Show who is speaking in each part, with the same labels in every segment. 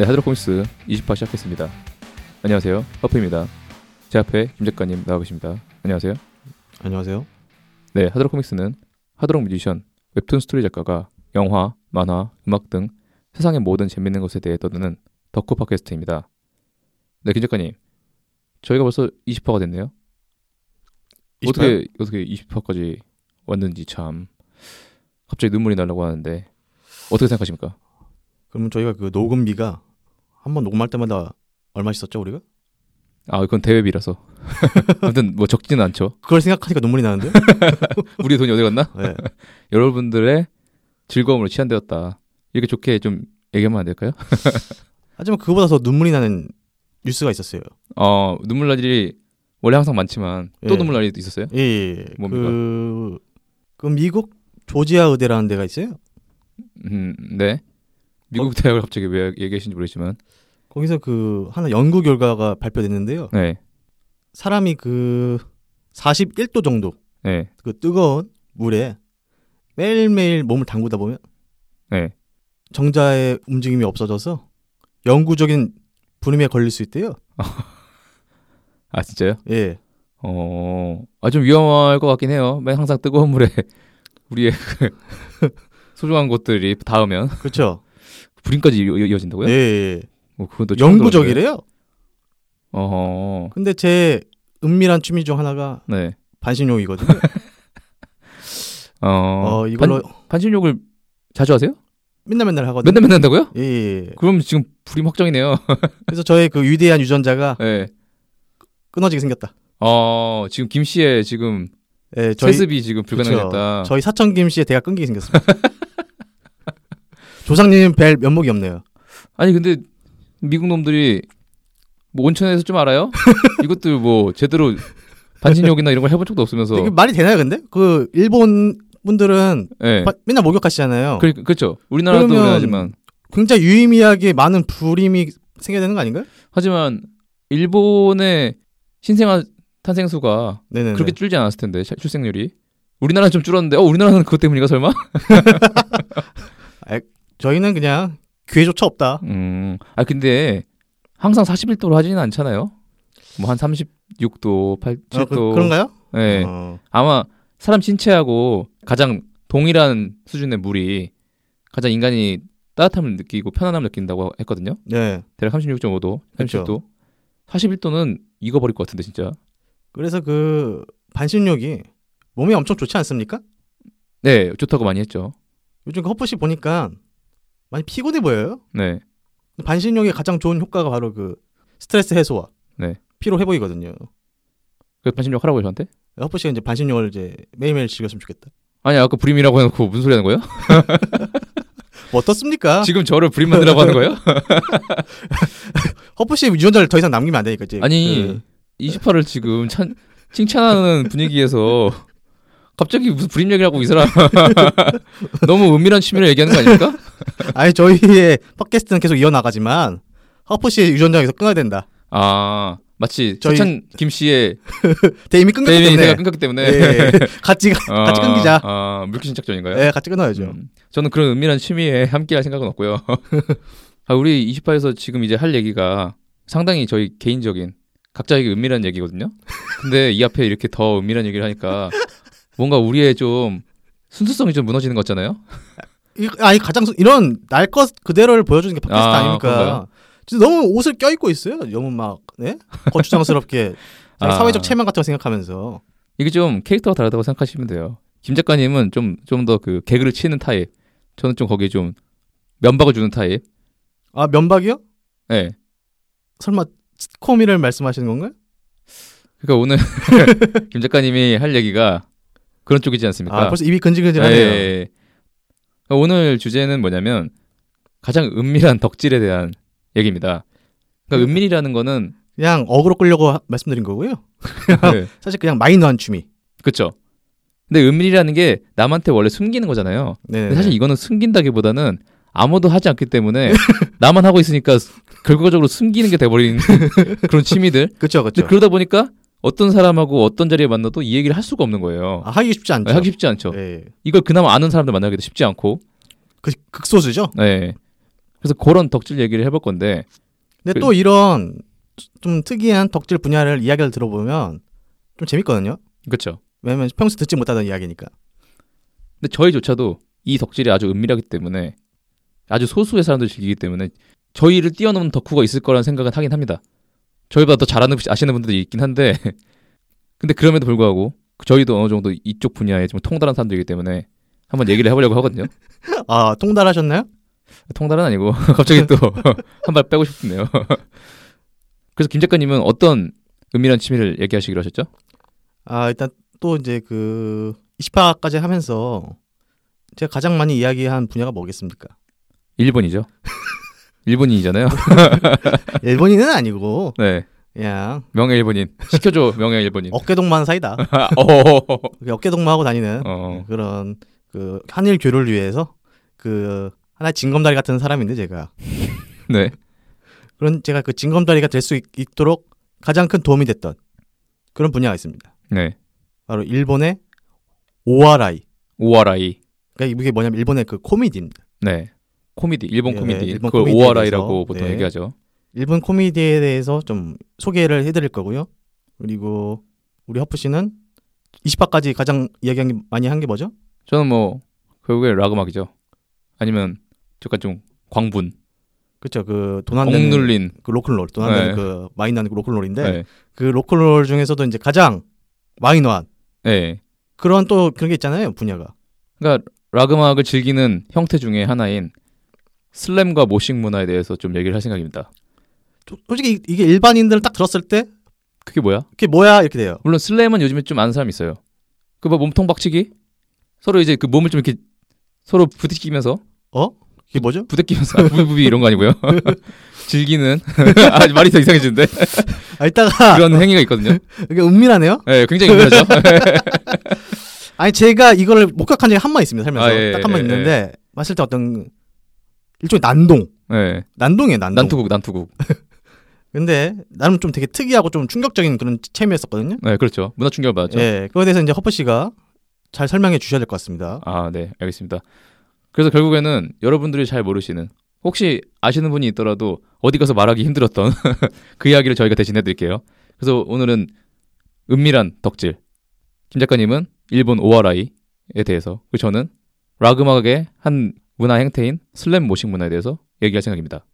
Speaker 1: 네, 하드록 코믹스 20화 시작했습니다. 안녕하세요. 허프입니다. 제 앞에 김 작가님 나와 계십니다. 안녕하세요.
Speaker 2: 안녕하세요.
Speaker 1: 네, 하드록 코믹스는 하드록 뮤지션, 웹툰 스토리 작가가 영화, 만화, 음악 등 세상의 모든 재밌는 것에 대해 떠드는 덕후 팟캐스트입니다. 네, 김 작가님. 저희가 벌써 20화가 됐네요. 어떻게 어떻게 20화까지 왔는지 참 갑자기 눈물이 나려고 하는데 어떻게 생각하십니까?
Speaker 2: 그러면 저희가 그 녹음비가 한 번 녹음할 때마다 얼마씩 썼죠 우리가?
Speaker 1: 아, 이건 대회비라서. 아무튼 뭐 적지는 않죠.
Speaker 2: 그걸 생각하니까 눈물이 나는데요?
Speaker 1: 우리 돈이 어디 갔나?
Speaker 2: 네.
Speaker 1: 여러분들의 즐거움으로 치환되었다. 이렇게 좋게 좀 얘기하면 안 될까요?
Speaker 2: 하지만 그거보다 더 눈물이 나는 뉴스가 있었어요.
Speaker 1: 어, 눈물 날 일이 원래 항상 많지만 또
Speaker 2: 예.
Speaker 1: 눈물 날 일도 있었어요?
Speaker 2: 예, 예.
Speaker 1: 뭡니까?
Speaker 2: 그, 그 미국 조지아 의대라는 데가 있어요.
Speaker 1: 음, 네. 미국 대학을 갑자기 왜 얘기하시는지 모르겠지만.
Speaker 2: 거기서 그 하나 연구 결과가 발표됐는데요.
Speaker 1: 네.
Speaker 2: 사람이 그 41도 정도
Speaker 1: 네.
Speaker 2: 그 뜨거운 물에 매일매일 몸을 담그다 보면
Speaker 1: 네.
Speaker 2: 정자의 움직임이 없어져서 영구적인 불임에 걸릴 수 있대요.
Speaker 1: 아, 진짜요?
Speaker 2: 예.
Speaker 1: 어, 아, 좀 위험할 것 같긴 해요. 맨 항상 뜨거운 물에 우리의 그 소중한 것들이 닿으면
Speaker 2: 그렇죠.
Speaker 1: 불임까지 이어- 이어 진다고요?
Speaker 2: 예, 예.
Speaker 1: 뭐 들었는데.
Speaker 2: 영구적이래요.
Speaker 1: 어허.
Speaker 2: 근데 제 은밀한 취미 중 하나가
Speaker 1: 네.
Speaker 2: 반신욕이거든요.
Speaker 1: 어,
Speaker 2: 어, 이걸로
Speaker 1: 반, 반신욕을 자주 하세요?
Speaker 2: 맨날 맨날 하거든요.
Speaker 1: 맨날 맨날 한다고요?
Speaker 2: 예, 예.
Speaker 1: 그럼 지금 불임 확정이네요.
Speaker 2: 그래서 저의 그 위대한 유전자가
Speaker 1: 네.
Speaker 2: 끊어지게 생겼다.
Speaker 1: 어, 지금 김 씨의 지금
Speaker 2: 예, 저희
Speaker 1: 세습이 지금 불가능했다.
Speaker 2: 저희 사천 김 씨의 대가 끊기게 생겼습니다. 조상님 뵐 면목이 없네요.
Speaker 1: 아니 근데 미국 놈들이 뭐 온천에서 좀 알아요? 이것들 뭐 제대로 반신욕이나 이런 걸 해본 적도 없으면서.
Speaker 2: 이게 말이 되나요, 근데? 그 일본 분들은
Speaker 1: 예.
Speaker 2: 바- 맨날 목욕하시잖아요.
Speaker 1: 그, 그렇죠. 우리나라도
Speaker 2: 그러면- 굉장히 유의미하게 많은 불임이 생겨야 되는 거 아닌가요?
Speaker 1: 하지만 일본의 신생아 탄생수가
Speaker 2: 네네.
Speaker 1: 그렇게 줄지 않았을 텐데 차- 출생률이. 우리나라는 좀 줄었는데 어 우리나라는 그것 때문인가 설마?
Speaker 2: 저희는 그냥 기회조차 없다.
Speaker 1: 음. 아 근데 항상 41도로 하지는 않잖아요. 뭐 한 36도, 87도.
Speaker 2: 어, 그, 그런가요?
Speaker 1: 네.
Speaker 2: 어,
Speaker 1: 아마 사람 신체하고 가장 동일한 수준의 물이 가장 인간이 따뜻함을 느끼고 편안함을 느낀다고 했거든요.
Speaker 2: 네.
Speaker 1: 대략 36.5도,
Speaker 2: 그쵸.
Speaker 1: 37도. 41도는 익어버릴 것 같은데 진짜.
Speaker 2: 그래서 그 반신욕이 몸에 엄청 좋지 않습니까?
Speaker 1: 네, 좋다고 많이 했죠.
Speaker 2: 요즘 그 헛부시 보니까 많이 피곤해 보여요.
Speaker 1: 네,
Speaker 2: 반신욕의 가장 좋은 효과가 바로 그 스트레스 해소와
Speaker 1: 네.
Speaker 2: 피로 회복이거든요.
Speaker 1: 그 반신욕 하라고요 저한테?
Speaker 2: 헛부시가 이제 반신욕을 이제 매일매일 즐겼으면 좋겠다.
Speaker 1: 아니 아까 불임이라고 해놓고 무슨 소리 하는 거예요?
Speaker 2: 뭐 어떻습니까?
Speaker 1: 지금 저를 불임 만들라고 하는 거예요?
Speaker 2: 헛부시 유전자를 더 이상 남기면 안 되니까 이제.
Speaker 1: 아니
Speaker 2: 그,
Speaker 1: 28을 지금 찬, 칭찬하는 분위기에서 갑자기 무슨 불임 얘기를 하고 이 사람 너무 은밀한 취미를 얘기하는 거 아닙니까?
Speaker 2: 아니 저희의 팟캐스트는 계속 이어나가지만 헛부시 유전자가 계속 끊어야 된다.
Speaker 1: 아 마치
Speaker 2: 저희-
Speaker 1: 서찬 김 씨의
Speaker 2: 대임이 끊겼기
Speaker 1: 데이밍
Speaker 2: 때문에
Speaker 1: 가 끊겼기 때문에
Speaker 2: 예, 같이
Speaker 1: 아,
Speaker 2: 같이 끊기자.
Speaker 1: 아, 물귀신 작전인가요?
Speaker 2: 예, 같이 끊어야죠.
Speaker 1: 음, 저는 그런 은밀한 취미에 함께할 생각은 없고요. 아, 우리 28에서 지금 이제 할 얘기가 상당히 저희 개인적인 각자에게 은밀한 얘기거든요. 근데 이 앞에 이렇게 더 은밀한 얘기를 하니까 뭔가 우리의 좀 순수성이 좀 무너지는 것 같잖아요.
Speaker 2: 이- 아니 가장 수- 이런 날 것 그대로를 보여주는 게 팟캐스트
Speaker 1: 아,
Speaker 2: 아, 닙니까? 진짜 너무 옷을 껴입고 있어요. 너무 막 네? 거추장스럽게
Speaker 1: 아.
Speaker 2: 사회적 체면 같은 거 생각하면서
Speaker 1: 이게 좀 캐릭터가 다르다고 생각하시면 돼요. 김 작가님은 좀 좀 더 그 개그를 치는 타입. 저는 좀 거기에 좀 면박을 주는 타입.
Speaker 2: 아 면박이요?
Speaker 1: 예.
Speaker 2: 설마 코미를 말씀하시는 건가요?
Speaker 1: 그러니까 오늘 김 작가님이 할 얘기가 그런 쪽이지 않습니까?
Speaker 2: 아 벌써 입이 근질근질하네요.
Speaker 1: 예, 예, 예. 그러니까 오늘 주제는 뭐냐면 가장 은밀한 덕질에 대한 얘기입니다. 그러니까
Speaker 2: 음.
Speaker 1: 은밀이라는 거는
Speaker 2: 그냥 어그로 끌려고 하- 말씀드린 거고요.
Speaker 1: 네,
Speaker 2: 사실 그냥 마이너한 취미.
Speaker 1: 그렇죠. 근데 은밀이라는 게 남한테 원래 숨기는 거잖아요.
Speaker 2: 네.
Speaker 1: 근데 사실 이거는 숨긴다기보다는 아무도 하지 않기 때문에 나만 하고 있으니까 결과적으로 숨기는 게 돼버린 그런 취미들.
Speaker 2: 그렇죠, 그렇죠.
Speaker 1: 그러다 보니까 어떤 사람하고 어떤 자리에 만나도 이 얘기를 할 수가 없는 거예요.
Speaker 2: 아, 하기 쉽지 않죠.
Speaker 1: 하기 쉽지 않죠.
Speaker 2: 예.
Speaker 1: 이걸 그나마 아는 사람들 만나기도 쉽지 않고.
Speaker 2: 그 극소수죠.
Speaker 1: 네. 그래서 그런 덕질 얘기를 해볼 건데
Speaker 2: 근데
Speaker 1: 그-
Speaker 2: 또 이런 좀 특이한 덕질 분야를 이야기를 들어보면 좀 재밌거든요.
Speaker 1: 그렇죠.
Speaker 2: 왜냐면 평소 듣지 못하던 이야기니까.
Speaker 1: 근데 저희조차도 이 덕질이 아주 은밀하기 때문에 아주 소수의 사람들이 즐기기 때문에 저희를 뛰어넘는 덕후가 있을 거라는 생각은 하긴 합니다. 저희보다 더 잘하는 아시는 분들이 있긴 한데 근데 그럼에도 불구하고 저희도 어느 정도 이쪽 분야에 좀 통달한 사람들이기 때문에 한번 얘기를 해보려고 하거든요.
Speaker 2: 아 통달하셨나요?
Speaker 1: 통달은 아니고 갑자기 또 한 발 빼고 싶네요. 그래서 김 작가님은 어떤 은밀한 취미를 얘기하시기로 하셨죠?
Speaker 2: 아 일단 또 이제 그 20화까지 하면서 제가 가장 많이 이야기한 분야가 뭐겠습니까?
Speaker 1: 일본이죠. 일본인이잖아요.
Speaker 2: 일본인은 아니고
Speaker 1: 네,
Speaker 2: 그냥
Speaker 1: 명예 일본인. 시켜줘 명예 일본인.
Speaker 2: 어깨동무하는 사이다.
Speaker 1: 어.
Speaker 2: 어깨동무하고 다니는
Speaker 1: 어.
Speaker 2: 그런 그 한일 교류를 위해서 그 하나의 징검다리 같은 사람인데 제가
Speaker 1: 네.
Speaker 2: 그런 제가 그 징검다리가 될 수 있도록 가장 큰 도움이 됐던 그런 분야가 있습니다.
Speaker 1: 네.
Speaker 2: 바로 일본의 오아라이.
Speaker 1: 오아라이.
Speaker 2: 그러니까 이게 뭐냐면 일본의 그 코미디입니다.
Speaker 1: 네. 코미디, 일본
Speaker 2: 예,
Speaker 1: 코미디.
Speaker 2: 일본
Speaker 1: 그걸 오아라이라고 보통
Speaker 2: 네.
Speaker 1: 얘기하죠.
Speaker 2: 일본 코미디에 대해서 좀 소개를 해드릴 거고요. 그리고 우리 허프 씨는 20화까지 가장 이야기 많이 한 게 뭐죠?
Speaker 1: 저는 뭐 결국에 락음악이죠. 아니면 약간 좀 광분,
Speaker 2: 그렇죠. 그돈안 되는
Speaker 1: 억눌린.
Speaker 2: 그 로큰롤, 돈안 되는
Speaker 1: 네.
Speaker 2: 그 많이 나는 그 로큰롤인데
Speaker 1: 네.
Speaker 2: 그 로큰롤 중에서도 이제 가장 마이너한
Speaker 1: 네.
Speaker 2: 그런 또 그런 게 있잖아요 분야가.
Speaker 1: 그러니까 락 음악을 즐기는 형태 중에 하나인 슬램과 모싱 문화에 대해서 좀 얘기를 할 생각입니다.
Speaker 2: 조- 솔직히 이- 이게 일반인들은 딱 들었을 때
Speaker 1: 그게 뭐야?
Speaker 2: 그게 뭐야 이렇게 돼요.
Speaker 1: 물론 슬램은 요즘에 좀 아는 사람이 있어요. 그 뭐 몸통 박치기? 서로 이제 그 몸을 좀 이렇게 서로 부딪히면서
Speaker 2: 어? 이게 뭐죠?
Speaker 1: 부대끼면서 아, 부비부비 이런 거 아니고요. 즐기는 아, 말이 더 이상해지는데
Speaker 2: 아 이따가
Speaker 1: 그런 행위가 있거든요.
Speaker 2: 이게 은밀하네요.
Speaker 1: 네, 굉장히 은밀하죠.
Speaker 2: 아니 제가 이거를 목격한 적이 한 번 있습니다 살면서
Speaker 1: 아, 예,
Speaker 2: 딱한번
Speaker 1: 예,
Speaker 2: 있는데 봤을 때 어떤 일종의 난동
Speaker 1: 네,
Speaker 2: 난동이에요 난동.
Speaker 1: 난투국, 난투국.
Speaker 2: 근데 나름 좀 되게 특이하고 좀 충격적인 그런 체험이었었거든요.
Speaker 1: 네, 그렇죠. 문화 충격을 받았죠.
Speaker 2: 예, 그거에 대해서 이제 허프 씨가 잘 설명해 주셔야 될 것 같습니다.
Speaker 1: 아, 네, 알겠습니다. 그래서 결국에는 여러분들이 잘 모르시는 혹시 아시는 분이 있더라도 어디 가서 말하기 힘들었던 그 이야기를 저희가 대신해 드릴게요. 그래서 오늘은 은밀한 덕질. 김 작가님은 일본 오아라이에 대해서, 그리고 저는 락 음악의 한 문화 행태인 슬램 모식 문화에 대해서 얘기할 생각입니다.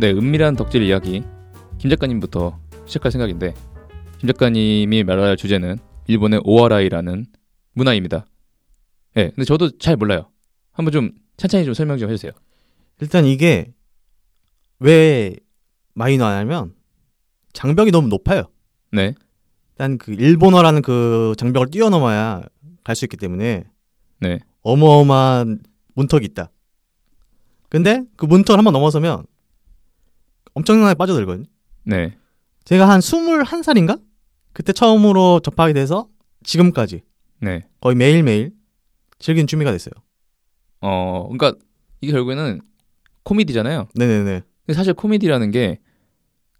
Speaker 1: 네, 은밀한 덕질 이야기. 김 작가님부터 시작할 생각인데, 김 작가님이 말할 주제는 일본의 오아라이라는 문화입니다. 네, 근데 저도 잘 몰라요. 한번 좀 천천히 좀 설명 좀 해주세요.
Speaker 2: 일단 이게 왜 마이너하냐면 장벽이 너무 높아요.
Speaker 1: 네,
Speaker 2: 일단 그 일본어라는 그 장벽을 뛰어넘어야 갈 수 있기 때문에
Speaker 1: 네,
Speaker 2: 어마어마한 문턱이 있다. 근데 그 문턱을 한번 넘어서면 엄청나게 빠져들거든요.
Speaker 1: 네,
Speaker 2: 제가 한 21살인가? 그때 처음으로 접하게 돼서 지금까지
Speaker 1: 네.
Speaker 2: 거의 매일매일 즐기는 취미가 됐어요.
Speaker 1: 어, 그러니까 이게 결국에는 코미디잖아요.
Speaker 2: 네네네.
Speaker 1: 근데 사실 코미디라는 게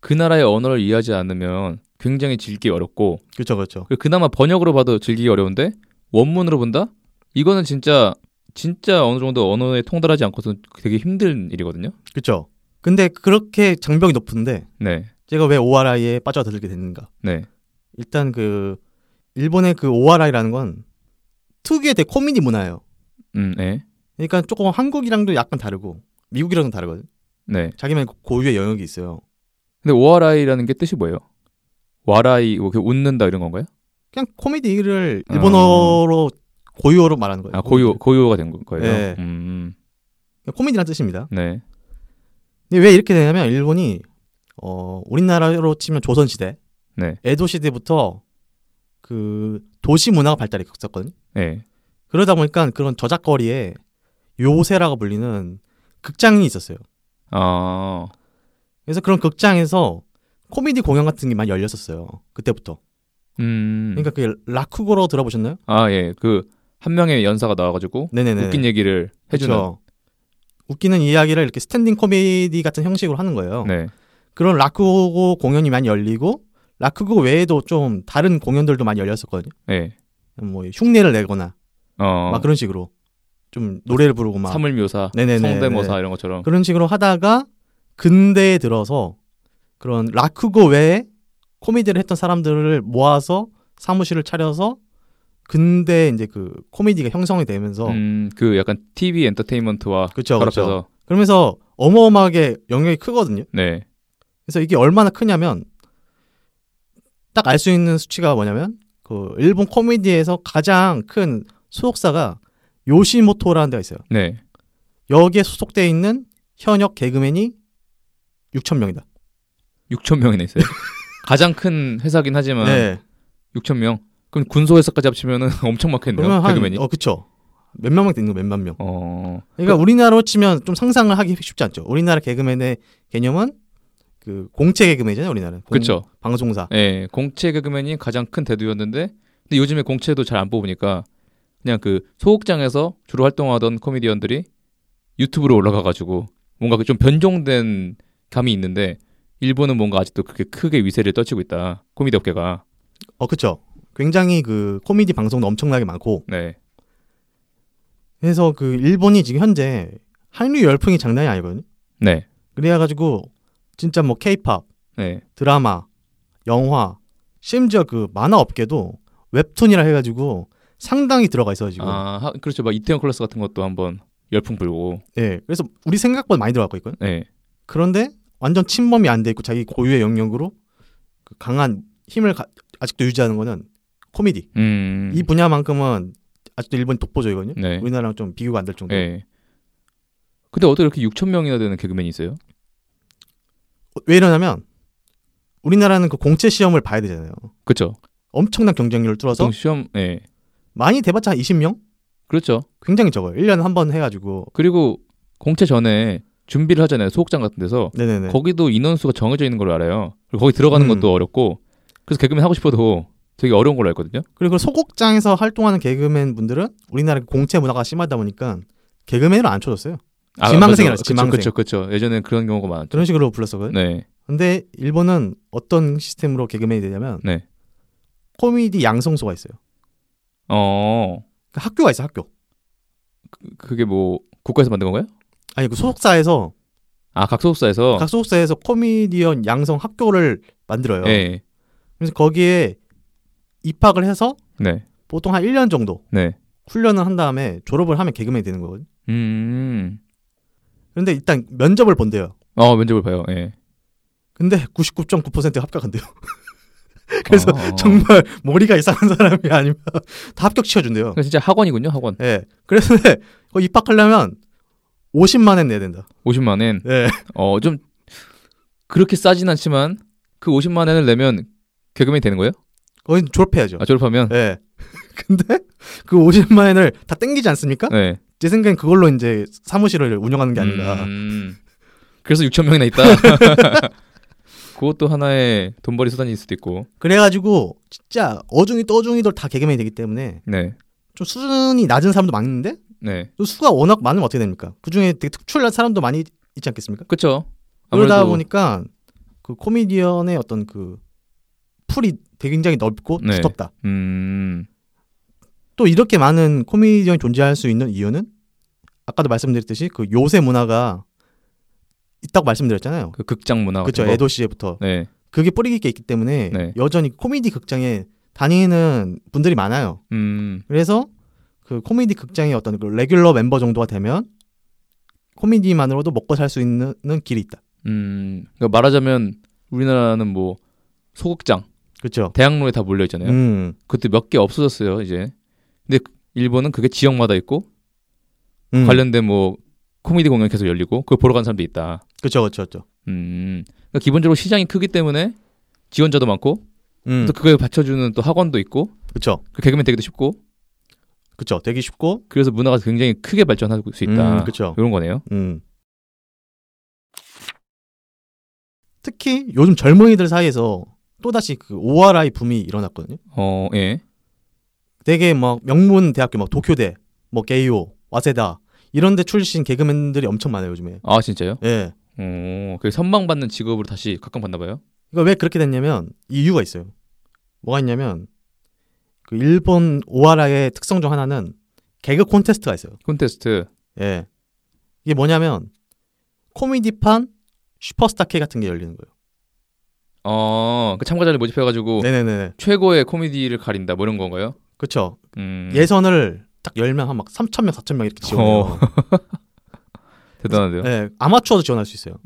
Speaker 1: 그 나라의 언어를 이해하지 않으면 굉장히 즐기기 어렵고
Speaker 2: 그렇죠, 그렇죠.
Speaker 1: 그나마 번역으로 봐도 즐기기 어려운데 원문으로 본다? 이거는 진짜 진짜 어느 정도 언어에 통달하지 않고서 되게 힘든 일이거든요.
Speaker 2: 그렇죠. 근데 그렇게 장벽이 높은데
Speaker 1: 네,
Speaker 2: 제가 왜 오아라이에 빠져들게 됐는가?
Speaker 1: 네,
Speaker 2: 일단 그 일본의 그 오아라이라는 건 특유의 되게 코미디 문화예요.
Speaker 1: 음, 네,
Speaker 2: 그러니까 조금 한국이랑도 약간 다르고 미국이랑도 다르거든.
Speaker 1: 네.
Speaker 2: 자기만의 고유의 영역이 있어요.
Speaker 1: 근데 오아라이라는 게 뜻이 뭐예요? 와라이, 뭐 웃는다 이런 건가요?
Speaker 2: 그냥 코미디를 일본어로 고유어로 말하는 거예요.
Speaker 1: 아 고유 고유가 된 거예요.
Speaker 2: 네.
Speaker 1: 음,
Speaker 2: 코미디란 뜻입니다.
Speaker 1: 네,
Speaker 2: 근데 왜 이렇게 되냐면 일본이 어 우리나라로 치면 조선 시대,
Speaker 1: 네,
Speaker 2: 에도 시대부터 그 도시 문화가 발달이 했었거든요.
Speaker 1: 네,
Speaker 2: 그러다 보니까 그런 저작거리에 요새라고 불리는 극장이 있었어요.
Speaker 1: 아,
Speaker 2: 그래서 그런 극장에서 코미디 공연 같은 게 많이 열렸었어요. 그때부터.
Speaker 1: 음,
Speaker 2: 그러니까 그 라쿠고로 들어보셨나요?
Speaker 1: 아 예, 그 한 명의 연사가 나와가지고
Speaker 2: 네네네.
Speaker 1: 웃긴 얘기를 해주는.
Speaker 2: 그쵸. 웃기는 이야기를 이렇게 standing 코미디 같은 형식으로 하는 거예요.
Speaker 1: 네,
Speaker 2: 그런 落語 공연이 많이 열리고 落語 외에도 좀 다른 공연들도 많이 열렸었거든요.
Speaker 1: 예.
Speaker 2: 뭐 흉내를 내거나
Speaker 1: 어.
Speaker 2: 막 그런 식으로 좀 노래를 부르고 막
Speaker 1: 사물묘사,
Speaker 2: 네네네.
Speaker 1: 성대모사 이런 것처럼.
Speaker 2: 그런 식으로 하다가 근대에 들어서 그런 라크고 외에 코미디를 했던 사람들을 모아서 사무실을 차려서 근대 이제 그 코미디가 형성이 되면서
Speaker 1: 음, 그 약간 TV 엔터테인먼트와
Speaker 2: 그쵸,
Speaker 1: 결합해서
Speaker 2: 그러면서 어마어마하게 영역이 크거든요.
Speaker 1: 네.
Speaker 2: 그래서 이게 얼마나 크냐면 딱 알 수 있는 수치가 뭐냐면 그 일본 코미디에서 가장 큰 소속사가 요시모토라는 데가 있어요.
Speaker 1: 네.
Speaker 2: 여기에 소속돼 있는 현역 개그맨이 6천 명이다.
Speaker 1: 6천 명이나 있어요. 가장 큰 회사긴 하지만
Speaker 2: 네.
Speaker 1: 6천 명. 그럼 군소 회사까지 합치면은 엄청 많겠네요.
Speaker 2: 그러면 한
Speaker 1: 개그맨이.
Speaker 2: 어 그쵸. 몇만 명 있는 거 몇만 명.
Speaker 1: 어.
Speaker 2: 그러니까 우리나라로 치면 좀 상상을 하기 쉽지 않죠. 우리나라 개그맨의 개념은 그 공채 개그맨이잖아요. 우리나라는. 공-
Speaker 1: 그렇죠.
Speaker 2: 방송사.
Speaker 1: 예, 공채 개그맨이 가장 큰 대두였는데 근데 요즘에 공채도 잘 안 뽑으니까 그냥 그 소극장에서 주로 활동하던 코미디언들이 유튜브로 올라가 가지고 뭔가 좀 변종된 감이 있는데 일본은 뭔가 아직도 그렇게 크게 위세를 떨치고 있다. 코미디 업계가.
Speaker 2: 어 그쵸. 굉장히 그 코미디 방송도 엄청나게 많고
Speaker 1: 네.
Speaker 2: 그래서 그 일본이 지금 현재 한류 열풍이 장난이 아니거든요.
Speaker 1: 네.
Speaker 2: 그래가지고 진짜 뭐 케이팝,
Speaker 1: 네.
Speaker 2: 드라마, 영화, 심지어 그 만화 업계도 웹툰이라 해가지고 상당히 들어가 있어요 지금.
Speaker 1: 아, 하- 그렇죠. 막 이태원 클래스 같은 것도 한번 열풍 불고.
Speaker 2: 예. 그래서 우리 생각보다 많이 들어가고 있거든요.
Speaker 1: 네.
Speaker 2: 그런데 완전 침범이 안 돼 있고 자기 고유의 영역으로 그 강한 힘을 가- 아직도 유지하는 거는 코미디.
Speaker 1: 음.
Speaker 2: 이 분야만큼은 아직도 일본이 독보적이거든요.
Speaker 1: 네.
Speaker 2: 우리나라랑 좀 비교가 안 될 정도.
Speaker 1: 네. 근데 어떻게 이렇게 6천 명이나 되는 개그맨이 있어요?
Speaker 2: 왜 이러냐면 우리나라는 그 공채 시험을 봐야 되잖아요.
Speaker 1: 그렇죠.
Speaker 2: 엄청난 경쟁률을 뚫어서
Speaker 1: 시험 예.
Speaker 2: 많이 돼봤자 한 20명?
Speaker 1: 그렇죠.
Speaker 2: 굉장히 적어요. 1년에 한 번 해가지고.
Speaker 1: 그리고 공채 전에 준비를 하잖아요. 소극장 같은 데서.
Speaker 2: 네네네.
Speaker 1: 거기도 인원수가 정해져 있는 걸로 알아요. 그리고 거기 들어가는
Speaker 2: 음.
Speaker 1: 것도 어렵고. 그래서 개그맨 하고 싶어도 되게 어려운 걸로 알거든요.
Speaker 2: 그리고 소극장에서 활동하는 개그맨 분들은 우리나라 공채 문화가 심하다 보니까 개그맨으로 안 쳐줬어요. 지망생이라
Speaker 1: 그쵸,
Speaker 2: 지망생.
Speaker 1: 그쵸, 그쵸. 예전에 그런 경우가 많았죠.
Speaker 2: 그런 식으로 불렀었거든요.
Speaker 1: 네.
Speaker 2: 근데 일본은 어떤 시스템으로 개그맨이 되냐면
Speaker 1: 네.
Speaker 2: 코미디 양성소가 있어요.
Speaker 1: 어,
Speaker 2: 그 학교가 있어 요 학교.
Speaker 1: 그게 뭐, 국가에서 만든 건가요?
Speaker 2: 아니 그 소속사에서
Speaker 1: 아, 각 소속사에서?
Speaker 2: 각 소속사에서 코미디언 양성 학교를 만들어요.
Speaker 1: 네.
Speaker 2: 그래서 거기에 입학을 해서
Speaker 1: 네.
Speaker 2: 보통 한 1년 정도
Speaker 1: 네.
Speaker 2: 훈련을 한 다음에 졸업을 하면 개그맨이 되는 거거든요.
Speaker 1: 음.
Speaker 2: 근데 일단 면접을 본대요.
Speaker 1: 어, 면접을 봐요. 예.
Speaker 2: 근데 99.9%가 합격한대요. 그래서
Speaker 1: 어.
Speaker 2: 정말 머리가 이상한 사람이 아니면 다 합격 시켜준대요.
Speaker 1: 그러니까 진짜 학원이군요, 학원.
Speaker 2: 예. 그래서 입학하려면 50만 원 내야 된다.
Speaker 1: 50만 엔.
Speaker 2: 예.
Speaker 1: 어, 좀, 그렇게 싸진 않지만, 그 50만 엔을 내면 개그맨이 되는 거예요?
Speaker 2: 거기 졸업해야죠.
Speaker 1: 아, 졸업하면?
Speaker 2: 예. 근데 그 50만 원을 다 땡기지 않습니까?
Speaker 1: 네.
Speaker 2: 제 생각엔 그걸로 이제 사무실을 운영하는 게 아닌가.
Speaker 1: 음. 그래서 6천 명이나 있다. 그것도 하나의 돈벌이 수단일 수도 있고.
Speaker 2: 그래가지고 진짜 어중이 떠중이들 다 개그맨이 되기 때문에
Speaker 1: 네.
Speaker 2: 좀 수준이 낮은 사람도 많은데
Speaker 1: 네.
Speaker 2: 또 수가 워낙 많으면 어떻게 됩니까? 그 중에 되게 특출난 사람도 많이 있지 않겠습니까?
Speaker 1: 그쵸.
Speaker 2: 그러다 보니까 그 코미디언의 어떤 그 풀이 되게 굉장히 넓고
Speaker 1: 네.
Speaker 2: 두텁다.
Speaker 1: 음.
Speaker 2: 또 이렇게 많은 코미디언이 존재할 수 있는 이유는 아까도 말씀드렸듯이 그 요새 문화가 있다고 말씀드렸잖아요.
Speaker 1: 그 극장 문화
Speaker 2: 그렇죠. 에도 시에부터
Speaker 1: 네.
Speaker 2: 그게 뿌리 깊게 있기 때문에
Speaker 1: 네.
Speaker 2: 여전히 코미디 극장에 다니는 분들이 많아요.
Speaker 1: 음.
Speaker 2: 그래서 그 코미디 극장의 어떤 그 레귤러 멤버 정도가 되면 코미디만으로도 먹고 살 수 있는 길이 있다.
Speaker 1: 음. 그러니까 말하자면 우리나라는 뭐 소극장,
Speaker 2: 그렇죠.
Speaker 1: 대학로에 다 몰려 있잖아요.
Speaker 2: 음.
Speaker 1: 그것도 몇개 없어졌어요, 이제. 근데 일본은 그게 지역마다 있고
Speaker 2: 음.
Speaker 1: 관련된 뭐 코미디 공연 계속 열리고 그걸 보러 가는 사람도 있다.
Speaker 2: 그렇죠, 그렇죠, 그렇죠.
Speaker 1: 음. 그러니까 기본적으로 시장이 크기 때문에 지원자도 많고
Speaker 2: 음.
Speaker 1: 또 그거에 받쳐주는 또 학원도 있고
Speaker 2: 그렇죠,
Speaker 1: 그 개그맨 되기도 쉽고
Speaker 2: 그렇죠. 되기 쉽고,
Speaker 1: 그래서 문화가 굉장히 크게 발전할 수 있다.
Speaker 2: 음, 그렇죠.
Speaker 1: 이런 거네요.
Speaker 2: 음. 특히 요즘 젊은이들 사이에서 또 다시 그 ORI 붐이 일어났거든요.
Speaker 1: 어, 예.
Speaker 2: 되게 막 명문 대학교 막 도쿄대, 뭐 게이오, 와세다 이런 데 출신 개그맨들이 엄청 많아요 요즘에.
Speaker 1: 아 진짜요?
Speaker 2: 예.
Speaker 1: 어, 그 선망받는 직업으로 다시 각광받나 봐요.
Speaker 2: 이거 왜 그렇게 됐냐면 이 이유가 있어요. 뭐가 있냐면 그 일본 오하라의 특성 중 하나는 개그 콘테스트가 있어요.
Speaker 1: 콘테스트.
Speaker 2: 예. 이게 뭐냐면 코미디판 슈퍼스타 K 같은 게 열리는 거예요.
Speaker 1: 어, 그 참가자를 모집해가지고
Speaker 2: 네네네.
Speaker 1: 최고의 코미디를 가린다 뭐 이런 건가요?
Speaker 2: 그렇죠.
Speaker 1: 음,
Speaker 2: 예선을 딱 10명 한막 3,000명, 4,000명 이렇게 지원해요.
Speaker 1: 어. 대단한데요. 네.
Speaker 2: 네, 아마추어도 지원할 수 있어요.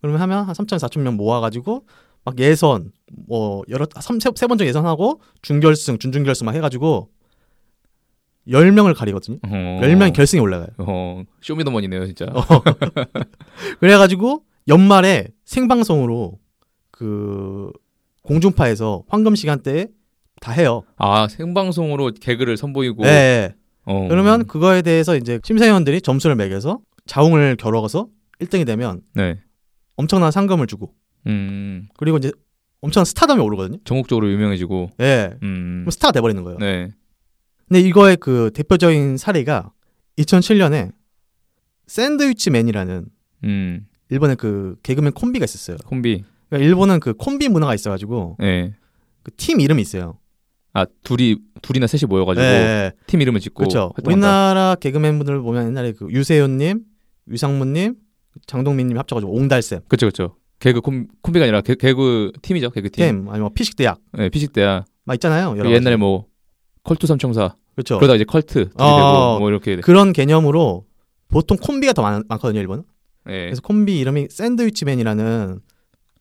Speaker 2: 그러면 하면 한 3,000, 4,000명 모아가지고 막 예선 뭐 여러 세번 정도 예선하고 준결승, 준준결승 막 해가지고 10명을 가리거든요.
Speaker 1: 어.
Speaker 2: 10명이 결승에 올라가요.
Speaker 1: 어, 쇼미더머니네요 진짜.
Speaker 2: 어. 그래가지고 연말에 생방송으로 그 공중파에서 황금 시간대에 다 해요.
Speaker 1: 아 생방송으로 개그를 선보이고.
Speaker 2: 네.
Speaker 1: 어.
Speaker 2: 그러면 그거에 대해서 이제 심사위원들이 점수를 매겨서 자웅을 겨뤄서 1등이 되면
Speaker 1: 네.
Speaker 2: 엄청난 상금을 주고
Speaker 1: 음,
Speaker 2: 그리고 이제 엄청난 스타덤이 오르거든요.
Speaker 1: 전국적으로 유명해지고.
Speaker 2: 예.
Speaker 1: 음,
Speaker 2: 그럼 스타가 돼버리는 거예요.
Speaker 1: 네.
Speaker 2: 근데 이거의 그 대표적인 사례가 2007년에 샌드위치맨이라는
Speaker 1: 음,
Speaker 2: 일본의 그 개그맨 콤비가 있었어요.
Speaker 1: 콤비.
Speaker 2: 그러니까 일본은 그 콤비 문화가 있어가지고
Speaker 1: 네.
Speaker 2: 그팀 이름이 있어요.
Speaker 1: 아 둘이 둘이나 셋이 모여가지고
Speaker 2: 예.
Speaker 1: 팀 이름을 짓고.
Speaker 2: 그렇죠. 우리나라 개그맨분들 보면 옛날에 그 유세윤님, 유상무님, 장동민님 합쳐가지고 옹달샘
Speaker 1: 그렇죠, 그렇죠. 개그 콤, 콤비가 아니라 개, 개그 팀이죠, 개그 팀.
Speaker 2: 팀 아니면 뭐 피식 대학
Speaker 1: 네, 피식대학.
Speaker 2: 막 있잖아요. 여러
Speaker 1: 옛날에
Speaker 2: 가지.
Speaker 1: 뭐 컬투 삼총사.
Speaker 2: 그렇죠.
Speaker 1: 그러다 이제 컬투
Speaker 2: 어.
Speaker 1: 되고 뭐 이렇게.
Speaker 2: 그런 개념으로 보통 콤비가 더 많, 많거든요, 일본은.
Speaker 1: 네.
Speaker 2: 그래서 콤비 이름이 샌드위치맨이라는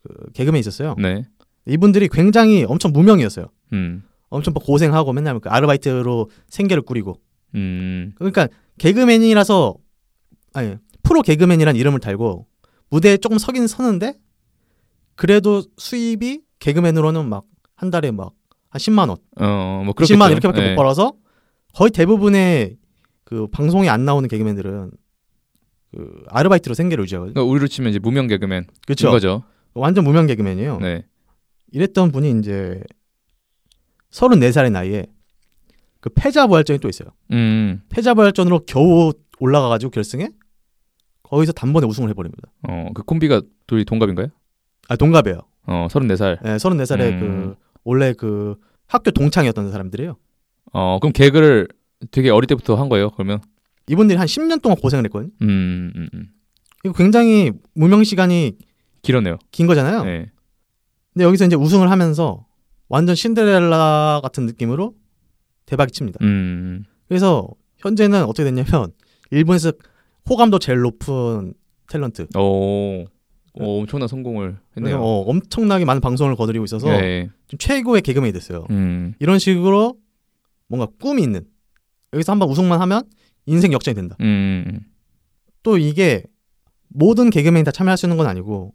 Speaker 2: 그 개그맨이 있었어요.
Speaker 1: 네.
Speaker 2: 이분들이 굉장히 엄청 무명이었어요.
Speaker 1: 음.
Speaker 2: 엄청 막 고생하고 맨날 그 아르바이트로 생계를 꾸리고.
Speaker 1: 음.
Speaker 2: 그러니까 개그맨이라서 아니 프로 개그맨이란 이름을 달고 무대에 조금 서긴 서는데 그래도 수입이 개그맨으로는 막 한 달에 막 한 10만 원,
Speaker 1: 어, 뭐
Speaker 2: 20만 원
Speaker 1: 그렇겠죠.
Speaker 2: 이렇게밖에
Speaker 1: 네.
Speaker 2: 못 벌어서 거의 대부분의 그 방송에 안 나오는 개그맨들은 그 아르바이트로 생계를 유지하거든요.
Speaker 1: 그러니까 우리로 치면 이제 무명 개그맨.
Speaker 2: 그렇죠.
Speaker 1: 이거죠.
Speaker 2: 완전 무명 개그맨이에요.
Speaker 1: 네.
Speaker 2: 이랬던 분이 이제 34살의 나이에 그 패자 부활전이 또 있어요.
Speaker 1: 음.
Speaker 2: 패자 부활전으로 겨우 올라가가지고 결승에 거기서 단번에 우승을 해버립니다.
Speaker 1: 어, 그 콤비가 둘이 동갑인가요?
Speaker 2: 아 동갑이에요.
Speaker 1: 어, 34살.
Speaker 2: 예, 34살에
Speaker 1: 음.
Speaker 2: 그 원래 그 학교 동창이었던 사람들이에요.
Speaker 1: 어, 그럼 개그를 되게 어릴 때부터 한 거예요, 그러면?
Speaker 2: 이분들이 한 10년 동안 고생을 했거든요.
Speaker 1: 음, 음, 음.
Speaker 2: 이거 굉장히 무명 시간이
Speaker 1: 길었네요.
Speaker 2: 긴 거잖아요.
Speaker 1: 네.
Speaker 2: 근데 여기서 이제 우승을 하면서 완전 신데렐라 같은 느낌으로 대박이 칩니다.
Speaker 1: 음.
Speaker 2: 그래서 현재는 어떻게 됐냐면 일본에서 호감도 제일 높은 탤런트.
Speaker 1: 오. 오, 엄청난 성공을 했네요.
Speaker 2: 어, 엄청나게 많은 방송을 거두리고 있어서
Speaker 1: 네.
Speaker 2: 좀 최고의 개그맨이 됐어요.
Speaker 1: 음.
Speaker 2: 이런 식으로 뭔가 꿈이 있는 여기서 한번 우승만 하면 인생 역전이 된다.
Speaker 1: 음.
Speaker 2: 또 이게 모든 개그맨이 다 참여할 수 있는 건 아니고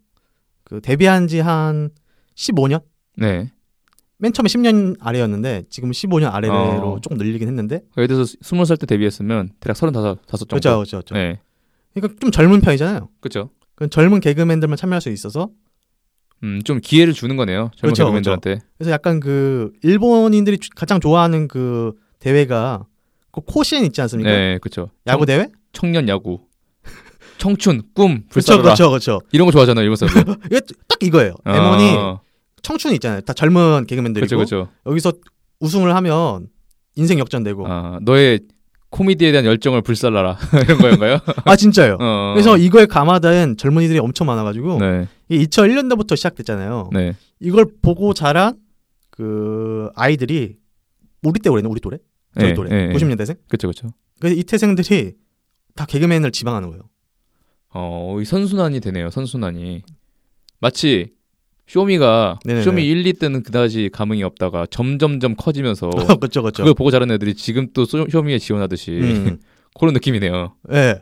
Speaker 2: 그 데뷔한 지 한 15년?
Speaker 1: 네.
Speaker 2: 맨 처음에 10년 아래였는데 지금 15년 아래로
Speaker 1: 어.
Speaker 2: 조금 늘리긴 했는데
Speaker 1: 예를 들어서 20살 때 데뷔했으면 대략 35, 다섯 정도.
Speaker 2: 그렇죠, 그렇죠.
Speaker 1: 네.
Speaker 2: 그러니까 좀 젊은 편이잖아요.
Speaker 1: 그렇죠.
Speaker 2: 그 젊은 개그맨들만 참여할 수 있어서
Speaker 1: 음, 좀 기회를 주는 거네요. 젊은
Speaker 2: 그렇죠,
Speaker 1: 개그맨들한테.
Speaker 2: 그래서 약간 그 일본인들이 주- 가장 좋아하는 그 대회가 그 코시엔 있지 않습니까?
Speaker 1: 네, 그렇죠.
Speaker 2: 야구 대회?
Speaker 1: 청년 야구. 청춘, 꿈,
Speaker 2: 그렇죠,
Speaker 1: 불사라.
Speaker 2: 그렇죠, 그렇죠.
Speaker 1: 이런 거 좋아하잖아요, 일본 사람들.
Speaker 2: 이게 딱 이거예요. M1이 청춘이 있잖아요. 다 젊은 개그맨들이고
Speaker 1: 그렇죠, 그렇죠.
Speaker 2: 여기서 우승을 하면 인생 역전되고. 아,
Speaker 1: 아, 너의 코미디에 대한 열정을 불살라라 이런 거인가요?
Speaker 2: 진짜요.
Speaker 1: 어.
Speaker 2: 그래서 이거에 감화된 젊은이들이 엄청 많아가지고
Speaker 1: 네,
Speaker 2: 이게 2001년도부터 시작됐잖아요.
Speaker 1: 네,
Speaker 2: 이걸 보고 자란 그 아이들이 우리 때 그랬네, 우리 또래, 저희
Speaker 1: 네,
Speaker 2: 또래,
Speaker 1: 네, 네.
Speaker 2: 90년대생.
Speaker 1: 그렇죠, 그렇죠.
Speaker 2: 그래서 이 태생들이 다 개그맨을 지망하는 거예요.
Speaker 1: 어, 이 선순환이 되네요. 선순환이 마치 쇼미가
Speaker 2: 네네네.
Speaker 1: 쇼미 1, 2 때는 그다지 감흥이 없다가 점점점 커지면서
Speaker 2: 그렇죠, 그렇죠.
Speaker 1: 그걸 보고 자란 애들이 지금 또 소- 쇼미에 지원하듯이
Speaker 2: 음.
Speaker 1: 그런 느낌이네요.
Speaker 2: 예.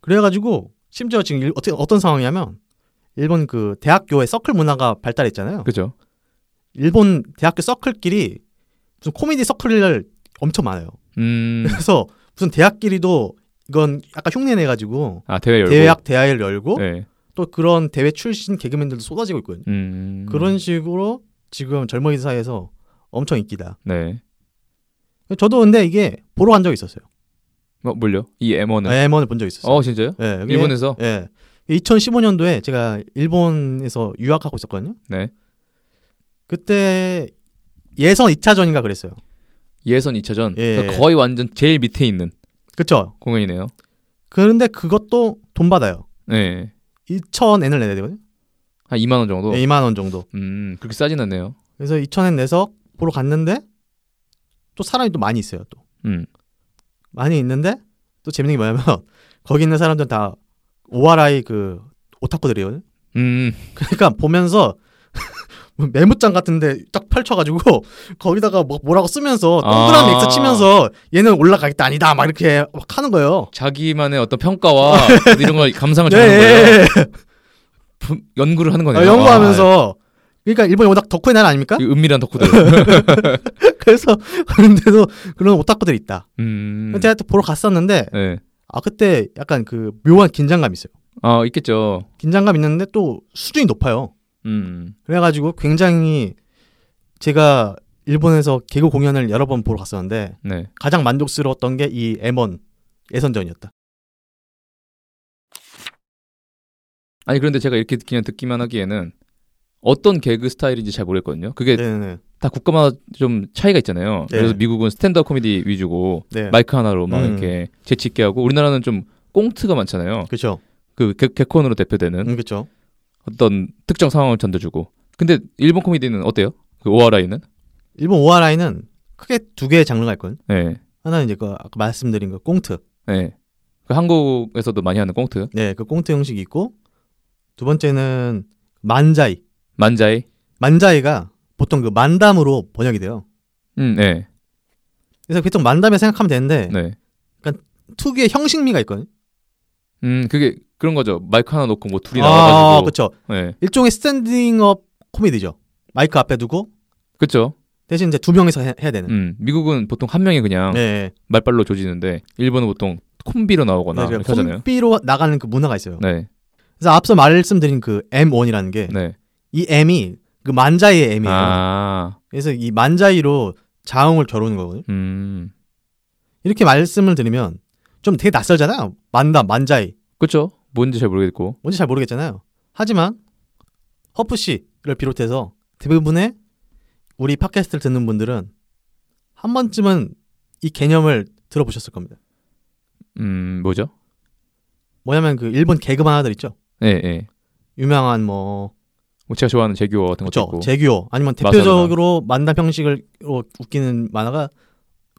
Speaker 2: 그래가지고 심지어 지금 일- 어떻게 어떤 상황이냐면 일본 그 대학교의 서클 문화가 발달했잖아요.
Speaker 1: 그죠?
Speaker 2: 일본 대학교 서클끼리 무슨 코미디 서클을 엄청 많아요.
Speaker 1: 음,
Speaker 2: 그래서 무슨 대학끼리도 이건 약간 흉내 내가지고
Speaker 1: 아 대회 열고.
Speaker 2: 대학 대회를 열고
Speaker 1: 네.
Speaker 2: 또 그런 대회 출신 개그맨들도 쏟아지고 있거든요.
Speaker 1: 음,
Speaker 2: 그런 식으로 지금 젊은이 사이에서 엄청 인기다.
Speaker 1: 네.
Speaker 2: 저도 근데 이게 보러 간 적이 있었어요.
Speaker 1: 뭐 뭘요? 이 M1은?
Speaker 2: M1을 본 적이 있었어요.
Speaker 1: 어 진짜요?
Speaker 2: 예, 그게-
Speaker 1: 일본에서?
Speaker 2: 예. 2015년도에 제가 일본에서 유학하고 있었거든요.
Speaker 1: 네.
Speaker 2: 그때 예선 2차전인가 그랬어요.
Speaker 1: 예선 2차전
Speaker 2: 예.
Speaker 1: 그러니까 거의 완전 제일 밑에 있는
Speaker 2: 그쵸?
Speaker 1: 공연이네요.
Speaker 2: 그런데 그것도 돈 받아요.
Speaker 1: 네.
Speaker 2: 2,000엔을 내야 되거든요.
Speaker 1: 한 2만 원 정도.
Speaker 2: 네, 2만 원 정도.
Speaker 1: 음, 그렇게 싸진 않네요.
Speaker 2: 그래서 2,000엔 내서 보러 갔는데 또 사람이 또 많이 있어요. 또
Speaker 1: 음.
Speaker 2: 많이 있는데 또 재밌는 게 뭐냐면 거기 있는 사람들은 다 오하라이 그 오타쿠들이거든요.
Speaker 1: 음.
Speaker 2: 그러니까 보면서 메모장 같은데 딱 펼쳐가지고 거기다가 뭐 뭐라고 쓰면서 동그라미
Speaker 1: 아.
Speaker 2: X 치면서 얘는 올라가겠다 아니다 막 이렇게 막 하는 거예요.
Speaker 1: 자기만의 어떤 평가와 이런 걸 감상을
Speaker 2: 네,
Speaker 1: 거예요.
Speaker 2: 예, 예.
Speaker 1: 부- 연구를 하는 거네요.
Speaker 2: 아, 연구하면서 그러니까 일본이 워낙 덕후의 나라 아닙니까?
Speaker 1: 아, 이 은밀한 덕후들.
Speaker 2: 그래서 그런데도 그런 오타쿠들이 있다.
Speaker 1: 음.
Speaker 2: 제가 또 보러 갔었는데
Speaker 1: 네.
Speaker 2: 아 그때 약간 그 묘한 긴장감이 있어요.
Speaker 1: 아, 있겠죠.
Speaker 2: 긴장감 있는데 또 수준이 높아요.
Speaker 1: 음.
Speaker 2: 그래가지고 굉장히 제가 일본에서 개그 공연을 여러 번 보러 갔었는데
Speaker 1: 네.
Speaker 2: 가장 만족스러웠던 게 이 M1 예선전이었다.
Speaker 1: 아니 그런데 제가 이렇게 그냥 듣기만 하기에는 어떤 개그 스타일인지 잘 모르겠거든요. 그게
Speaker 2: 네네.
Speaker 1: 다 국가마다 좀 차이가 있잖아요.
Speaker 2: 네.
Speaker 1: 그래서 미국은 stand-up 코미디 위주고
Speaker 2: 네.
Speaker 1: 마이크 하나로 막
Speaker 2: 음.
Speaker 1: 이렇게 재치 있게 하고 우리나라는 좀 꽁트가 많잖아요.
Speaker 2: 그렇죠.
Speaker 1: 그 개, 개콘으로 대표되는
Speaker 2: 음, 그렇죠.
Speaker 1: 어떤 특정 상황을 전달주고. 근데 일본 코미디는 어때요? 그 오하라이는?
Speaker 2: 일본 오하라이는 크게 두 개의 장르가 있거든.
Speaker 1: 네.
Speaker 2: 하나는 이제 그 아까 말씀드린 그 꽁트.
Speaker 1: 네. 그 한국에서도 많이 하는 꽁트.
Speaker 2: 네, 그 꽁트 형식이 있고 두 번째는 만자이.
Speaker 1: 만자이.
Speaker 2: 만자이가 보통 그 만담으로 번역이 돼요.
Speaker 1: 음, 네.
Speaker 2: 그래서 보통 만담에 생각하면 되는데
Speaker 1: 네.
Speaker 2: 특유의 형식미가 있거든.
Speaker 1: 음, 그게 그런 거죠. 마이크 하나 놓고 뭐 둘이
Speaker 2: 아,
Speaker 1: 나와가지고.
Speaker 2: 그렇죠.
Speaker 1: 네.
Speaker 2: 일종의 standing up 코미디죠. 마이크 앞에 두고
Speaker 1: 그쵸.
Speaker 2: 대신 이제 두 명이서 해, 야 되는.
Speaker 1: 음, 미국은 보통 한 명이 그냥
Speaker 2: 네.
Speaker 1: 말빨로 조지는데 일본은 보통 콤비로 나오거나
Speaker 2: 네,
Speaker 1: 하잖아요.
Speaker 2: 콤비로 나가는 그 문화가 있어요.
Speaker 1: 네.
Speaker 2: 그래서 앞서 말씀드린 그 M1이라는 게이
Speaker 1: 네.
Speaker 2: M이 그 만자이의 M이에요.
Speaker 1: 아,
Speaker 2: 그래서 이 만자이로 자웅을 겨루는 거거든요.
Speaker 1: 음,
Speaker 2: 이렇게 말씀을 드리면 좀 되게 낯설잖아요. 만담, 만자이.
Speaker 1: 그쵸. 뭔지 잘 모르겠고.
Speaker 2: 뭔지 잘 모르겠잖아요. 하지만 허프 씨를 비롯해서 대부분의 우리 팟캐스트를 듣는 분들은 한 번쯤은 이 개념을 들어보셨을 겁니다.
Speaker 1: 음, 뭐죠?
Speaker 2: 뭐냐면 그 일본 개그 만화들 있죠.
Speaker 1: 네, 네.
Speaker 2: 유명한 뭐
Speaker 1: 뭐 제가 좋아하는 재규어 같은 것도. 있고.
Speaker 2: 재규어 아니면 대표적으로 만담 형식으로 웃기는 만화가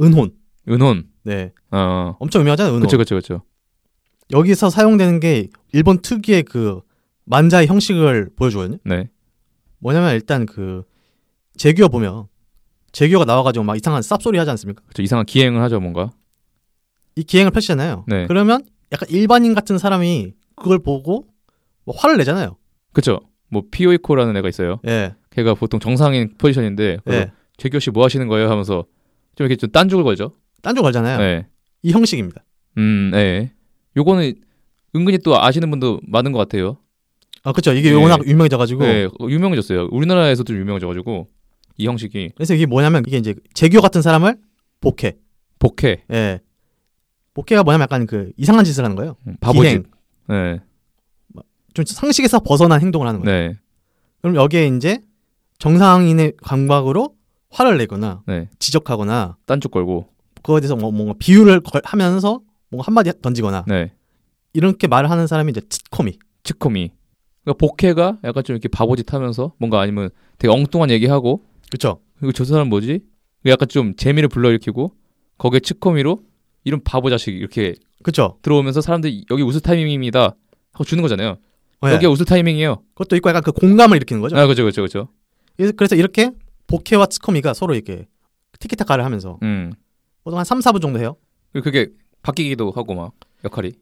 Speaker 2: 은혼.
Speaker 1: 은혼.
Speaker 2: 네.
Speaker 1: 어,
Speaker 2: 엄청 유명하잖아요. 은혼.
Speaker 1: 그쵸, 그쵸, 그쵸.
Speaker 2: 여기서 사용되는 게 일본 특유의 그 만자의 형식을 보여주거든요.
Speaker 1: 네.
Speaker 2: 뭐냐면 일단 그 재규어 보면 재규어가 나와가지고 막 이상한 쌉소리 하지 않습니까?
Speaker 1: 그쵸. 이상한 기행을 하죠, 뭔가.
Speaker 2: 이 기행을 펼치잖아요.
Speaker 1: 네.
Speaker 2: 그러면 약간 일반인 같은 사람이 그걸 보고 뭐 화를 내잖아요.
Speaker 1: 그쵸. 뭐 피오이코라는 애가 있어요.
Speaker 2: 예.
Speaker 1: 걔가 보통 정상인 포지션인데
Speaker 2: 예.
Speaker 1: 재규어 씨뭐 하시는 거예요? 하면서 좀 이렇게 좀 딴죽을 걸죠.
Speaker 2: 딴줄 걸잖아요.
Speaker 1: 네.
Speaker 2: 이 형식입니다.
Speaker 1: 음, 네. 요거는 은근히 또 아시는 분도 많은 것 같아요.
Speaker 2: 아 그렇죠. 이게
Speaker 1: 네.
Speaker 2: 워낙 유명해져가지고
Speaker 1: 네, 어, 유명해졌어요. 우리나라에서도 유명해져가지고 이 형식이
Speaker 2: 그래서 이게 뭐냐면 이게 이제 재규어 같은 사람을 복해.
Speaker 1: 복해,
Speaker 2: 예. 복해가 뭐냐면 약간 그 이상한 짓을 하는 거예요.
Speaker 1: 음, 바보짓. 네,
Speaker 2: 좀 상식에서 벗어난 행동을 하는 거예요.
Speaker 1: 네,
Speaker 2: 그럼 여기에 이제 정상인의 감각으로 화를 내거나
Speaker 1: 네.
Speaker 2: 지적하거나
Speaker 1: 딴 쪽 걸고,
Speaker 2: 그거에 대해서 뭐 뭔가 비유를 걸- 하면서 뭔가 한마디 던지거나
Speaker 1: 네.
Speaker 2: 이렇게 말을 하는 사람이 이제 츠코미.
Speaker 1: 치코미. 그러니까 복해가 약간 좀 이렇게 바보짓 하면서 뭔가 아니면 되게 엉뚱한 얘기하고
Speaker 2: 그렇죠.
Speaker 1: 그리고 저 사람 뭐지? 약간 좀 재미를 불러일으키고 거기에 치코미로 이런 바보 자식 이렇게
Speaker 2: 그렇죠.
Speaker 1: 들어오면서 사람들이 여기 웃을 타이밍입니다 하고 주는 거잖아요.
Speaker 2: 네.
Speaker 1: 여기 웃을 타이밍이에요.
Speaker 2: 그것도 있고 약간 그 공감을 일으키는 거죠.
Speaker 1: 아, 그죠, 그죠, 그죠.
Speaker 2: 그래서- 그래서 이렇게 복해와 츠코미가 서로 이렇게 티키타카를 하면서
Speaker 1: 음.
Speaker 2: 보통 한 3, 4분 정도 해요.
Speaker 1: 그게 바뀌기도 하고 막 역할이.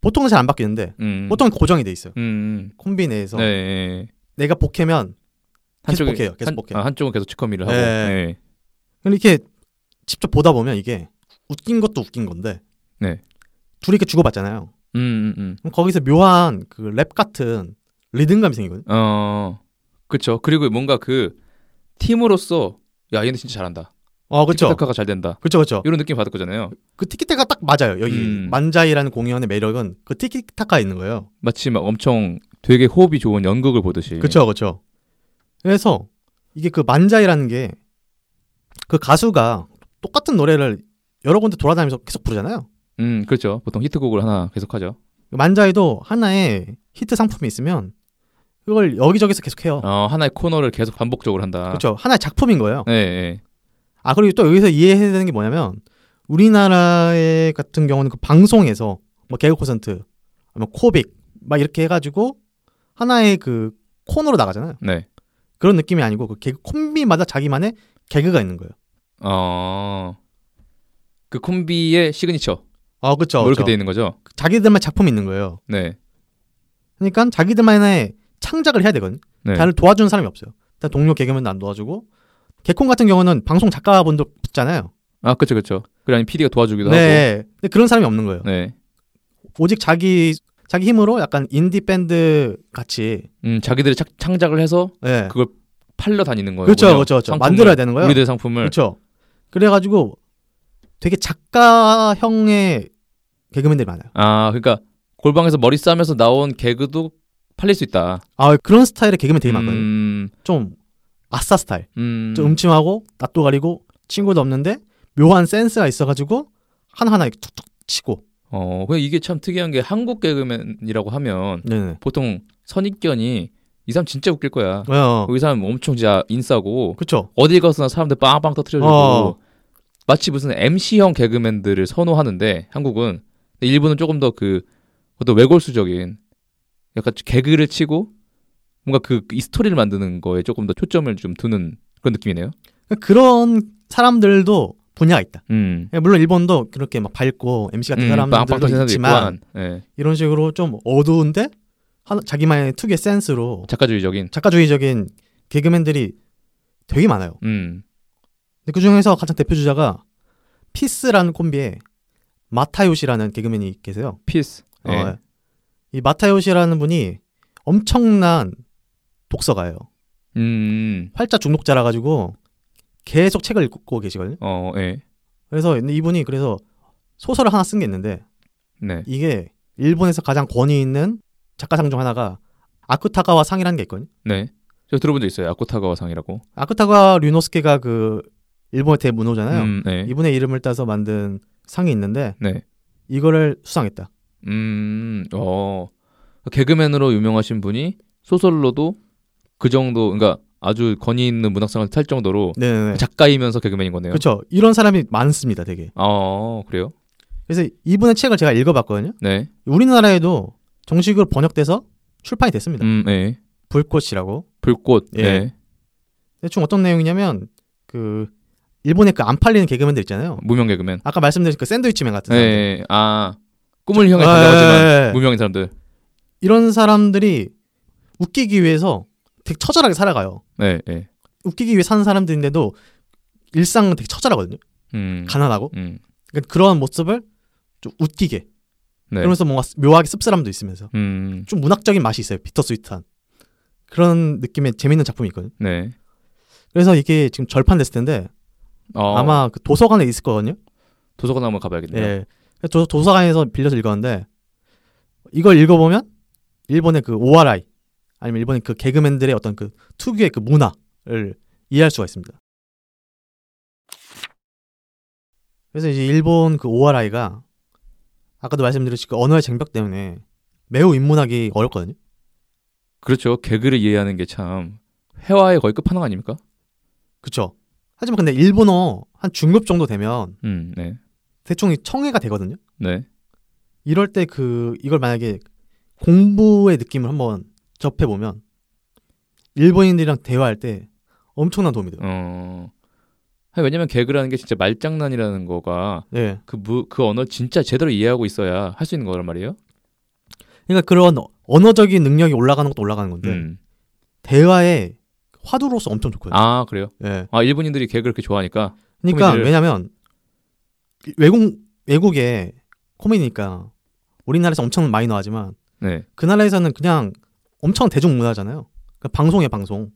Speaker 2: 보통은 잘 안 바뀌는데
Speaker 1: 음.
Speaker 2: 보통 고정이 돼 있어요.
Speaker 1: 음.
Speaker 2: 콤비 내에서
Speaker 1: 네, 네.
Speaker 2: 내가 복해면 계속
Speaker 1: 한쪽에-
Speaker 2: 복해요. 계속
Speaker 1: 한,
Speaker 2: 복해.
Speaker 1: 아, 한쪽은 계속 치커미를 하고.
Speaker 2: 네.
Speaker 1: 네.
Speaker 2: 근데 이렇게 직접 보다 보면 이게 웃긴 것도 웃긴 건데
Speaker 1: 네.
Speaker 2: 둘이 이렇게 주고받잖아요.
Speaker 1: 음, 음, 음.
Speaker 2: 거기서 묘한 그 랩 같은 리듬감이 생기거든요.
Speaker 1: 어. 그쵸. 그리고 뭔가 그 팀으로서 야, 얘네 진짜 잘한다.
Speaker 2: 어, 그렇죠.
Speaker 1: 티키타카가 잘 된다.
Speaker 2: 그렇죠, 그렇죠.
Speaker 1: 이런 느낌 받을 거잖아요.
Speaker 2: 그 티키타카 딱 맞아요. 여기
Speaker 1: 음.
Speaker 2: 만자이라는 공연의 매력은 그 티키타카에 있는 거예요.
Speaker 1: 마치 막 엄청 되게 호흡이 좋은 연극을 보듯이.
Speaker 2: 그렇죠, 그렇죠. 그래서 이게 그 만자이라는 게 그 가수가 똑같은 노래를 여러 군데 돌아다니면서 계속 부르잖아요.
Speaker 1: 음, 그렇죠. 보통 히트곡을 하나 계속하죠.
Speaker 2: 만자이도 하나의 히트 상품이 있으면 그걸 여기저기서 계속해요.
Speaker 1: 어, 하나의 코너를 계속 반복적으로 한다.
Speaker 2: 그렇죠. 하나의 작품인 거예요.
Speaker 1: 네, 네.
Speaker 2: 아 그리고 또 여기서 이해해야 되는 게 뭐냐면 우리나라의 같은 경우는 그 방송에서 뭐 개그 콘서트, 아니면 코빅 막 이렇게 해가지고 하나의 그 코너로 나가잖아요.
Speaker 1: 네.
Speaker 2: 그런 느낌이 아니고 그 개그 콤비마다 자기만의 개그가 있는 거예요.
Speaker 1: 어. 그 콤비의 시그니처.
Speaker 2: 아 그렇죠.
Speaker 1: 뭐 이렇게 돼 있는 거죠.
Speaker 2: 자기들만 작품이 있는 거예요.
Speaker 1: 네.
Speaker 2: 그러니까 자기들만의 창작을 해야 되거든.
Speaker 1: 네.
Speaker 2: 따로 도와주는 사람이 없어요. 일단 동료 개그맨도 안 도와주고 개콘 같은 경우는 방송 작가분들 붙잖아요.
Speaker 1: 아, 그렇죠, 그렇죠. 그래 아니 PD가 도와주기도 하고.
Speaker 2: 네. 근데 그런 사람이 없는 거예요.
Speaker 1: 네.
Speaker 2: 오직 자기 자기 힘으로 약간 인디 밴드 같이
Speaker 1: 음, 자기들이 착, 창작을 해서
Speaker 2: 네.
Speaker 1: 그걸 팔러 다니는 거예요.
Speaker 2: 그렇죠, 그렇죠, 그렇죠. 만들어야 되는 거예요.
Speaker 1: 우리들 상품을.
Speaker 2: 그렇죠. 그래가지고 되게 작가형의 개그맨들이 많아요.
Speaker 1: 아, 그러니까 골방에서 머리 싸면서 나온 개그도 팔릴 수 있다.
Speaker 2: 아 그런 스타일의 개그맨 되게 많거든요.
Speaker 1: 음,
Speaker 2: 좀 아싸 스타일.
Speaker 1: 음,
Speaker 2: 좀 음침하고 낯도 가리고 친구도 없는데 묘한 센스가 있어가지고 하나하나 이렇게 툭툭 치고.
Speaker 1: 어, 근데 이게 참 특이한 게 한국 개그맨이라고 하면
Speaker 2: 네네.
Speaker 1: 보통 선입견이 이 사람 진짜 웃길 거야.
Speaker 2: 어.
Speaker 1: 이 사람 엄청 진짜 인싸고
Speaker 2: 그쵸.
Speaker 1: 어디 가서나 사람들 빵빵 터트려주고
Speaker 2: 어.
Speaker 1: 마치 무슨 MC형 개그맨들을 선호하는데 한국은 일본은 조금 더 그 어떤 외골수적인 약간 개그를 치고 뭔가 그 이 스토리를 만드는 거에 조금 더 초점을 좀 두는 그런 느낌이네요.
Speaker 2: 그러니까 그런 사람들도 분야가 있다.
Speaker 1: 음.
Speaker 2: 물론 일본도 그렇게 막 밝고 MC 같은
Speaker 1: 음,
Speaker 2: 사람들도 있지만
Speaker 1: 예.
Speaker 2: 이런 식으로 좀 어두운데 하나, 자기만의 특유의 센스로
Speaker 1: 작가주의적인
Speaker 2: 작가주의적인 개그맨들이 되게 많아요.
Speaker 1: 음.
Speaker 2: 근데 그 중에서 가장 대표 주자가 피스라는 콤비에 마타요시라는 개그맨이 계세요.
Speaker 1: 피스. 예.
Speaker 2: 어, 이 마타요시라는 분이 엄청난 독서가예요.
Speaker 1: 음.
Speaker 2: 활자 중독자라 가지고 계속 책을 읽고 계시거든요.
Speaker 1: 어, 예.
Speaker 2: 그래서 이분이 그래서 소설을 하나 쓴 게 있는데
Speaker 1: 네.
Speaker 2: 이게 일본에서 가장 권위 있는 작가상 중 하나가 아쿠타가와 상이라는 게 있거든요.
Speaker 1: 네. 저 들어본 적 있어요. 아쿠타가와 상이라고.
Speaker 2: 아쿠타가 류노스케가 그 일본의 대문호잖아요.
Speaker 1: 음, 네.
Speaker 2: 이분의 이름을 따서 만든 상이 있는데
Speaker 1: 네.
Speaker 2: 이거를 수상했다.
Speaker 1: 음, 어. 개그맨으로 유명하신 분이 소설로도 그 정도, 그러니까 아주 권위 있는 문학상을 탈 정도로
Speaker 2: 네네.
Speaker 1: 작가이면서 개그맨인 거네요.
Speaker 2: 그렇죠. 이런 사람이 많습니다, 되게.
Speaker 1: 어, 그래요?
Speaker 2: 그래서 이분의 책을 제가 읽어봤거든요.
Speaker 1: 네.
Speaker 2: 우리나라에도 정식으로 번역돼서 출판이 됐습니다.
Speaker 1: 음, 네.
Speaker 2: 불꽃이라고.
Speaker 1: 불꽃.
Speaker 2: 예.
Speaker 1: 네.
Speaker 2: 대충 어떤 내용이냐면 그 일본의 그 안 팔리는 개그맨들 있잖아요.
Speaker 1: 무명 개그맨.
Speaker 2: 아까 말씀드린 그 샌드위치맨 같은 사람들.
Speaker 1: 네. 아, 꿈을 향해
Speaker 2: 아,
Speaker 1: 달려가지만. 무명인 사람들.
Speaker 2: 이런 사람들이 웃기기 위해서 되게 처절하게 살아가요.
Speaker 1: 네, 네.
Speaker 2: 웃기기 위해 사는 사람들인데도 일상은 되게 처절하거든요.
Speaker 1: 음.
Speaker 2: 가난하고.
Speaker 1: 음.
Speaker 2: 그러니까 그런 모습을 좀 웃기게.
Speaker 1: 네.
Speaker 2: 그러면서 뭔가 묘하게 씁쓸함도 있으면서
Speaker 1: 음.
Speaker 2: 좀 문학적인 맛이 있어요. 비터스위트한 그런 느낌의 재밌는 작품이 있거든요.
Speaker 1: 네.
Speaker 2: 그래서 이게 지금 절판됐을 텐데
Speaker 1: 어,
Speaker 2: 아마 그 도서관에 있을 거거든요.
Speaker 1: 도서관 한번 가봐야겠네요.
Speaker 2: 예. 도, 도서관에서 빌려서 읽었는데 이걸 읽어보면 일본의 그 오와라이 아니면 일본의 그 개그맨들의 어떤 그 특유의 그 문화를 이해할 수가 있습니다. 그래서 이제 일본 그 오와라이가 아까도 말씀드렸듯이 그 언어의 쟁벽 때문에 매우 입문하기 어렵거든요.
Speaker 1: 그렇죠. 개그를 이해하는 게 참 회화의 거의 끝판왕 아닙니까?
Speaker 2: 그쵸? 하지만 근데 일본어 한 중급 정도 되면
Speaker 1: 음, 네.
Speaker 2: 대충 청해가 되거든요.
Speaker 1: 네.
Speaker 2: 이럴 때 그 이걸 만약에 공부의 느낌을 한번 접해 보면 일본인들이랑 대화할 때 엄청난 도움이 돼요.
Speaker 1: 어. 아니, 왜냐면 개그라는 게 진짜 말장난이라는 거가
Speaker 2: 예.
Speaker 1: 그, 무, 그 언어 진짜 제대로 이해하고 있어야 할 수 있는 거란 말이에요.
Speaker 2: 그러니까 그런 언어적인 능력이 올라가는 것도 올라가는 건데
Speaker 1: 음.
Speaker 2: 대화의 화두로서 엄청 좋거든요.
Speaker 1: 아, 그래요?
Speaker 2: 예.
Speaker 1: 아, 일본인들이 개그를 그렇게 좋아하니까.
Speaker 2: 그러니까
Speaker 1: 코미디를-
Speaker 2: 왜냐면 외국 외국에 코미디니까 우리나라에서 엄청 마이너하지만
Speaker 1: 네.
Speaker 2: 그 나라에서는 그냥 엄청 대중 문화잖아요. 그러니까 방송에 방송.
Speaker 1: 음,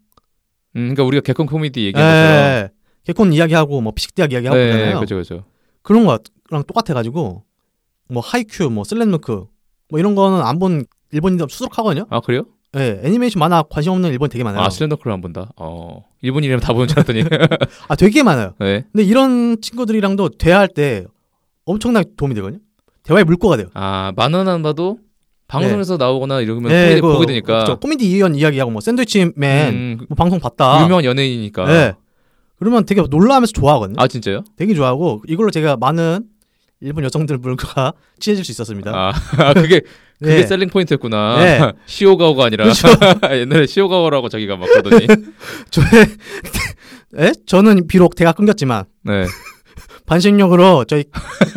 Speaker 1: 그러니까 우리가 개콘 코미디 얘기한 것처럼.
Speaker 2: 예. 개콘 이야기하고 뭐 피식대학 이야기하고
Speaker 1: 네,
Speaker 2: 그러잖아요.
Speaker 1: 그렇죠, 그렇죠.
Speaker 2: 그런 거랑 똑같아가지고 뭐 하이큐, 뭐 슬램덩크 뭐 이런 거는 안 본 일본인들 수두룩하거든요.
Speaker 1: 아, 그래요?
Speaker 2: 예, 애니메이션 만화 관심 없는 일본 되게 많아요.
Speaker 1: 아 슬렌더크를 안 본다. 어 일본인이라면 다 보는 줄 알았더니.
Speaker 2: 아, 되게 많아요.
Speaker 1: 네.
Speaker 2: 근데 이런 친구들이랑도 대화할 때 엄청나게 도움이 되거든요. 대화의 물꼬가 돼요.
Speaker 1: 아 만화는 봐도 방송에서 나오거나 이러면
Speaker 2: 예,
Speaker 1: 코미디
Speaker 2: 그거
Speaker 1: 보게 되니까.
Speaker 2: 그쵸. 코미디 이연 이야기하고 뭐 샌드위치맨
Speaker 1: 음,
Speaker 2: 뭐 방송 봤다.
Speaker 1: 유명한 연예인이니까.
Speaker 2: 예. 그러면 되게 놀라면서 좋아하거든요.
Speaker 1: 아 진짜요?
Speaker 2: 되게 좋아하고 이걸로 제가 많은 일본 여성들과 친해질 수 있었습니다.
Speaker 1: 아, 아, 그게 그게
Speaker 2: 네.
Speaker 1: 셀링 포인트였구나.
Speaker 2: 네.
Speaker 1: 시오가오가 아니라
Speaker 2: 그렇죠.
Speaker 1: 옛날에 시오가오라고 자기가 막 그러더니.
Speaker 2: 저의 예? 저는 비록 대가 끊겼지만
Speaker 1: 네.
Speaker 2: 반신욕으로 저희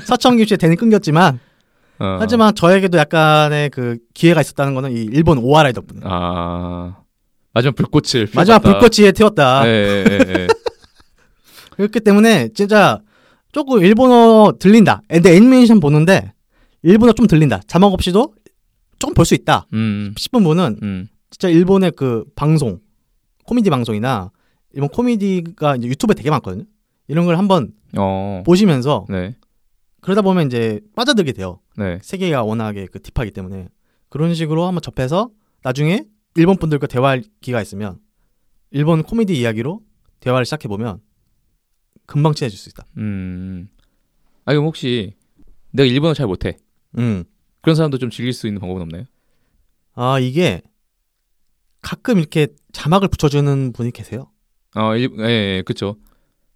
Speaker 2: 서청김 씨의 대는 끊겼지만
Speaker 1: 어.
Speaker 2: 하지만 저에게도 약간의 그 기회가 있었다는 거는 이 일본 오하라의 덕분.
Speaker 1: 아 마지막 불꽃을
Speaker 2: 마지막
Speaker 1: 피웠다.
Speaker 2: 불꽃이 태웠다.
Speaker 1: 예, 예, 예, 예.
Speaker 2: 그렇기 때문에 진짜 조금 일본어 들린다. 근데 애니메이션 보는데 일본어 좀 들린다. 자막 없이도 조금 볼 수 있다.
Speaker 1: 음,
Speaker 2: 싶은 분은
Speaker 1: 음,
Speaker 2: 진짜 일본의 그 방송, 코미디 방송이나 일본 코미디가 유튜브에 되게 많거든요. 이런 걸 한번
Speaker 1: 어,
Speaker 2: 보시면서
Speaker 1: 네,
Speaker 2: 그러다 보면 이제 빠져들게 돼요.
Speaker 1: 네,
Speaker 2: 세계가 워낙에 그 딥하기 때문에 그런 식으로 한번 접해서 나중에 일본 분들과 대화할 기회가 있으면 일본 코미디 이야기로 대화를 시작해 보면 금방 친해질 수 있다.
Speaker 1: 음. 아 그럼 혹시 내가 일본어 잘 못해.
Speaker 2: 음.
Speaker 1: 그런 사람도 좀 즐길 수 있는 방법은 없나요?
Speaker 2: 아 이게 가끔 이렇게 자막을 붙여주는 분이 계세요.
Speaker 1: 어, 일, 예, 예, 그쵸.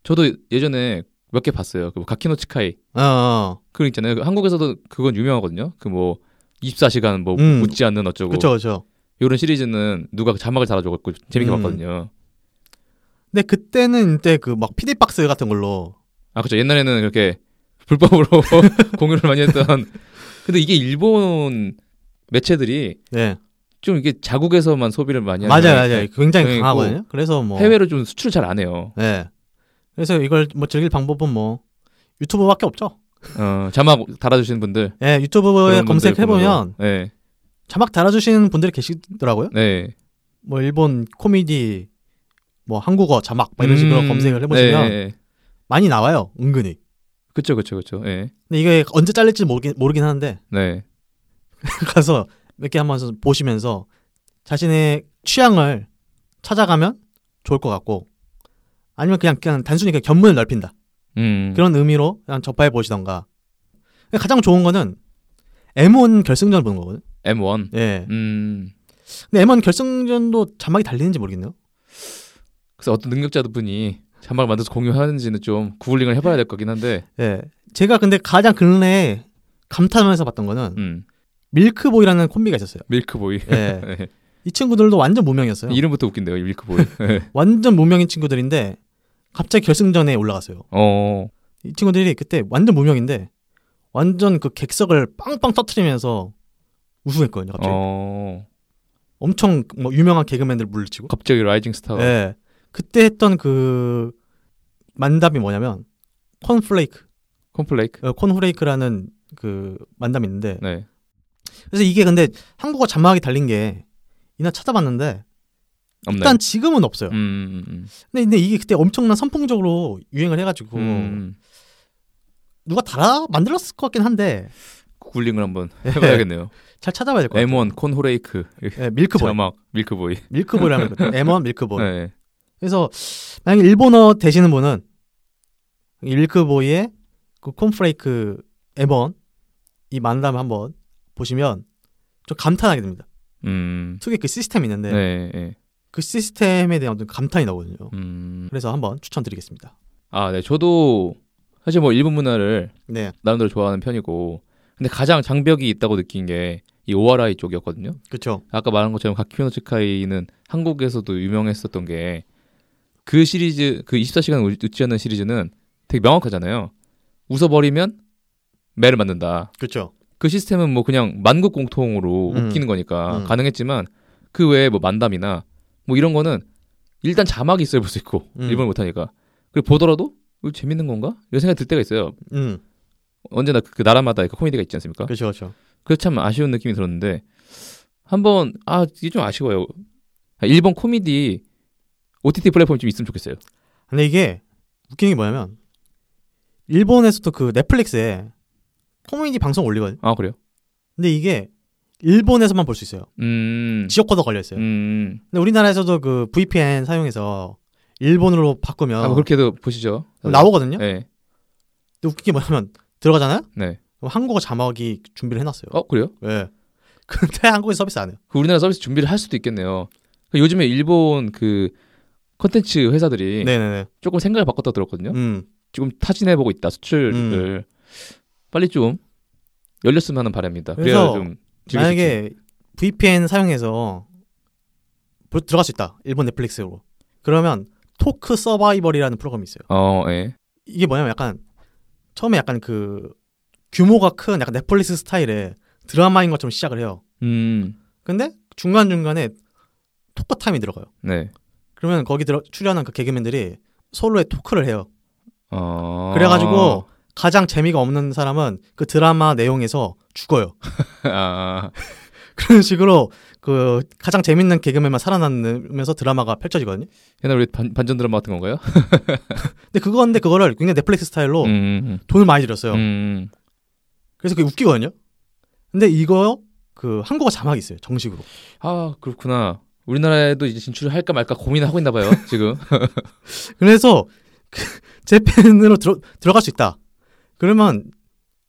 Speaker 1: 저도 예전에 몇 개 봤어요. 그 가키노치카이.
Speaker 2: 어, 어.
Speaker 1: 그거 있잖아요. 그 한국에서도 그건 유명하거든요. 그 뭐 24시간 뭐
Speaker 2: 음.
Speaker 1: 묻지 않는 어쩌고.
Speaker 2: 그렇죠, 그렇죠.
Speaker 1: 이런 시리즈는 누가 자막을 달아줘갖고 재밌게
Speaker 2: 음.
Speaker 1: 봤거든요.
Speaker 2: 근데 그때는 이때 그막 PD 박스 같은 걸로
Speaker 1: 아 그렇죠. 옛날에는 그렇게 불법으로 공유를 많이 했던. 근데 이게 일본 매체들이
Speaker 2: 네
Speaker 1: 좀 이게 자국에서만 소비를 많이 하는
Speaker 2: 맞아요, 맞아요. 굉장히
Speaker 1: 네,
Speaker 2: 강하거든요. 그래서 뭐
Speaker 1: 해외로 좀 수출을 잘 안 해요.
Speaker 2: 네. 그래서 이걸 뭐 즐길 방법은 뭐 유튜브밖에 없죠.
Speaker 1: 어, 자막 달아주시는 분들
Speaker 2: 예, 유튜브에
Speaker 1: 그런 분들
Speaker 2: 검색해 보면
Speaker 1: 보면서. 네,
Speaker 2: 자막 달아주시는 분들이 계시더라고요.
Speaker 1: 네.
Speaker 2: 뭐 일본 코미디, 뭐 한국어 자막 막 이런 식으로
Speaker 1: 음,
Speaker 2: 검색을 해보시면
Speaker 1: 네,
Speaker 2: 많이 나와요. 은근히.
Speaker 1: 그쵸, 그쵸, 그쵸. 네,
Speaker 2: 근데 이게 언제 잘릴지 모르긴, 모르긴 하는데
Speaker 1: 네,
Speaker 2: 가서 몇 개 한번 보시면서 자신의 취향을 찾아가면 좋을 것 같고 아니면 그냥 그냥 단순히 그냥 견문을 넓힌다
Speaker 1: 음,
Speaker 2: 그런 의미로 그냥 접해 보시던가 가장 좋은 거는 M1 결승전 보는 거거든.
Speaker 1: M1.
Speaker 2: 예.
Speaker 1: 음,
Speaker 2: 근데 M1 결승전도 자막이 달리는지 모르겠네요.
Speaker 1: 그래서 어떤 능력자들 분이 자막을 만들어서 공유하는지는 좀 구글링을 해봐야 될 거긴 한데,
Speaker 2: 예. 제가 근데 가장 근래에 감탄하면서 봤던 거는
Speaker 1: 음,
Speaker 2: 밀크보이라는 콤비가 있었어요.
Speaker 1: 밀크보이.
Speaker 2: 예.
Speaker 1: 네.
Speaker 2: 이 친구들도 완전 무명이었어요.
Speaker 1: 이름부터 웃긴데요, 이 밀크보이. 네.
Speaker 2: 완전 무명인 친구들인데 갑자기 결승전에 올라갔어요.
Speaker 1: 어,
Speaker 2: 이 친구들이 그때 완전 무명인데 완전 그 객석을 빵빵 터트리면서 우승했거든요. 갑자기
Speaker 1: 어,
Speaker 2: 엄청 뭐 유명한 개그맨들 물리치고.
Speaker 1: 갑자기 라이징 스타가.
Speaker 2: 예. 그때 했던 그 만담이 뭐냐면 콘플레이크,
Speaker 1: 콤플레이크.
Speaker 2: 어, 콘프레이크라는 그 만담이 있는데
Speaker 1: 네.
Speaker 2: 그래서 이게 근데 한국어 자막이 달린 게 이나 찾아봤는데
Speaker 1: 없나요?
Speaker 2: 일단 지금은 없어요.
Speaker 1: 음, 음, 음.
Speaker 2: 근데, 근데 이게 그때 엄청난 선풍적으로 유행을 해가지고
Speaker 1: 음,
Speaker 2: 누가 달아 만들었을 것 같긴 한데
Speaker 1: 구글링을 한번 해봐야겠네요.
Speaker 2: 잘 찾아봐야 될 것 같아요.
Speaker 1: M1 콘호레이크.
Speaker 2: 예, 밀크보이,
Speaker 1: 자막 밀크보이.
Speaker 2: 밀크보이라는 거거든요. M1 밀크보이.
Speaker 1: 네.
Speaker 2: 그래서 만약에 일본어 되시는 분은 이 밀크보이의 그 콘프레이크 M1 이 만담을 한번 보시면 좀 감탄하게 됩니다.
Speaker 1: 음.
Speaker 2: 속에 그 시스템이 있는데
Speaker 1: 네. 네.
Speaker 2: 그 시스템에 대한 어떤 감탄이 나거든요.
Speaker 1: 음.
Speaker 2: 그래서 한번 추천드리겠습니다.
Speaker 1: 아, 네. 저도 사실 뭐 일본 문화를
Speaker 2: 네,
Speaker 1: 나름대로 좋아하는 편이고, 근데 가장 장벽이 있다고 느낀 게 이 오하라이 쪽이었거든요.
Speaker 2: 그렇죠.
Speaker 1: 아까 말한 것처럼 가키노츠카이는 한국에서도 유명했었던 게 그 시리즈 그 24시간 웃지 않는 시리즈는 되게 명확하잖아요. 웃어버리면 매를 맞는다.
Speaker 2: 그렇죠.
Speaker 1: 그 시스템은 뭐 그냥 만국 공통으로
Speaker 2: 음.
Speaker 1: 웃기는 거니까
Speaker 2: 음.
Speaker 1: 가능했지만 그 외에 뭐 만담이나 뭐 이런 거는 일단 자막이 있어야 볼 수 있고
Speaker 2: 음.
Speaker 1: 일본을 못하니까 그리고 보더라도 이거 재밌는 건가 이런 생각이 들 때가 있어요.
Speaker 2: 음,
Speaker 1: 언제나 그, 그 나라마다 그 코미디가 있지 않습니까?
Speaker 2: 그렇죠, 그렇죠.
Speaker 1: 그래서 참 아쉬운 느낌이 들었는데 한번 아 이게 좀 아쉬워요. 아, 일본 코미디 OTT 플랫폼이 좀 있으면 좋겠어요.
Speaker 2: 근데 이게 웃기는 게 뭐냐면 일본에서도 그 넷플릭스에 코미디 방송 올리거든요.
Speaker 1: 아 그래요?
Speaker 2: 근데 이게 일본에서만 볼 수 있어요.
Speaker 1: 음.
Speaker 2: 지역 코드 걸려 있어요.
Speaker 1: 음.
Speaker 2: 근데 우리나라에서도 그 VPN 사용해서 일본으로 바꾸면
Speaker 1: 아, 뭐 그렇게도 보시죠.
Speaker 2: 나오거든요.
Speaker 1: 네.
Speaker 2: 근데 웃긴 게 뭐냐면 들어가잖아요.
Speaker 1: 네.
Speaker 2: 그럼 한국어 자막이 준비를 해놨어요.
Speaker 1: 어, 그래요?
Speaker 2: 예. 근데 한국에 서비스 안 해요.
Speaker 1: 그 우리나라 서비스 준비를 할 수도 있겠네요. 그 요즘에 일본 그 컨텐츠 회사들이
Speaker 2: 네네네.
Speaker 1: 조금 생각을 바꿨다 들었거든요.
Speaker 2: 음.
Speaker 1: 지금 타진해 보고 있다 수출을 빨리 좀 열렸으면 하는 바람입니다. 그래야
Speaker 2: 그래서
Speaker 1: 좀수 있지.
Speaker 2: 만약에 VPN 사용해서 보- 들어갈 수 있다. 일본 넷플릭스로. 그러면 토크 서바이벌이라는 프로그램이 있어요.
Speaker 1: 어, 예.
Speaker 2: 이게 뭐냐면 약간 처음에 약간 그 규모가 큰 약간 넷플릭스 스타일의 드라마인 것처럼 시작을 해요.
Speaker 1: 음.
Speaker 2: 근데 중간 중간에 토크 타임이 들어가요.
Speaker 1: 네.
Speaker 2: 그러면 거기 들어 출연한 그 개그맨들이 서로의 토크를 해요.
Speaker 1: 어.
Speaker 2: 그래가지고 가장 재미가 없는 사람은 그 드라마 내용에서 죽어요.
Speaker 1: 아.
Speaker 2: 그런 식으로 그 가장 재밌는 개그맨만 살아남으면서 드라마가 펼쳐지거든요.
Speaker 1: 옛날 우리 반, 반전 드라마 같은 건가요?
Speaker 2: 근데 그건데 그거를 굉장히 넷플릭스 스타일로
Speaker 1: 음.
Speaker 2: 돈을 많이 들였어요.
Speaker 1: 음.
Speaker 2: 그래서 그게 웃기거든요. 근데 이거 그 한국어 자막이 있어요. 정식으로.
Speaker 1: 아, 그렇구나. 우리나라에도 이제 진출을 할까 말까 고민을 하고 있나 봐요, 지금.
Speaker 2: 그래서 그 재팬으로 들어 들어갈 수 있다. 그러면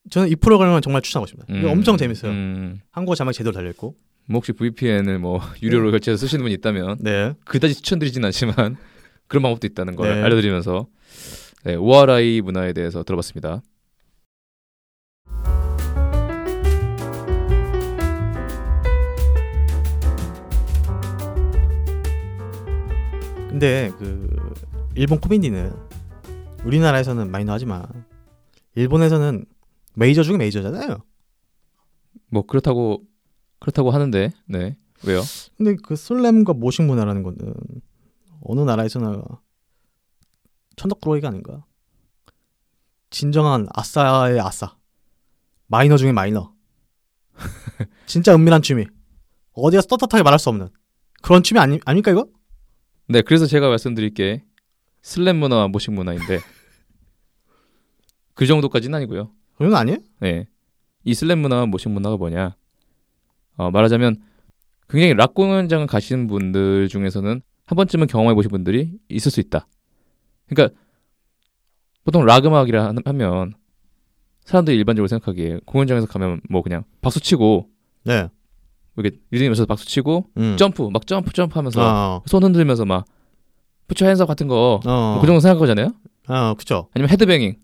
Speaker 2: 저는 이 프로그램은 정말 추천하고 싶습니다.
Speaker 1: 음.
Speaker 2: 엄청 재밌어요.
Speaker 1: 음.
Speaker 2: 한국어 자막 제대로 달려 있고.
Speaker 1: 뭐 혹시 VPN을 뭐 유료로 결제해서 쓰시는 분이 있다면
Speaker 2: 네.
Speaker 1: 그다지 추천드리진 않지만 그런 방법도 있다는 걸
Speaker 2: 네.
Speaker 1: 알려드리면서 네, 오아라이 문화에 대해서 들어봤습니다.
Speaker 2: 근데 그 일본 코미디는 우리나라에서는 마이너하지만 일본에서는 메이저 중에 메이저잖아요.
Speaker 1: 뭐 그렇다고 그렇다고 하는데 네 왜요?
Speaker 2: 근데 그 슬램과 모식 문화라는 거는 어느 나라에서나 천덕꾸러기가 아닌가? 진정한 아싸의 아싸. 마이너 중에 마이너. 진짜 은밀한 취미. 어디 가서 떳떳하게 말할 수 없는 그런 취미 아니, 아닙니까 이거?
Speaker 1: 네 그래서 제가 말씀드릴 게 슬램 문화와 모식 문화인데 그 정도까지는 아니고요.
Speaker 2: 그건 아니에요?
Speaker 1: 네. 이 슬램 문화와 모식 문화가 뭐냐? 어, 말하자면 굉장히 락 공연장을 가시는 분들 중에서는 한 번쯤은 경험해 보신 분들이 있을 수 있다. 그러니까 보통 락 음악이라 하- 하면 사람들이 일반적으로 생각하기에 공연장에서 가면 뭐 그냥 박수 치고
Speaker 2: 네.
Speaker 1: 이렇게 리듬에서 박수 치고
Speaker 2: 음.
Speaker 1: 점프 막 점프 점프 하면서
Speaker 2: 어.
Speaker 1: 손 흔들면서 막 put your hands up 같은 거그
Speaker 2: 어.
Speaker 1: 정도 생각하잖아요.
Speaker 2: 어, 그쵸.
Speaker 1: 아니면 헤드뱅잉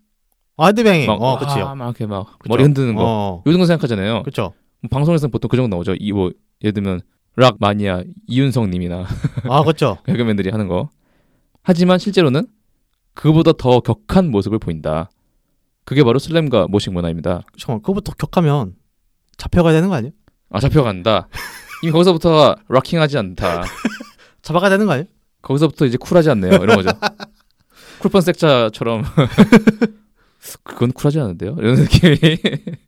Speaker 2: 아, 헤드뱅잉.
Speaker 1: 막,
Speaker 2: 어, 그치요.
Speaker 1: 아, 막 이렇게 막
Speaker 2: 그쵸.
Speaker 1: 머리 흔드는 거
Speaker 2: 어.
Speaker 1: 요 정도 생각하잖아요.
Speaker 2: 그쵸.
Speaker 1: 뭐 방송에서는 보통 그 정도 나오죠. 이 뭐 예를 들면 락 마니아 이윤성 님이나
Speaker 2: 아, 그쵸.
Speaker 1: 개그맨들이 하는 거. 하지만 실제로는 그보다 더 격한 모습을 보인다. 그게 바로 슬램과 모식 문화입니다.
Speaker 2: 잠깐만, 그거부터 격하면 잡혀가야 되는 거 아니에요?
Speaker 1: 아 잡혀간다. 이미 거기서부터 락킹하지 않다.
Speaker 2: 잡아가야 되는 거 아니에요?
Speaker 1: 거기서부터 이제 쿨하지 않네요. 이런 거죠. 쿨펀 색자처럼 그건 쿨하지 않은데요. 이런 느낌이.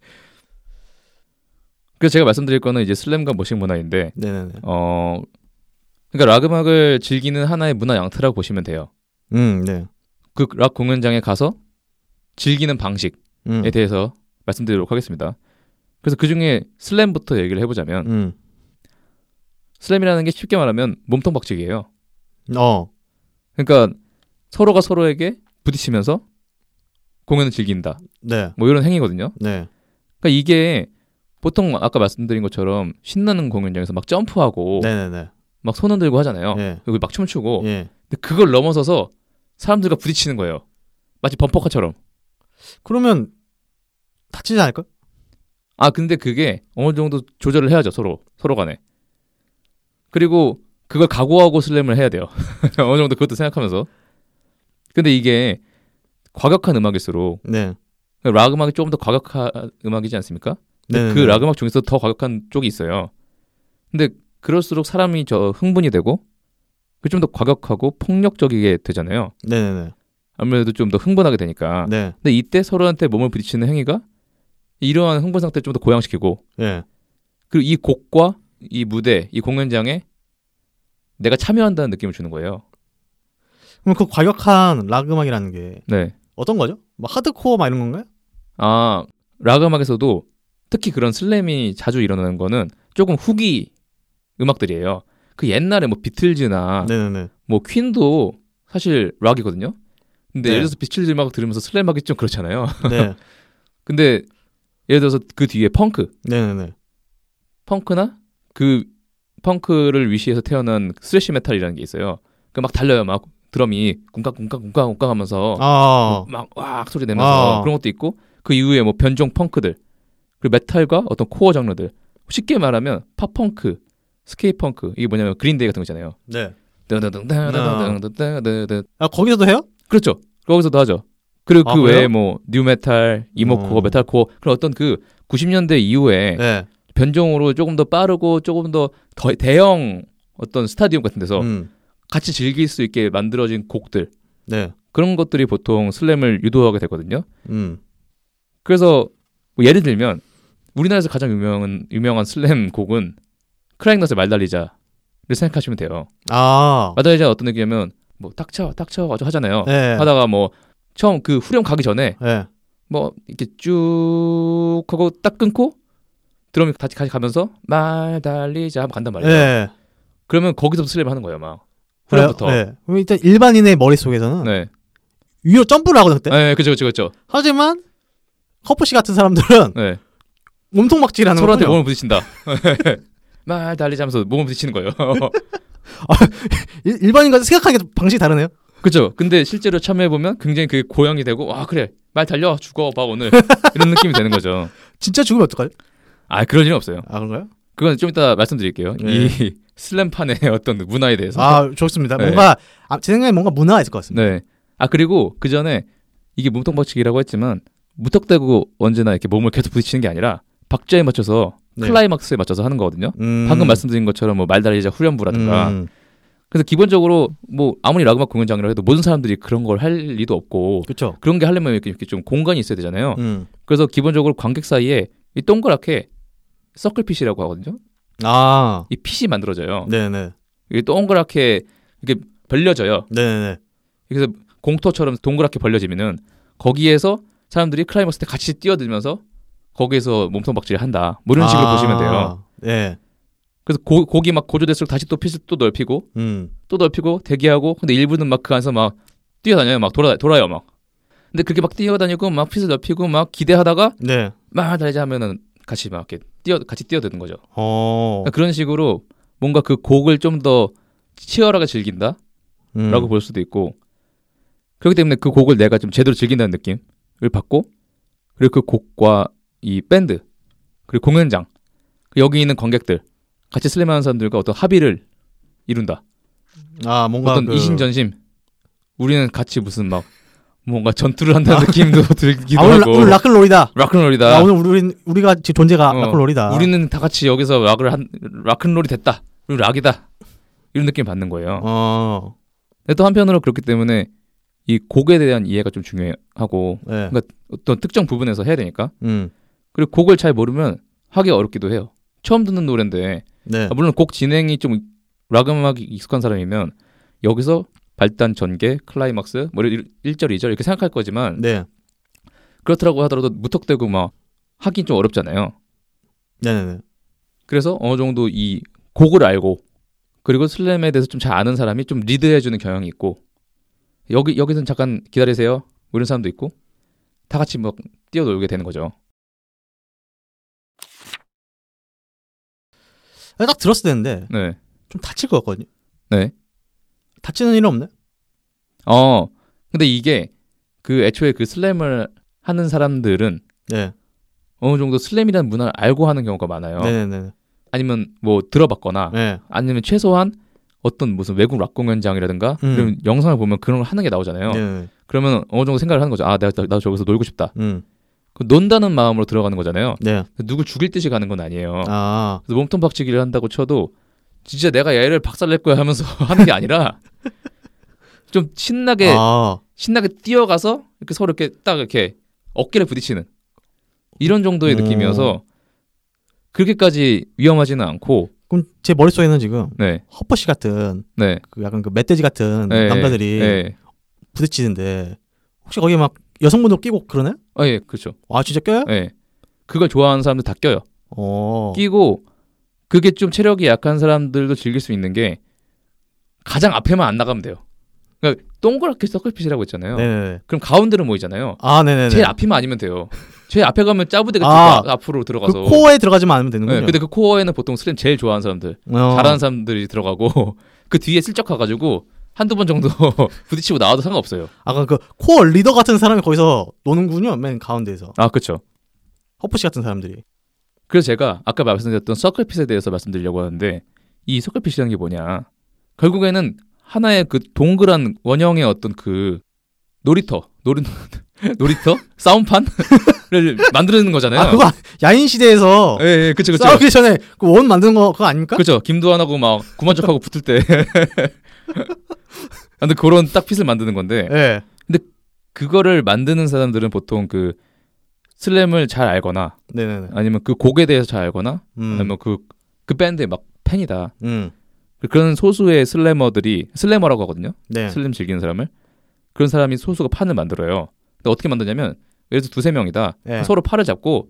Speaker 1: 그래서 제가 말씀드릴 거는 이제 슬램과 모식 문화인데
Speaker 2: 네네네.
Speaker 1: 어 그러니까 락 음악을 즐기는 하나의 문화 양태라고 보시면 돼요.
Speaker 2: 음, 네.
Speaker 1: 그 락 공연장에 가서 즐기는 방식에
Speaker 2: 음.
Speaker 1: 대해서 말씀드리도록 하겠습니다. 그래서 그 중에 슬램부터 얘기를 해보자면
Speaker 2: 음.
Speaker 1: 슬램이라는 게 쉽게 말하면 몸통 박치기예요.
Speaker 2: 어.
Speaker 1: 그러니까 서로가 서로에게 부딪히면서 공연을 즐긴다.
Speaker 2: 네.
Speaker 1: 뭐 이런 행위거든요.
Speaker 2: 네.
Speaker 1: 그러니까 이게 보통 아까 말씀드린 것처럼 신나는 공연장에서 막 점프하고
Speaker 2: 네네네.
Speaker 1: 막손 흔들고 하잖아요.
Speaker 2: 예.
Speaker 1: 그리고 막 춤추고
Speaker 2: 예.
Speaker 1: 근데 그걸 넘어서서 사람들과 부딪히는 거예요. 마치 범퍼카처럼.
Speaker 2: 그러면 다치지 않을까?
Speaker 1: 아 근데 그게 어느 정도 조절을 해야죠 서로 서로 간에. 그리고 그걸 각오하고 슬램을 해야 돼요. 어느 정도 그것도 생각하면서. 근데 이게 과격한 음악일수록
Speaker 2: 네.
Speaker 1: 락 음악이 조금 더 과격한 음악이지 않습니까? 근데
Speaker 2: 네네네.
Speaker 1: 그락 음악 중에서 더 과격한 쪽이 있어요. 근데 그럴수록 사람이 저 흥분이 되고 그좀더 과격하고 폭력적이게 되잖아요.
Speaker 2: 네네네.
Speaker 1: 아무래도 좀 더 흥분하게 되니까.
Speaker 2: 네.
Speaker 1: 근데 이때 서로한테 몸을 부딪히는 행위가 이러한 흥분 상태를 좀 더 고양시키고
Speaker 2: 예.
Speaker 1: 그리고 이 곡과 이 무대, 이 공연장에 내가 참여한다는 느낌을 주는 거예요.
Speaker 2: 그럼 그 과격한 락 음악이라는 게
Speaker 1: 네.
Speaker 2: 어떤 거죠? 뭐 하드코어 막 이런 건가요?
Speaker 1: 아, 락 음악에서도 특히 그런 slam이 자주 일어나는 거는 조금 후기 음악들이에요. 그 옛날에 뭐 비틀즈나
Speaker 2: 네네네.
Speaker 1: 뭐 퀸도 사실 락이거든요. 근데
Speaker 2: 네.
Speaker 1: 예를 들어서 비틀즈 음악 들으면서 slam 하기 좀 그렇잖아요.
Speaker 2: 네.
Speaker 1: 근데 예를 들어서 그 뒤에 펑크,
Speaker 2: 네네네.
Speaker 1: 펑크나 그 펑크를 위시해서 태어난 thrash metal이라는 게 있어요. 그 막 달려요. 막 드럼이 꿍깍꿍깍꿍깍꿍깍 하면서
Speaker 2: 아~
Speaker 1: 막왁 소리 내면서
Speaker 2: 아~
Speaker 1: 그런 것도 있고 그 이후에 뭐 변종 펑크들 그리고 메탈과 어떤 코어 장르들. 쉽게 말하면 pop punk skate punk. 이게 뭐냐면 그린데이 같은 거 있잖아요.
Speaker 2: 네.
Speaker 1: 아.
Speaker 2: 아 거기서도 해요?
Speaker 1: 그렇죠. 거기서도 하죠. 그리고
Speaker 2: 아,
Speaker 1: 그 외에 뭐
Speaker 2: nu
Speaker 1: metal emocore 음. metalcore 그런 어떤 그 90년대 이후에
Speaker 2: 네.
Speaker 1: 변종으로 조금 더 빠르고 조금 더, 더 대형 어떤 스타디움 같은 데서
Speaker 2: 음.
Speaker 1: 같이 즐길 수 있게 만들어진 곡들
Speaker 2: 네.
Speaker 1: 그런 것들이 보통 슬램을 유도하게 되거든요.
Speaker 2: 음.
Speaker 1: 그래서 뭐 예를 들면 우리나라에서 가장 유명한 유명한 슬램 곡은 크라잉넛의 말달리자를 생각하시면 돼요.
Speaker 2: 아.
Speaker 1: 말달리자 어떤 느낌이냐면 뭐 닥쳐 닥쳐 아주 하잖아요.
Speaker 2: 네.
Speaker 1: 하다가 뭐 처음 그 후렴 가기 전에
Speaker 2: 네.
Speaker 1: 뭐 이렇게 쭉 하고 딱 끊고 드럼이 같이 같이 가면서 말달리자 하면 간단 말이에요.
Speaker 2: 네.
Speaker 1: 그러면 거기서 슬램 하는 거예요, 막 후렴부터.
Speaker 2: 네. 그럼 일단 일반인의 머릿속에서는
Speaker 1: 네.
Speaker 2: 위로 점프를 하거든 그때.
Speaker 1: 네, 그죠, 그죠, 그죠.
Speaker 2: 하지만 커프 씨 같은 사람들은
Speaker 1: 네.
Speaker 2: 몸통 박질하는 거군요.
Speaker 1: 몸을 부딪힌다. 말 달리자 하면서 몸을 부딪히는 거예요.
Speaker 2: 일- 일반인과 생각하는 게 방식이 다르네요.
Speaker 1: 그죠. 근데 실제로 참여해 보면 굉장히 그 고양이 되고 와 그래 말 달려 죽어 봐 오늘 이런 느낌이 되는 거죠.
Speaker 2: 진짜 죽으면 어떡하죠?
Speaker 1: 아 그럴 일은 없어요.
Speaker 2: 아 그런가요?
Speaker 1: 그건 좀 이따 말씀드릴게요.
Speaker 2: 네.
Speaker 1: 이 슬램판의 어떤 문화에 대해서.
Speaker 2: 아 좋습니다.
Speaker 1: 네.
Speaker 2: 뭔가 아, 제 생각에 뭔가 문화가 있을 것 같습니다.
Speaker 1: 네. 아 그리고 그 전에 이게 몸통박치기라고 했지만 무턱대고 언제나 이렇게 몸을 계속 부딪히는 게 아니라 박자에 맞춰서
Speaker 2: 네.
Speaker 1: 클라이막스에 맞춰서 하는 거거든요.
Speaker 2: 음.
Speaker 1: 방금 말씀드린 것처럼 뭐 말달리자 후렴부라든가.
Speaker 2: 음.
Speaker 1: 그래서 기본적으로 뭐 아무리 락음악 공연장이라 해도 모든 사람들이 그런 걸 할 리도 없고
Speaker 2: 그렇죠.
Speaker 1: 그런 게 하려면 이렇게, 이렇게 좀 공간이 있어야 되잖아요.
Speaker 2: 음.
Speaker 1: 그래서 기본적으로 관객 사이에 이 동그랗게 서클핏이라고 하거든요.
Speaker 2: 아.
Speaker 1: 이 핏이 만들어져요.
Speaker 2: 네네.
Speaker 1: 이게 동그랗게 이게 벌려져요.
Speaker 2: 네네.
Speaker 1: 그래서 공터처럼 동그랗게 벌려지면은 거기에서 사람들이 클라이막스 때 같이 뛰어들면서 거기에서 몸통박질을 한다. 뭐 이런 식으로
Speaker 2: 아.
Speaker 1: 보시면 돼요.
Speaker 2: 네.
Speaker 1: 그래서 고, 곡이 막 고조될수록 다시 또 핏을 또 넓히고
Speaker 2: 음.
Speaker 1: 또 넓히고 대기하고 근데 일부는 막 그 안에서 막 뛰어다녀요. 막 돌아 돌아요 막. 근데 그렇게 막 뛰어다니고 막 핏을 넓히고 막 기대하다가
Speaker 2: 네.
Speaker 1: 막 달리자 하면은 같이 막 이렇게 뛰어 같이 뛰어드는 거죠.
Speaker 2: 어.
Speaker 1: 그러니까 그런 식으로 뭔가 그 곡을 좀 더 치열하게 즐긴다라고
Speaker 2: 음.
Speaker 1: 볼 수도 있고 그렇기 때문에 그 곡을 내가 좀 제대로 즐긴다는 느낌을 받고 그리고 그 곡과 이 밴드 그리고 공연장 여기 있는 관객들 같이 슬램하는 사람들과 어떤 합의를 이룬다
Speaker 2: 아 뭔가
Speaker 1: 어떤
Speaker 2: 그...
Speaker 1: 이심전심 우리는 같이 무슨 막 뭔가 전투를 한다는 느낌도 들기도
Speaker 2: 아, 오늘,
Speaker 1: 하고
Speaker 2: 오늘 락클롤이다.
Speaker 1: 락큰롤이다
Speaker 2: 아, 오늘 우리 우리가 지금 존재가
Speaker 1: 어,
Speaker 2: 락클롤이다.
Speaker 1: 우리는 다 같이 여기서 락을 한 락큰롤이 됐다 그리고 락이다 이런 느낌 받는 거예요
Speaker 2: 어.
Speaker 1: 근데 또 한편으로 그렇기 때문에 이 곡에 대한 이해가 좀 중요하고
Speaker 2: 네.
Speaker 1: 어떤 특정 부분에서 해야 되니까
Speaker 2: 음.
Speaker 1: 그리고 곡을 잘 모르면 하기 어렵기도 해요. 처음 듣는 노래인데
Speaker 2: 네.
Speaker 1: 아, 물론 곡 진행이 좀 락 음악이 익숙한 사람이면 여기서 발단 전개 클라이막스 뭐 1절 2절 이렇게 생각할 거지만
Speaker 2: 네.
Speaker 1: 그렇더라고 하더라도 무턱대고 막 하긴 좀 어렵잖아요.
Speaker 2: 네네네.
Speaker 1: 그래서 어느 정도 이 곡을 알고 그리고 slam에 대해서 좀 잘 아는 사람이 좀 리드해 주는 경향이 있고 여기 여기서는 잠깐 기다리세요 뭐 이런 사람도 있고 다 같이 막 뛰어놀게 되는 거죠.
Speaker 2: 딱 들었을 때인데
Speaker 1: 네.
Speaker 2: 좀 다칠 것 같거든요.
Speaker 1: 네.
Speaker 2: 다치는 일은 없네.
Speaker 1: 어 근데 이게 그 애초에 그 슬램을 하는 사람들은
Speaker 2: 네.
Speaker 1: 어느 정도 슬램이라는 문화를 알고 하는 경우가 많아요.
Speaker 2: 네네네.
Speaker 1: 아니면 뭐 들어봤거나
Speaker 2: 네.
Speaker 1: 아니면 최소한 어떤 무슨 외국 락 공연장이라든가
Speaker 2: 음.
Speaker 1: 이런 영상을 보면 그런 걸 하는 게 나오잖아요.
Speaker 2: 네네.
Speaker 1: 그러면 어느 정도 생각을 하는 거죠. 아, 내가 나도 저기서 놀고 싶다.
Speaker 2: 음.
Speaker 1: 그 논다는 마음으로 들어가는 거잖아요.
Speaker 2: 네.
Speaker 1: 누굴 죽일 듯이 가는 건 아니에요.
Speaker 2: 아.
Speaker 1: 그래서 몸통 박치기를 한다고 쳐도 진짜 내가 얘를 박살낼 거야 하면서 하는 게 아니라 좀 신나게
Speaker 2: 아.
Speaker 1: 신나게 뛰어가서 이렇게 서로 이렇게 딱 이렇게 어깨를 부딪히는 이런 정도의
Speaker 2: 음.
Speaker 1: 느낌이어서 그렇게까지 위험하지는 않고
Speaker 2: 그럼 제 머릿속에는 지금
Speaker 1: 네,
Speaker 2: 허퍼 씨 같은
Speaker 1: 네,
Speaker 2: 그 약간 그 멧돼지 같은
Speaker 1: 네,
Speaker 2: 남자들이
Speaker 1: 네.
Speaker 2: 부딪히는데 혹시 거기 막 여성분들 끼고 그러네?
Speaker 1: 아, 예, 그렇죠.
Speaker 2: 아 진짜 껴요?
Speaker 1: 예, 그걸 좋아하는 사람들 다 껴요.
Speaker 2: 어.
Speaker 1: 끼고 그게 좀 체력이 약한 사람들도 즐길 수 있는 게 가장 앞에만 안 나가면 돼요. 그러니까 동그랗게 서클핏이라고 했잖아요.
Speaker 2: 네네네.
Speaker 1: 그럼 가운데로 모이잖아요.
Speaker 2: 아, 네네네.
Speaker 1: 제일 앞이만 아니면 돼요. 제일 앞에 가면 짜부대가
Speaker 2: 아,
Speaker 1: 쭉 앞으로
Speaker 2: 그
Speaker 1: 들어가서.
Speaker 2: 코어에 들어가지만 않으면 되는군요.
Speaker 1: 네, 근데 그 코어에는 보통 슬램 제일 좋아하는 사람들,
Speaker 2: 어.
Speaker 1: 잘하는 사람들이 들어가고 그 뒤에 슬쩍 가가지고 한두 번 정도 부딪히고 나와도 상관없어요.
Speaker 2: 아까 그 코어 리더 같은 사람이 거기서 노는군요. 맨 가운데에서.
Speaker 1: 아, 그렇죠.
Speaker 2: 허프시 같은 사람들이.
Speaker 1: 그래서 제가 아까 말씀드렸던 서클핏에 대해서 말씀드리려고 하는데 이 서클핏이라는 게 뭐냐? 결국에는 하나의 그 동그란 원형의 어떤 그 놀이터, 놀이 놀이터, 싸움판을 만드는 거잖아요.
Speaker 2: 아, 그거 야인 시대에서
Speaker 1: 예, 예, 그쵸, 그쵸.
Speaker 2: 싸우기 전에 그 원 만드는 거 그거 아닙니까?
Speaker 1: 그죠. 김도환하고 막 구만척하고 붙을 때. 근데 그런 딱 핏을 만드는 건데
Speaker 2: 예.
Speaker 1: 그거를 만드는 사람들은 보통 그 슬램을 잘 알거나
Speaker 2: 네네네.
Speaker 1: 아니면 그 곡에 대해서 잘 알거나
Speaker 2: 음.
Speaker 1: 아니면 그, 그 밴드의 막 팬이다.
Speaker 2: 음.
Speaker 1: 그런 소수의 슬래머들이 슬래머라고 하거든요.
Speaker 2: 네.
Speaker 1: 슬램 즐기는 사람을 그런 사람이 소수가 판을 만들어요. 근데 어떻게 만드냐면 예를 들어 두세 명이다.
Speaker 2: 예.
Speaker 1: 서로 팔을 잡고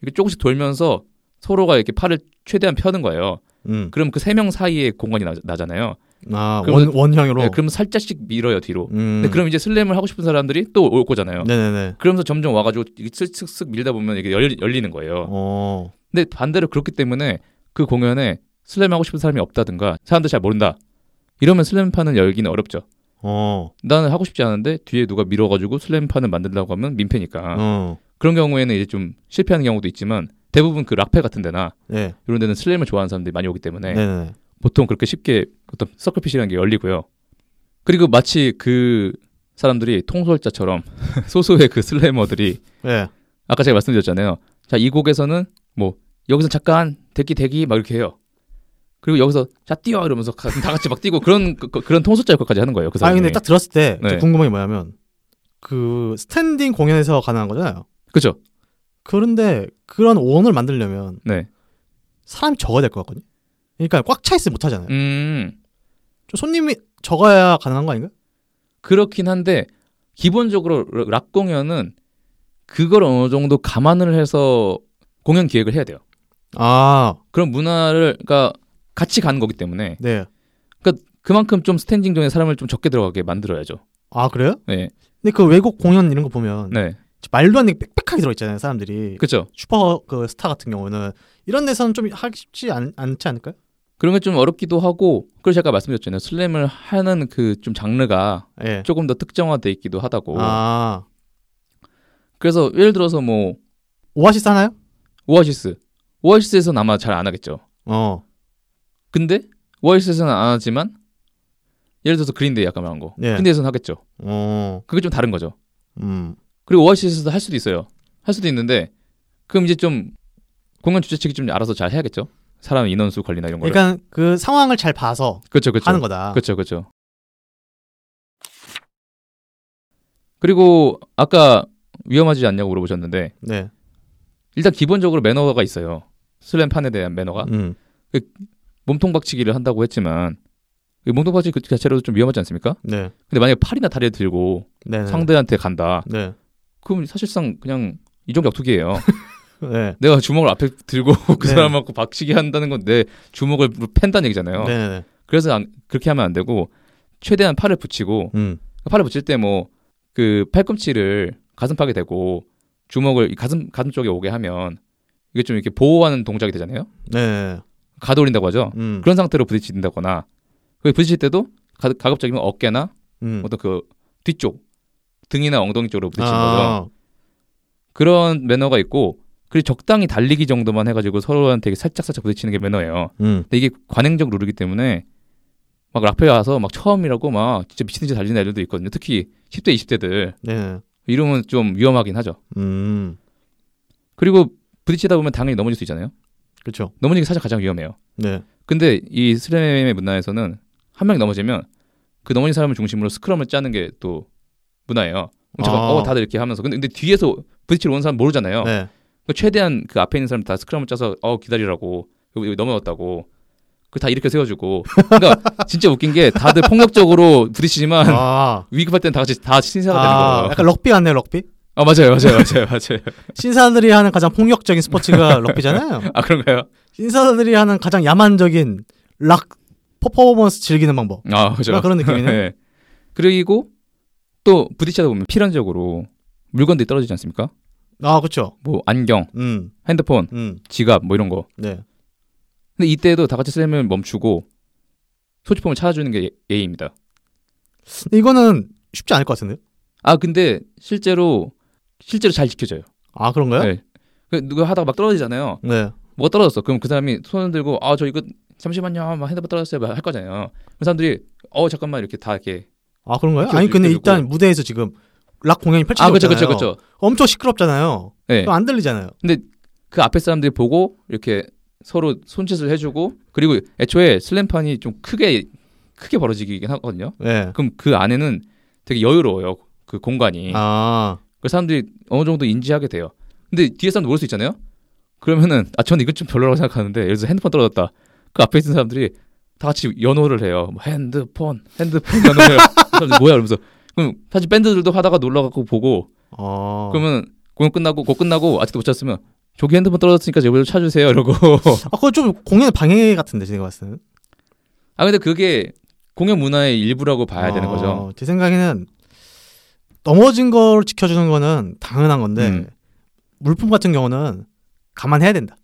Speaker 1: 이렇게 조금씩 돌면서 서로가 이렇게 팔을 최대한 펴는 거예요.
Speaker 2: 음.
Speaker 1: 그럼 그 세 명 사이에 공간이 나, 나잖아요.
Speaker 2: 아, 원 원형으로.
Speaker 1: 네, 그럼 살짝씩 밀어요 뒤로.
Speaker 2: 음.
Speaker 1: 근데 그럼 이제 슬램을 하고 싶은 사람들이 또 올 거잖아요.
Speaker 2: 네네네.
Speaker 1: 그러면서 점점 와가지고 슥슥슥 밀다 보면 이게 열, 열리는 거예요.
Speaker 2: 어.
Speaker 1: 근데 반대로 그렇기 때문에 그 공연에 슬램 하고 싶은 사람이 없다든가 사람들 잘 모른다. 이러면 슬램판을 열기는 어렵죠.
Speaker 2: 어.
Speaker 1: 나는 하고 싶지 않은데 뒤에 누가 밀어가지고 슬램판을 만들려고 하면 민폐니까.
Speaker 2: 어.
Speaker 1: 그런 경우에는 이제 좀 실패하는 경우도 있지만 대부분 그 락페 같은 데나
Speaker 2: 네.
Speaker 1: 이런 데는 슬램을 좋아하는 사람들이 많이 오기 때문에
Speaker 2: 네네.
Speaker 1: 보통 그렇게 쉽게 어떤 circle pit이라는 게 열리고요. 그리고 마치 그 사람들이 통솔자처럼 소수의 그 slammer들이
Speaker 2: 예.
Speaker 1: 아까 제가 말씀드렸잖아요. 자, 이 곡에서는 뭐 여기서 잠깐 대기 대기 막 이렇게 해요. 그리고 여기서 자 뛰어 이러면서 가- 다 같이 막 뛰고 그런 그, 런 통솔자 역할까지 하는 거예요. 그
Speaker 2: 아. 근데 딱 들었을 때
Speaker 1: 네.
Speaker 2: 좀 궁금한 게 뭐냐면 그 스탠딩 공연에서 가능한 거잖아요.
Speaker 1: 그죠?
Speaker 2: 그런데 그런 원을 만들려면
Speaker 1: 네.
Speaker 2: 사람이 적어야 될 것 같거든요. 그러니까 꽉 차 있으면 못 하잖아요. 음좀 손님이 적어야 가능한 거 아닌가?
Speaker 1: 그렇긴 한데 기본적으로 락 공연은 그걸 어느 정도 감안을 해서 공연 기획을 해야 돼요.
Speaker 2: 아,
Speaker 1: 그런 문화를 그러니까 같이 가는 거기 때문에
Speaker 2: 네.
Speaker 1: 그만큼 좀 스탠딩 존에 사람을 좀 적게 들어가게 만들어야죠.
Speaker 2: 아 그래요?
Speaker 1: 네,
Speaker 2: 근데 그 외국 공연 이런 거 보면
Speaker 1: 네,
Speaker 2: 말도 안 되게 빽빽하게 들어있잖아요, 사람들이.
Speaker 1: 그렇죠.
Speaker 2: 슈퍼 그 스타 같은 경우는 이런 데서는 좀 하기 쉽지 않, 않지 않을까요?
Speaker 1: 그런 게 좀 어렵기도 하고 그래서 제가 말씀드렸잖아요. slam을 하는 그 좀 장르가
Speaker 2: 예.
Speaker 1: 조금 더 특정화돼 있기도 하다고.
Speaker 2: 아,
Speaker 1: 그래서 예를 들어서 뭐
Speaker 2: 오아시스 하나요?
Speaker 1: 오아시스, 오아시스에서는 아마 잘 안 하겠죠.
Speaker 2: 어,
Speaker 1: 근데 오아시스에서는 안 하지만 예를 들어서 그린데이 아까 말한 거,
Speaker 2: 예.
Speaker 1: 그린데이에서는 하겠죠.
Speaker 2: 어,
Speaker 1: 그게 좀 다른 거죠.
Speaker 2: 음,
Speaker 1: 그리고 오아시스에서도 할 수도 있어요. 할 수도 있는데 그럼 이제 좀 공연 주최 측이 좀 알아서 잘 해야겠죠. 사람 인원수 관리나 이런 거를.
Speaker 2: 그러니까 그 상황을 잘 봐서
Speaker 1: 그렇죠, 그렇죠.
Speaker 2: 하는 거다.
Speaker 1: 그렇죠, 그렇죠. 그리고 아까 위험하지 않냐고 물어보셨는데
Speaker 2: 네,
Speaker 1: 일단 기본적으로 매너가 있어요. 슬램판에 대한 매너가
Speaker 2: 음,
Speaker 1: 몸통 박치기를 한다고 했지만 이 몸통 박치기 그 자체로도 좀 위험하지 않습니까?
Speaker 2: 네,
Speaker 1: 근데 만약에 팔이나 다리를 들고
Speaker 2: 네, 네.
Speaker 1: 상대한테 간다.
Speaker 2: 네,
Speaker 1: 그럼 사실상 그냥 이종 격투기예요.
Speaker 2: 네,
Speaker 1: 내가 주먹을 앞에 들고 그
Speaker 2: 네.
Speaker 1: 사람하고 박치기 한다는 건 내 주먹을 팬다는 얘기잖아요.
Speaker 2: 네, 네,
Speaker 1: 그래서 안- 그렇게 하면 안 되고 최대한 팔을 붙이고
Speaker 2: 음,
Speaker 1: 팔을 붙일 때 뭐 그 팔꿈치를 가슴팍에 대고 주먹을 이 가슴 가슴 쪽에 오게 하면 이게 좀 이렇게 보호하는 동작이 되잖아요.
Speaker 2: 네,
Speaker 1: 가돌린다고 하죠.
Speaker 2: 음,
Speaker 1: 그런 상태로 부딪힌다거나 그 부딪힐 때도 가, 가급적이면 어깨나
Speaker 2: 음.
Speaker 1: 어떤 그 뒤쪽 등이나 엉덩이 쪽으로 부딪히는 거죠.
Speaker 2: 아,
Speaker 1: 그런 매너가 있고 그리고 적당히 달리기 정도만 해가지고 서로한테 살짝 살짝 부딪히는 게 매너예요.
Speaker 2: 음,
Speaker 1: 근데 이게 관행적 룰이기 때문에 막 락페 와서 막 처음이라고 막 진짜 미친 듯이 달리는 애들도 있거든요. 특히 10대 20대들
Speaker 2: 네,
Speaker 1: 이러면 좀 위험하긴 하죠.
Speaker 2: 음,
Speaker 1: 그리고 부딪히다 보면 당연히 넘어질 수 있잖아요.
Speaker 2: 그렇죠.
Speaker 1: 넘어지는 게 사실 가장 위험해요.
Speaker 2: 네,
Speaker 1: 근데 이 스램의 문화에서는 한 명이 넘어지면 그 넘어진 사람을 중심으로 스크럼을 짜는 게 또 문화예요. 잠깐,
Speaker 2: 아.
Speaker 1: 어 다들 이렇게 하면서 근데, 근데 뒤에서 부딪히러 온 사람 모르잖아요.
Speaker 2: 네,
Speaker 1: 그 최대한 그 앞에 있는 사람 다 스크럼을 짜서 어 기다리라고 여기, 여기 넘어졌다고 그다 이렇게 세워주고 그러니까 진짜 웃긴 게 다들 폭력적으로 부딪히지만
Speaker 2: 아,
Speaker 1: 위급할 땐 다 같이 다 신사가 되는
Speaker 2: 아,
Speaker 1: 거예요.
Speaker 2: 약간 럭비 같네요, 럭비.
Speaker 1: 아 맞아요, 맞아요, 맞아요, 맞아요.
Speaker 2: 신사들이 하는 가장 폭력적인 스포츠가 럭비잖아요.
Speaker 1: 아 그런가요?
Speaker 2: 인싸들이 하는 가장 야만적인 락 퍼포먼스 즐기는 방법.
Speaker 1: 아, 그죠.
Speaker 2: 그런 느낌이네.
Speaker 1: 네. 그리고 또 부딪히다 보면 필연적으로 물건들이 떨어지지 않습니까?
Speaker 2: 아, 그렇죠.
Speaker 1: 뭐 안경,
Speaker 2: 음,
Speaker 1: 핸드폰,
Speaker 2: 음,
Speaker 1: 지갑 뭐 이런 거.
Speaker 2: 네.
Speaker 1: 근데 이때도 다 같이 슬램을 멈추고 소지품을 찾아주는 게 예- 예의입니다.
Speaker 2: 이거는 쉽지 않을 것 같은데.
Speaker 1: 아 근데 실제로 실제로 잘 지켜져요.
Speaker 2: 아, 그런가요?
Speaker 1: 네. 그 누가 하다가 막 떨어지잖아요.
Speaker 2: 네.
Speaker 1: 뭐가 떨어졌어. 그럼 그 사람이 손을 들고 아 저 이거 잠시만요. 막 핸드폰 떨어졌어요. 막 할 거잖아요. 그 사람들이 어 잠깐만 이렇게 다 이렇게
Speaker 2: 아, 그런가요? 아니, 근데 일단 무대에서 지금 락 공연이 펼쳐지고
Speaker 1: 아 그렇죠. 그렇죠 그렇죠.
Speaker 2: 엄청 시끄럽잖아요.
Speaker 1: 네.
Speaker 2: 안 들리잖아요.
Speaker 1: 그 앞에 사람들이 보고 이렇게 서로 손짓을 해주고 그리고 애초에 슬램판이 좀 크게 크게 벌어지긴 하거든요.
Speaker 2: 네.
Speaker 1: 그럼 그 안에는 되게 여유로워요. 그 공간이.
Speaker 2: 아,
Speaker 1: 그 사람들이 어느 정도 인지하게 돼요. 근데 뒤에 사람도 모를 수 있잖아요. 그러면은 아 저는 이건 좀 별로라고 생각하는데 예를 들어서 핸드폰 떨어졌다. 그 앞에 있는 사람들이 다 같이 연호를 해요. 뭐 핸드폰, 핸드폰 연호해요. 그 뭐야 이러면서 그럼 사실 밴드들도 하다가 놀러가고 보고
Speaker 2: 어.
Speaker 1: 그러면 공연 끝나고 곡 끝나고 아직도 못 찾았으면 저기 핸드폰 떨어졌으니까 여기로 찾으세요 이러고
Speaker 2: 아, 그거 좀 공연 방해 같은데, 제가 봤을 때는.
Speaker 1: 아 근데 그게 공연 문화의 일부라고 봐야 되는
Speaker 2: 어,
Speaker 1: 거죠.
Speaker 2: 제 생각에는 넘어진 걸 지켜주는 거는 당연한 건데
Speaker 1: 음.
Speaker 2: 물품 같은 경우는 감안해야 된다.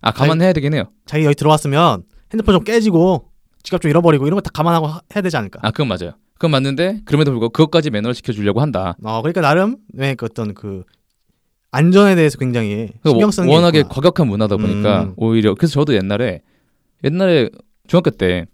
Speaker 1: 아 감안해야 되긴 해요.
Speaker 2: 자기 여기 들어왔으면 핸드폰 좀 깨지고 지갑 좀 잃어버리고 이런 거 다 감안하고 하- 해야 되지 않을까.
Speaker 1: 아 그건 맞아요. 그건 맞는데 그럼에도 불구하고 그것까지 매너를 지켜주려고 한다.
Speaker 2: 어, 그러니까 나름 네, 그 어떤 그 안전에 대해서 굉장히
Speaker 1: 그
Speaker 2: 신경 쓰는 게
Speaker 1: 워낙에. 과격한 문화다 보니까
Speaker 2: 음.
Speaker 1: 오히려 그래서 저도 옛날에 옛날에 중학교 때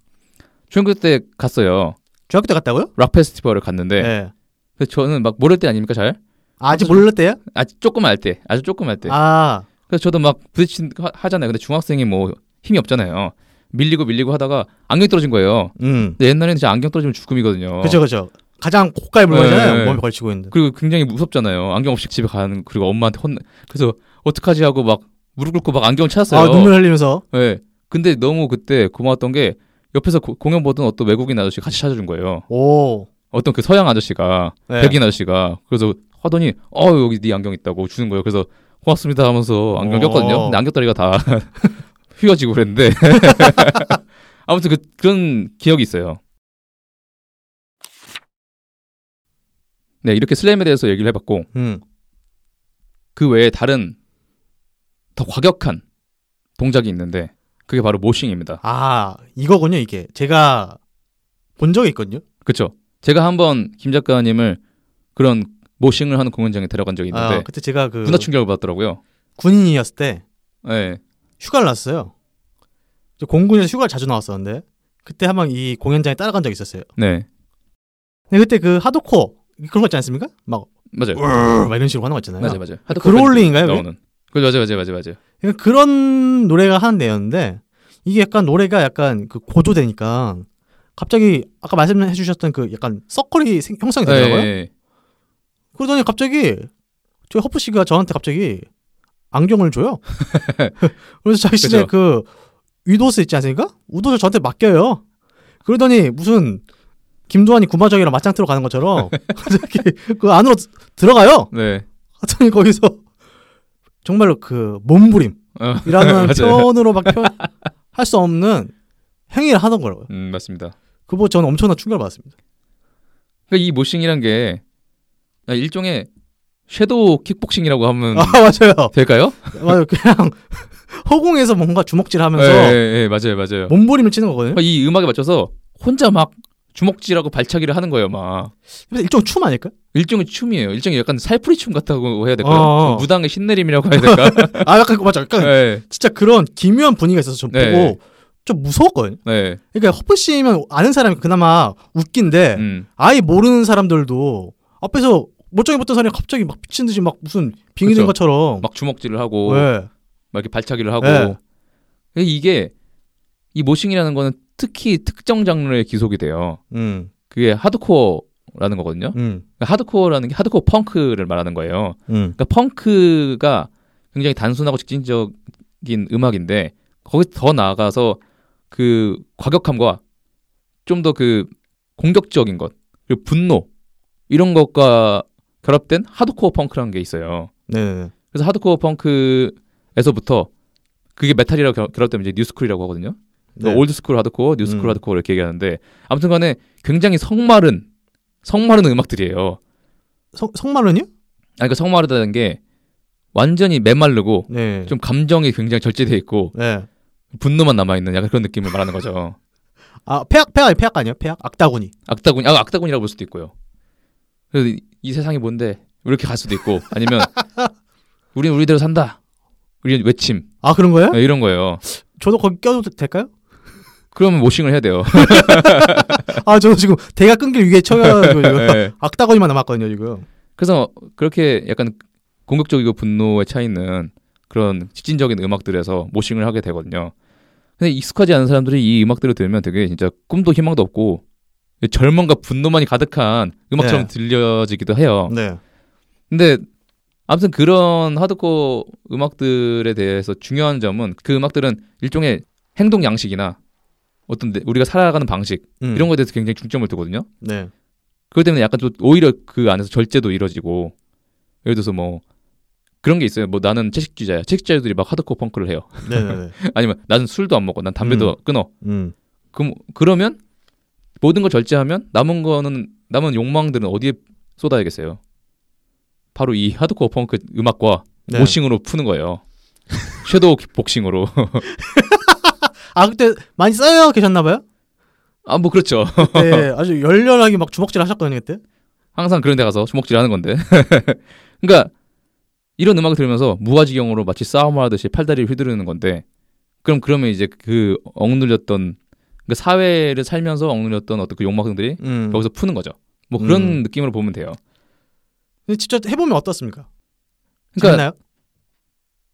Speaker 1: 중학교 때 갔어요.
Speaker 2: 중학교 때 갔다고요?
Speaker 1: 락 페스티벌을 갔는데
Speaker 2: 네.
Speaker 1: 그래서 저는 막 모를 때 아닙니까 잘?
Speaker 2: 아, 아직 몰랐대요?
Speaker 1: 아주 조금 알 때, 아주 조금 알 때.
Speaker 2: 아,
Speaker 1: 그래서 저도 막 부딪힌 하- 하잖아요. 근데 중학생이 뭐 힘이 없잖아요. 밀리고 밀리고 하다가 안경이 떨어진 거예요.
Speaker 2: 음,
Speaker 1: 근데 옛날에는 진짜 안경 떨어지면 죽음이거든요.
Speaker 2: 그죠, 그죠. 가장 고가의 물건이잖아요.
Speaker 1: 네, 네.
Speaker 2: 몸에 걸치고 있는데.
Speaker 1: 그리고 굉장히 무섭잖아요. 안경 없이 집에 가는 그리고 엄마한테 혼 그래서 어떡하지 하고 막 무릎 꿇고 막 안경 찾았어요.
Speaker 2: 아, 눈물 흘리면서.
Speaker 1: 네. 근데 너무 그때 고마웠던 게 옆에서 고- 공연 보던 어떤 외국인 아저씨 같이 찾아준 거예요.
Speaker 2: 오.
Speaker 1: 어떤 그 서양 아저씨가
Speaker 2: 네.
Speaker 1: 백인 아저씨가 그래서 하더니 어 여기 네 안경 있다고 주는 거예요. 그래서 고맙습니다 하면서 안경
Speaker 2: 어.
Speaker 1: 꼈거든요. 근데 안경다리가 다 휘어지고 그랬는데 아무튼 그, 그런 기억이 있어요. 네 이렇게 슬램에 대해서 얘기를 해봤고
Speaker 2: 음.
Speaker 1: 그 외에 다른 더 과격한 동작이 있는데 그게 바로 모싱입니다.
Speaker 2: 아, 이거군요, 이게. 제가 본 적이 있거든요.
Speaker 1: 그렇죠. 제가 한번 김 작가님을 그런 모싱을 하는 공연장에 데려간 적이 있는데
Speaker 2: 아, 그때 제가 그
Speaker 1: 문화 충격을 받더라고요.
Speaker 2: 군인이었을 때
Speaker 1: 네.
Speaker 2: 휴가를 났어요. 저 공군에서 휴가를 자주 나왔었는데 그때 한번 이 공연장에 따라간 적이 있었어요.
Speaker 1: 네.
Speaker 2: 근데 그때 그 하드코어 그런 거 있지 않습니까? 막,
Speaker 1: 맞아요.
Speaker 2: 막 이런 식으로 하는 거 있잖아요.
Speaker 1: 맞아요, 맞아요.
Speaker 2: 그롤링인가요?
Speaker 1: 나오는. 그 맞아요, 맞아요, 맞아요, 맞아요.
Speaker 2: 그러니까 그런 노래가 하는 내였는데 이게 약간 노래가 약간 그 고조되니까 갑자기 아까 말씀해 주셨던 그 약간 서클이 생- 형성이 되더라고요.
Speaker 1: 네.
Speaker 2: 그러더니 갑자기 저 허프 씨가 저한테 갑자기 안경을 줘요. 그래서 자신의.
Speaker 1: 그
Speaker 2: 위도스 있지 않습니까? 우도를 저한테 맡겨요. 그러더니 무슨 김두한이 구마적이랑 맞짱 뜨러 가는 것처럼 갑자기 그 안으로 드- 들어가요.
Speaker 1: 네.
Speaker 2: 하더니 거기서 정말로 그 몸부림이라는
Speaker 1: 어.
Speaker 2: 표현으로 막 표현 할 수 없는 행위를 하던 거라고요.
Speaker 1: 음, 맞습니다.
Speaker 2: 그거 저는 엄청난 충격을 받았습니다.
Speaker 1: 그러니까 이 moshing이란 게 일종의 shadow 킥복싱이라고 하면
Speaker 2: 아 맞아요.
Speaker 1: 될까요?
Speaker 2: 맞아요. 그냥 허공에서 뭔가 주먹질하면서
Speaker 1: 네, 네, 네, 맞아요, 맞아요.
Speaker 2: 몸부림을 치는 거거든요.
Speaker 1: 그러니까 이 음악에 맞춰서 혼자 막 주먹질하고 발차기를 하는 거예요, 막.
Speaker 2: 일종 춤 아닐까?
Speaker 1: 일종의 춤이에요. 일종의 약간 살풀이 춤 같다고 해야 될까요?
Speaker 2: 어.
Speaker 1: 좀 무당의 신내림이라고 해야 될까?
Speaker 2: 아 약간 맞아. 약간
Speaker 1: 네,
Speaker 2: 진짜 그런 기묘한 분위기가 있어서 좀
Speaker 1: 네.
Speaker 2: 보고 좀 무서웠거든요.
Speaker 1: 네,
Speaker 2: 그러니까 허프 씨면 아는 사람이 그나마 웃긴데
Speaker 1: 음,
Speaker 2: 아예 모르는 사람들도 앞에서 멀쩡히 붙던 사람이 갑자기 막 미친 듯이 막 무슨 빙의된
Speaker 1: 그쵸.
Speaker 2: 것처럼
Speaker 1: 막 주먹질을 하고
Speaker 2: 네.
Speaker 1: 막 이렇게 발차기를 하고
Speaker 2: 네.
Speaker 1: 이게 이 모싱이라는 거는 특히 특정 장르에 기속이 돼요.
Speaker 2: 음.
Speaker 1: 그게 하드코어라는 거거든요.
Speaker 2: 음.
Speaker 1: 그러니까 하드코어라는 게 하드코어 펑크를 말하는 거예요.
Speaker 2: 음.
Speaker 1: 그러니까 펑크가 굉장히 단순하고 직진적인 음악인데 거기 더 나아가서 그 과격함과 좀 더 그 공격적인 것 그리고 분노 이런 것과 결합된 하드코어 펑크라는 게 있어요.
Speaker 2: 네. 네.
Speaker 1: 그래서 하드코어 펑크에서부터 그게 메탈이라고 결- 결합되면 이제 new school이라고 하거든요.
Speaker 2: 네.
Speaker 1: old school 하드코어, new school
Speaker 2: 음.
Speaker 1: 하드코어 이렇게 얘기하는데 아무튼 간에 굉장히 성마른 성마른 음악들이에요.
Speaker 2: 성, 성마른이요?
Speaker 1: 아니 그러니까 성마르다는 게 완전히 메말르고
Speaker 2: 네.
Speaker 1: 좀 감정이 굉장히 절제돼 있고
Speaker 2: 네.
Speaker 1: 분노만 남아 있는 약간 그런 느낌을 말하는 거죠.
Speaker 2: 아 폐악 폐악 폐악 아니에요? 폐악 악다구니.
Speaker 1: 악다군, 아 악다군이라고 볼 수도 있고요. 그래서 이, 이 세상이 뭔데 이렇게 갈 수도 있고 아니면 우리는 우리대로 산다. 우리는 외침
Speaker 2: 아 그런 거예요?
Speaker 1: 네, 이런 거예요.
Speaker 2: 저도 거기 껴도 될까요?
Speaker 1: 그러면 모싱을 해야 돼요.
Speaker 2: 아 저도 지금 대가 끊길 위기에 처해가지고 지금
Speaker 1: 네.
Speaker 2: 악다구니만 남았거든요 지금.
Speaker 1: 그래서 그렇게 약간 공격적이고 분노에 차 있는 그런 직진적인 음악들에서 모싱을 하게 되거든요. 근데 익숙하지 않은 사람들이 이 음악들을 들으면 되게 진짜 꿈도 희망도 없고 절망과 분노만이 가득한 음악처럼
Speaker 2: 네.
Speaker 1: 들려지기도 해요.
Speaker 2: 네.
Speaker 1: 근데 아무튼 그런 하드코어 음악들에 대해서 중요한 점은 그 음악들은 일종의 행동 양식이나 어떤 내- 우리가 살아가는 방식
Speaker 2: 음.
Speaker 1: 이런 거에 대해서 굉장히 중점을 두거든요.
Speaker 2: 네.
Speaker 1: 그것 때문에 약간 좀 오히려 그 안에서 절제도 이루어지고 예를 들어서 뭐 그런 게 있어요. 뭐 나는 채식주의자야. 채식주의자들이 막 하드코어 펑크를 해요.
Speaker 2: 네네네.
Speaker 1: 아니면 나는 술도 안 먹고 난 담배도 끊어.
Speaker 2: 음.
Speaker 1: 그럼 그러면 모든 걸 절제하면 남은 거는 남은 욕망들은 어디에 쏟아야겠어요? 바로 이 하드코어 펑크 음악과
Speaker 2: 네.
Speaker 1: 모싱으로 푸는 거예요. 섀도우 복싱으로.
Speaker 2: 아 그때 많이 쌓여 계셨나봐요?
Speaker 1: 아 뭐 그렇죠.
Speaker 2: 네. 아주 열렬하게 막 주먹질 하셨거든요 그때.
Speaker 1: 항상 그런 데 가서 주먹질 하는 건데. 그러니까 이런 음악을 들으면서 무아지경으로 마치 싸움을 하듯이 팔다리를 휘두르는 건데 그럼 그러면 이제 그 억눌렸던 그 사회를 살면서 억눌렸던 어떤 그 욕망들이
Speaker 2: 음.
Speaker 1: 여기서 푸는 거죠. 뭐 그런
Speaker 2: 음.
Speaker 1: 느낌으로 보면 돼요.
Speaker 2: 근데 직접 해보면 어떻습니까?
Speaker 1: 그러니까
Speaker 2: 재밌나요?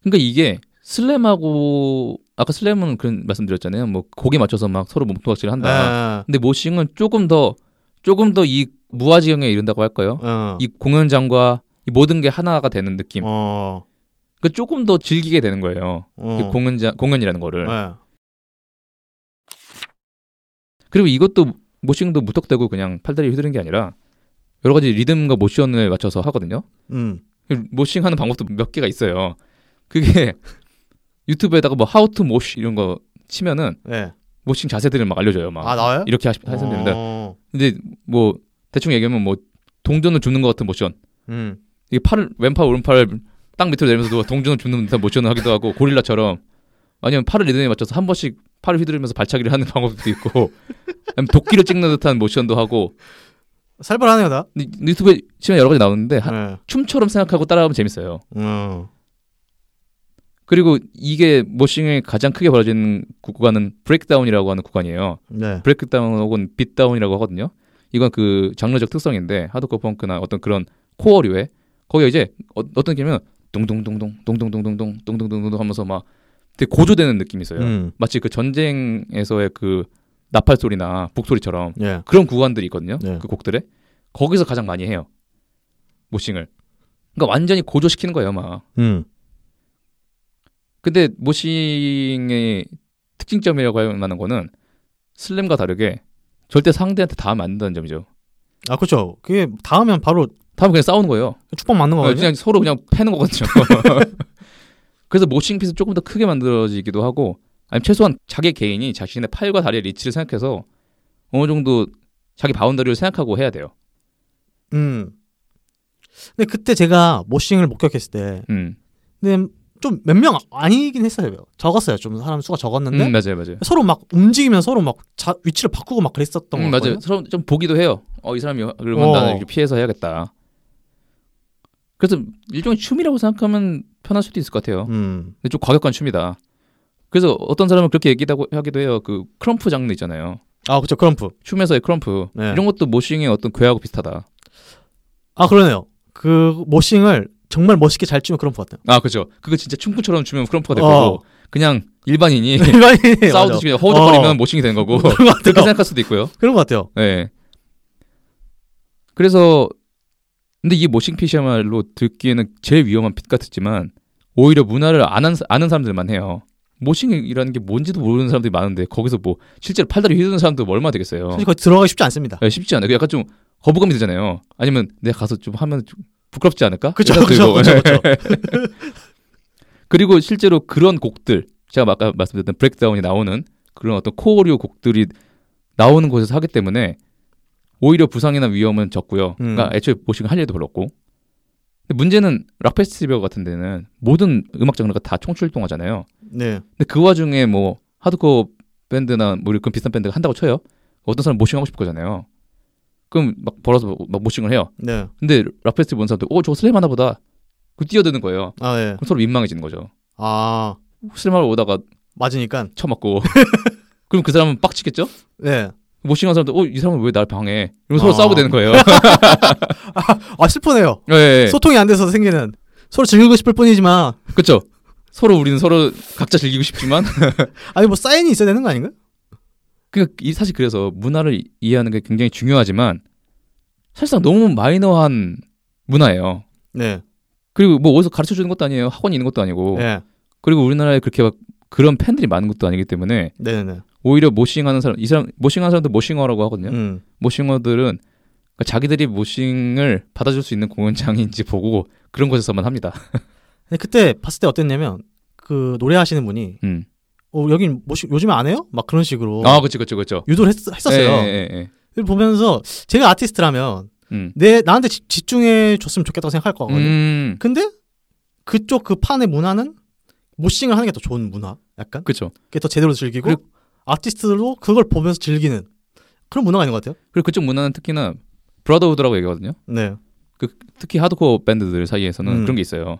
Speaker 1: 그러니까 이게 슬램하고 아까 슬램은 그런 말씀드렸잖아요. 뭐 곡에 맞춰서 막 서로 몸통박질을 한다.
Speaker 2: 아,
Speaker 1: 근데 모싱은 조금 더 조금 더 이 무아지경에 이른다고 할까요?
Speaker 2: 어.
Speaker 1: 이 공연장과 이 모든 게 하나가 되는 느낌.
Speaker 2: 어.
Speaker 1: 그 조금 더 즐기게 되는 거예요.
Speaker 2: 어.
Speaker 1: 이 공연장 공연이라는 거를.
Speaker 2: 네.
Speaker 1: 그리고 이것도 모싱도 무턱대고 그냥 팔다리 휘두르는 게 아니라 여러 가지 리듬과 모션을 맞춰서 하거든요.
Speaker 2: 음.
Speaker 1: moshing 하는 방법도 몇 개가 있어요. 그게 유튜브에다가 뭐 how to mosh 이런 거 치면은
Speaker 2: 네.
Speaker 1: moshing 자세들을 막 알려줘요. 막
Speaker 2: 아 나와요?
Speaker 1: 이렇게 하시, 하시면 됩니다.
Speaker 2: 어.
Speaker 1: 근데 뭐 대충 얘기하면 뭐 동전을 줍는 것 같은 모션.
Speaker 2: 음.
Speaker 1: 이게 팔을 왼팔 오른팔 땅 밑으로 내면서 누가 동전을 줍는 듯한 모션을 하기도 하고 고릴라처럼 아니면 팔을 리듬에 맞춰서 한 번씩 팔을 휘두르면서 발차기를 하는 방법도 있고 도끼를 찍는 듯한 모션도 하고
Speaker 2: 살벌하네요 나.
Speaker 1: 유튜브에 치면 여러 가지 나오는데 한-
Speaker 2: 네.
Speaker 1: 춤처럼 생각하고 따라하면 재밌어요.
Speaker 2: 어.
Speaker 1: 그리고 이게 moshing이 가장 크게 벌어지는 구간은 breakdown이라고 하는 구간이에요.
Speaker 2: 네.
Speaker 1: breakdown 혹은 beatdown이라고 하거든요. 이건 그 장르적 특성인데 하드코어 펑크나 어떤 그런 코어류에 거기가 이제 어, 어떤 거냐면 둥둥둥둥 둥둥둥둥둥 둥둥둥둥 하면서 막 되게 고조되는 느낌이 있어요.
Speaker 2: 음.
Speaker 1: 마치 그 전쟁에서의 그 나팔 소리나 북소리처럼
Speaker 2: 예.
Speaker 1: 그런 구간들이 있거든요.
Speaker 2: 네.
Speaker 1: 그 곡들에 거기서 가장 많이 해요. 모싱을. 그러니까 완전히 고조시키는 거예요, 막.
Speaker 2: 음.
Speaker 1: 근데 모싱의 특징점이라고 할 만한 거는 슬램과 다르게 절대 상대한테 안 된다는 점이죠.
Speaker 2: 아 그렇죠. 그게 닿으면 바로
Speaker 1: 닿으면 그냥 싸우는 거예요.
Speaker 2: 축복 맞는 거거든요.
Speaker 1: 그냥 서로 그냥 패는 거거든요. 그래서 모싱 핏을 조금 더 크게 만들어지기도 하고 아니면 최소한 자기 개인이 자신의 팔과 다리의 리치를 생각해서 어느 정도 자기 boundary를 생각하고 해야 돼요.
Speaker 2: 음. 근데 그때 제가 moshing을 목격했을 때,
Speaker 1: 음,
Speaker 2: 근데 좀 몇 명 아니긴 했어요. 적었어요. 좀 사람 수가 적었는데
Speaker 1: 음 맞아요, 맞아요.
Speaker 2: 서로 막 움직이면 서로 막 자, 위치를 바꾸고 막 그랬었던 거
Speaker 1: 음,
Speaker 2: 같거든요.
Speaker 1: 맞아요. 서로 좀 보기도 해요. 어, 이 사람이 그러면
Speaker 2: 어.
Speaker 1: 나는 이렇게 피해서 해야겠다. 그래서 일종의 춤이라고 생각하면 편할 수도 있을 것 같아요.
Speaker 2: 음.
Speaker 1: 근데 좀 과격한 춤이다. 그래서 어떤 사람은 그렇게 얘기하고 하기도 해요. 그 krump 장르 있잖아요.
Speaker 2: 아 그렇죠. krump.
Speaker 1: 춤에서의 krump
Speaker 2: 네.
Speaker 1: 이런 것도 moshing의 어떤 궤하고 비슷하다.
Speaker 2: 아 그러네요. 그 moshing을 정말 멋있게 잘 추면 krump 같아요.
Speaker 1: 아 그죠. 그거 진짜 춤꾼처럼 추면 krump가 될
Speaker 2: 어.
Speaker 1: 거고 그냥 일반인이
Speaker 2: 일반인이
Speaker 1: 싸우듯이
Speaker 2: 맞아.
Speaker 1: 허우적거리면
Speaker 2: 어.
Speaker 1: moshing이 되는 거고
Speaker 2: 그런 것 같아요.
Speaker 1: 그렇게 생각할 수도 있고요.
Speaker 2: 그런 것 같아요.
Speaker 1: 네. 그래서 근데 이 moshing pit이야말로 듣기에는 제일 위험한 pit 같았지만 오히려 문화를 아는, 아는 사람들만 해요. moshing이라는 게 뭔지도 모르는 사람들이 많은데 거기서 뭐 실제로 팔다리 휘두르는 사람도 얼마나 되겠어요.
Speaker 2: 사실 거기 들어가기 쉽지 않습니다.
Speaker 1: 네, 쉽지 않아요. 약간 좀 거부감이 들잖아요. 아니면 내가 가서 좀 하면 좀 부끄럽지 않을까? 들고.
Speaker 2: 그죠.
Speaker 1: 그리고 실제로 그런 곡들 제가 아까 말씀드렸던 breakdown이 나오는 그런 어떤 코어류 곡들이 나오는 곳에서 하기 때문에 오히려 부상이나 위험은 적고요.
Speaker 2: 음.
Speaker 1: 그러니까 애초에 moshing을 할 일도 별로 없고. 근데 문제는 락 페스티벌 같은 데는 모든 음악 장르가 다 총출동하잖아요.
Speaker 2: 네.
Speaker 1: 근데 그 와중에 뭐 하드코어 밴드나 뭐 이런 비슷한 밴드가 한다고 쳐요. 어떤 사람 moshing 하고 싶을 거잖아요. 그럼 막 벌려서 막 moshing을 해요.
Speaker 2: 네.
Speaker 1: 근데 락 페스티벌 본 사람들 어 저거 slam 하나 보다. 그 뛰어드는 거예요.
Speaker 2: 아, 예.
Speaker 1: 그럼 서로 민망해지는 거죠.
Speaker 2: 아,
Speaker 1: slam 하러 오다가
Speaker 2: 맞으니까.
Speaker 1: 쳐맞고 그럼 그 사람은 빡치겠죠?
Speaker 2: 네.
Speaker 1: moshing한 사람들 어이 사람은 왜 날 방해? 이러면 서로
Speaker 2: 아.
Speaker 1: 싸우게 되는 거예요.
Speaker 2: 아, 슬프네요.
Speaker 1: 예, 예.
Speaker 2: 소통이 안 돼서 생기는 서로 즐기고 싶을 뿐이지만
Speaker 1: 그렇죠. 서로 우리는 서로 각자 즐기고 싶지만
Speaker 2: 아니 뭐 사인이 있어야 되는 거 아닌가요?
Speaker 1: 그 이- 사실 그래서 문화를 이- 이해하는 게 굉장히 중요하지만 사실상 너무 마이너한 문화예요.
Speaker 2: 네.
Speaker 1: 그리고 뭐 어디서 가르쳐 주는 것도 아니에요. 학원이 있는 것도 아니고.
Speaker 2: 예.
Speaker 1: 그리고 우리나라에 그렇게 막 그런 팬들이 많은 것도 아니기 때문에
Speaker 2: 네, 네.
Speaker 1: 오히려 모싱하는 사람 이 사람 모싱하는 사람들 모싱어라고 하거든요.
Speaker 2: 음.
Speaker 1: 모싱어들은 그러니까 자기들이 모싱을 받아줄 수 있는 공연장인지 보고 그런 곳에서만 합니다.
Speaker 2: 근데 그때 봤을 때 어땠냐면 그 노래하시는 분이
Speaker 1: 음.
Speaker 2: 어, 여긴 뭐 시- 요즘에 안 해요? 막 그런 식으로
Speaker 1: 아, 그렇죠, 그렇죠, 그렇죠.
Speaker 2: 유도를 했, 했었어요.
Speaker 1: 예, 예, 예.
Speaker 2: 그걸 보면서 제가 아티스트라면
Speaker 1: 음.
Speaker 2: 내 나한테 집- 집중해 줬으면 좋겠다고 생각할 거거든요.
Speaker 1: 음.
Speaker 2: 근데 그쪽 그 판의 문화는 모싱을 하는 게 더 좋은 문화. 약간
Speaker 1: 그렇죠.
Speaker 2: 그게 더 제대로 즐기고 아티스트도 그걸 보면서 즐기는 그런 문화가 있는 것 같아요.
Speaker 1: 그리고 그쪽 문화는 특히나 brotherhood라고 얘기하거든요.
Speaker 2: 네.
Speaker 1: 특히 하드코어 밴드들 사이에서는
Speaker 2: 음.
Speaker 1: 그런 게 있어요.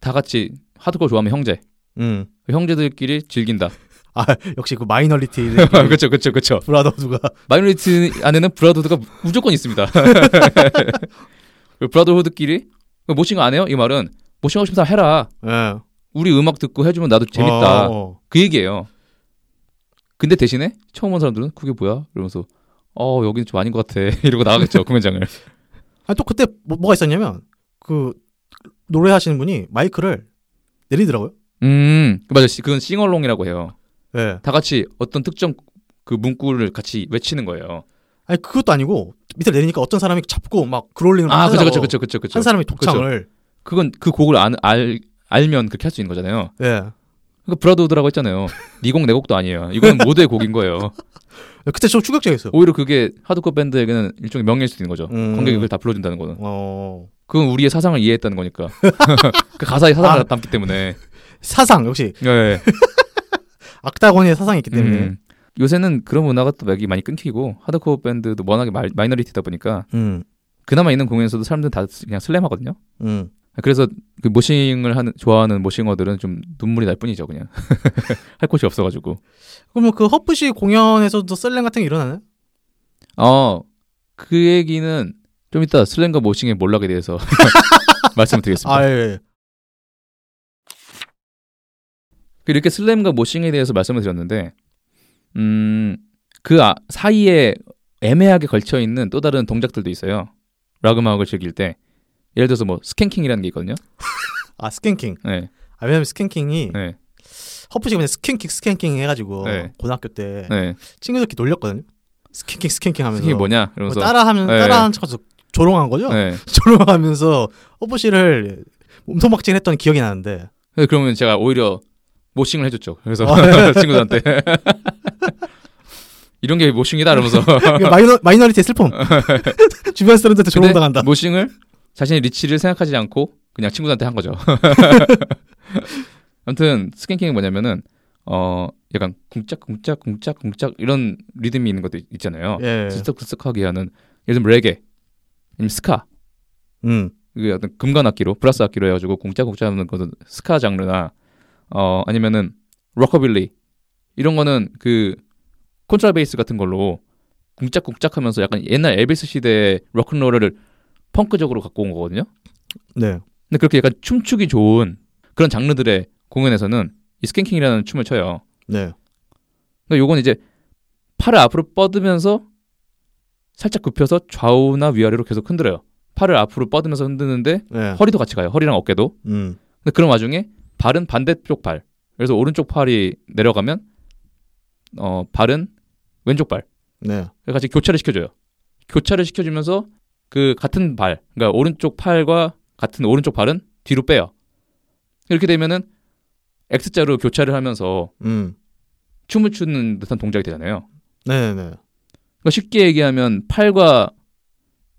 Speaker 1: 다 같이 하드코어 좋아하면 형제.
Speaker 2: 음.
Speaker 1: 그 형제들끼리 즐긴다.
Speaker 2: 아 역시 그 minority
Speaker 1: 그렇죠, 그렇죠, 그렇죠.
Speaker 2: brotherhood가
Speaker 1: minority 안에는 brotherhood가 무조건 있습니다. brotherhood끼리 moshing 안 해요? 이 말은 moshing하고 싶은 사람 해라.
Speaker 2: 예.
Speaker 1: 우리 음악 듣고 해주면 나도 재밌다.
Speaker 2: 어, 어.
Speaker 1: 그 얘기예요. 근데 대신에 처음 온 사람들은 그게 뭐야? 이러면서 어 여기는 좀 아닌 것 같아 이러고 나가겠죠 공연장을.
Speaker 2: 아니 또 그때 뭐, 뭐가 있었냐면 그 노래하시는 분이 마이크를 내리더라고요.
Speaker 1: 음 맞아 그건 싱얼롱이라고 해요.
Speaker 2: 예.
Speaker 1: 다 같이 어떤 특정 그 문구를 같이 외치는 거예요.
Speaker 2: 아니 그것도 아니고 밑에 내리니까 어떤 사람이 잡고 막 그롤링을
Speaker 1: 막아 그쵸
Speaker 2: 하더라고.
Speaker 1: 그쵸 그쵸 그쵸 그쵸.
Speaker 2: 한 사람이 독창을
Speaker 1: 그건 그 곡을 안, 알 알면 그렇게 할 수 있는 거잖아요.
Speaker 2: 예.
Speaker 1: 그러니까 brotherhood라고 했잖아요. 니 곡 내 곡도 아니에요. 이거는 모두의 곡인 거예요.
Speaker 2: 그때 좀 충격적이었어요.
Speaker 1: 오히려 그게 하드코어 밴드에게는 일종의 명예일 수도 있는 거죠.
Speaker 2: 음.
Speaker 1: 관객이 그걸 다 불러준다는 거는.
Speaker 2: 어.
Speaker 1: 그건 우리의 사상을 이해했다는 거니까. 그 가사에 사상을
Speaker 2: 아.
Speaker 1: 담기 때문에.
Speaker 2: 사상 역시
Speaker 1: 예.
Speaker 2: 악다곤의 사상이 있기 때문에.
Speaker 1: 음. 요새는 그런 문화가 또 많이 끊기고 하드코어 밴드도 워낙에 마이, minority다 보니까
Speaker 2: 음.
Speaker 1: 그나마 있는 공연에서도 사람들은 다 그냥 슬램 하거든요.
Speaker 2: 음.
Speaker 1: 그래서 그 모싱을 하는 좋아하는 모싱어들은 좀 눈물이 날 뿐이죠, 그냥 할 곳이 없어가지고.
Speaker 2: 그러면 그 허프시 공연에서도 슬램 같은 게 일어나나요?
Speaker 1: 어, 그 얘기는 좀 이따 슬램과 모싱의 몰락에 대해서 말씀을 드리겠습니다.
Speaker 2: 아 예.
Speaker 1: 이렇게 슬램과 모싱에 대해서 말씀을 드렸는데, 음, 그 아- 사이에 애매하게 걸쳐 있는 또 다른 동작들도 있어요. 락 음악을 즐길 때. 예를 들어서 뭐 skanking이라는 게 있거든요.
Speaker 2: 아 skanking.
Speaker 1: 네,
Speaker 2: 아 왜냐면 skanking이
Speaker 1: 네,
Speaker 2: 허퍼 씨가 그냥 skanking skanking 해가지고
Speaker 1: 네.
Speaker 2: 고등학교 때
Speaker 1: 네.
Speaker 2: 친구들끼리 놀렸거든요. skanking skanking 하면서
Speaker 1: 스캔이 뭐냐?
Speaker 2: 뭐
Speaker 1: 이러면서.
Speaker 2: 따라하면
Speaker 1: 네.
Speaker 2: 따라하는 척해서 조롱한 거죠.
Speaker 1: 네.
Speaker 2: 조롱하면서 허퍼 씨를 몸통박질 했던 기억이 나는데
Speaker 1: 그러면 제가 오히려 moshing을 해줬죠. 그래서
Speaker 2: 아, 네.
Speaker 1: 친구들한테 이런 게 moshing이다 이러면서
Speaker 2: 이게 마이너 minority의 슬픔. 주변 사람들한테 조롱당한다.
Speaker 1: moshing을 자신의 reach를 생각하지 않고 그냥 친구들한테 한 거죠. 아무튼 skanking이 뭐냐면은 어 약간 궁짝 궁짝 궁짝 궁짝 이런 리듬이 있는 것도 있잖아요.
Speaker 2: 예.
Speaker 1: 들썩들썩하게 하는 예를 들면 레게, 아니면 ska,
Speaker 2: 음.
Speaker 1: 그 어떤 금관 악기로 brass 악기로 해가지고 궁짝 궁짝 하는 것은 ska 장르나 어 아니면은 록커빌리 이런 거는 그 콘트라베이스 같은 걸로 궁짝궁짝하면서 약간 옛날 엘비스 시대의 록큰롤을 펑크적으로 갖고 온 거거든요.
Speaker 2: 네.
Speaker 1: 근데 그렇게 약간 춤추기 좋은 그런 장르들의 공연에서는 이 스캔킹이라는 춤을 춰요.
Speaker 2: 네.
Speaker 1: 그러니까 요건 이제 팔을 앞으로 뻗으면서 살짝 굽혀서 좌우나 위아래로 계속 흔들어요. 팔을 앞으로 뻗으면서 흔드는데
Speaker 2: 네.
Speaker 1: 허리도 같이 가요. 허리랑 어깨도.
Speaker 2: 음.
Speaker 1: 근데 그런 와중에 발은 반대쪽 발. 그래서 오른쪽 팔이 내려가면 어 발은 왼쪽 발.
Speaker 2: 네.
Speaker 1: 같이 교차를 시켜줘요. 교차를 시켜주면서 그 같은 발, 그러니까 오른쪽 팔과 같은 오른쪽 발은 뒤로 빼요. 이렇게 되면은 X자로 교차를 하면서
Speaker 2: 음.
Speaker 1: 춤을 추는 듯한 동작이 되잖아요.
Speaker 2: 네네.
Speaker 1: 그러니까 쉽게 얘기하면 팔과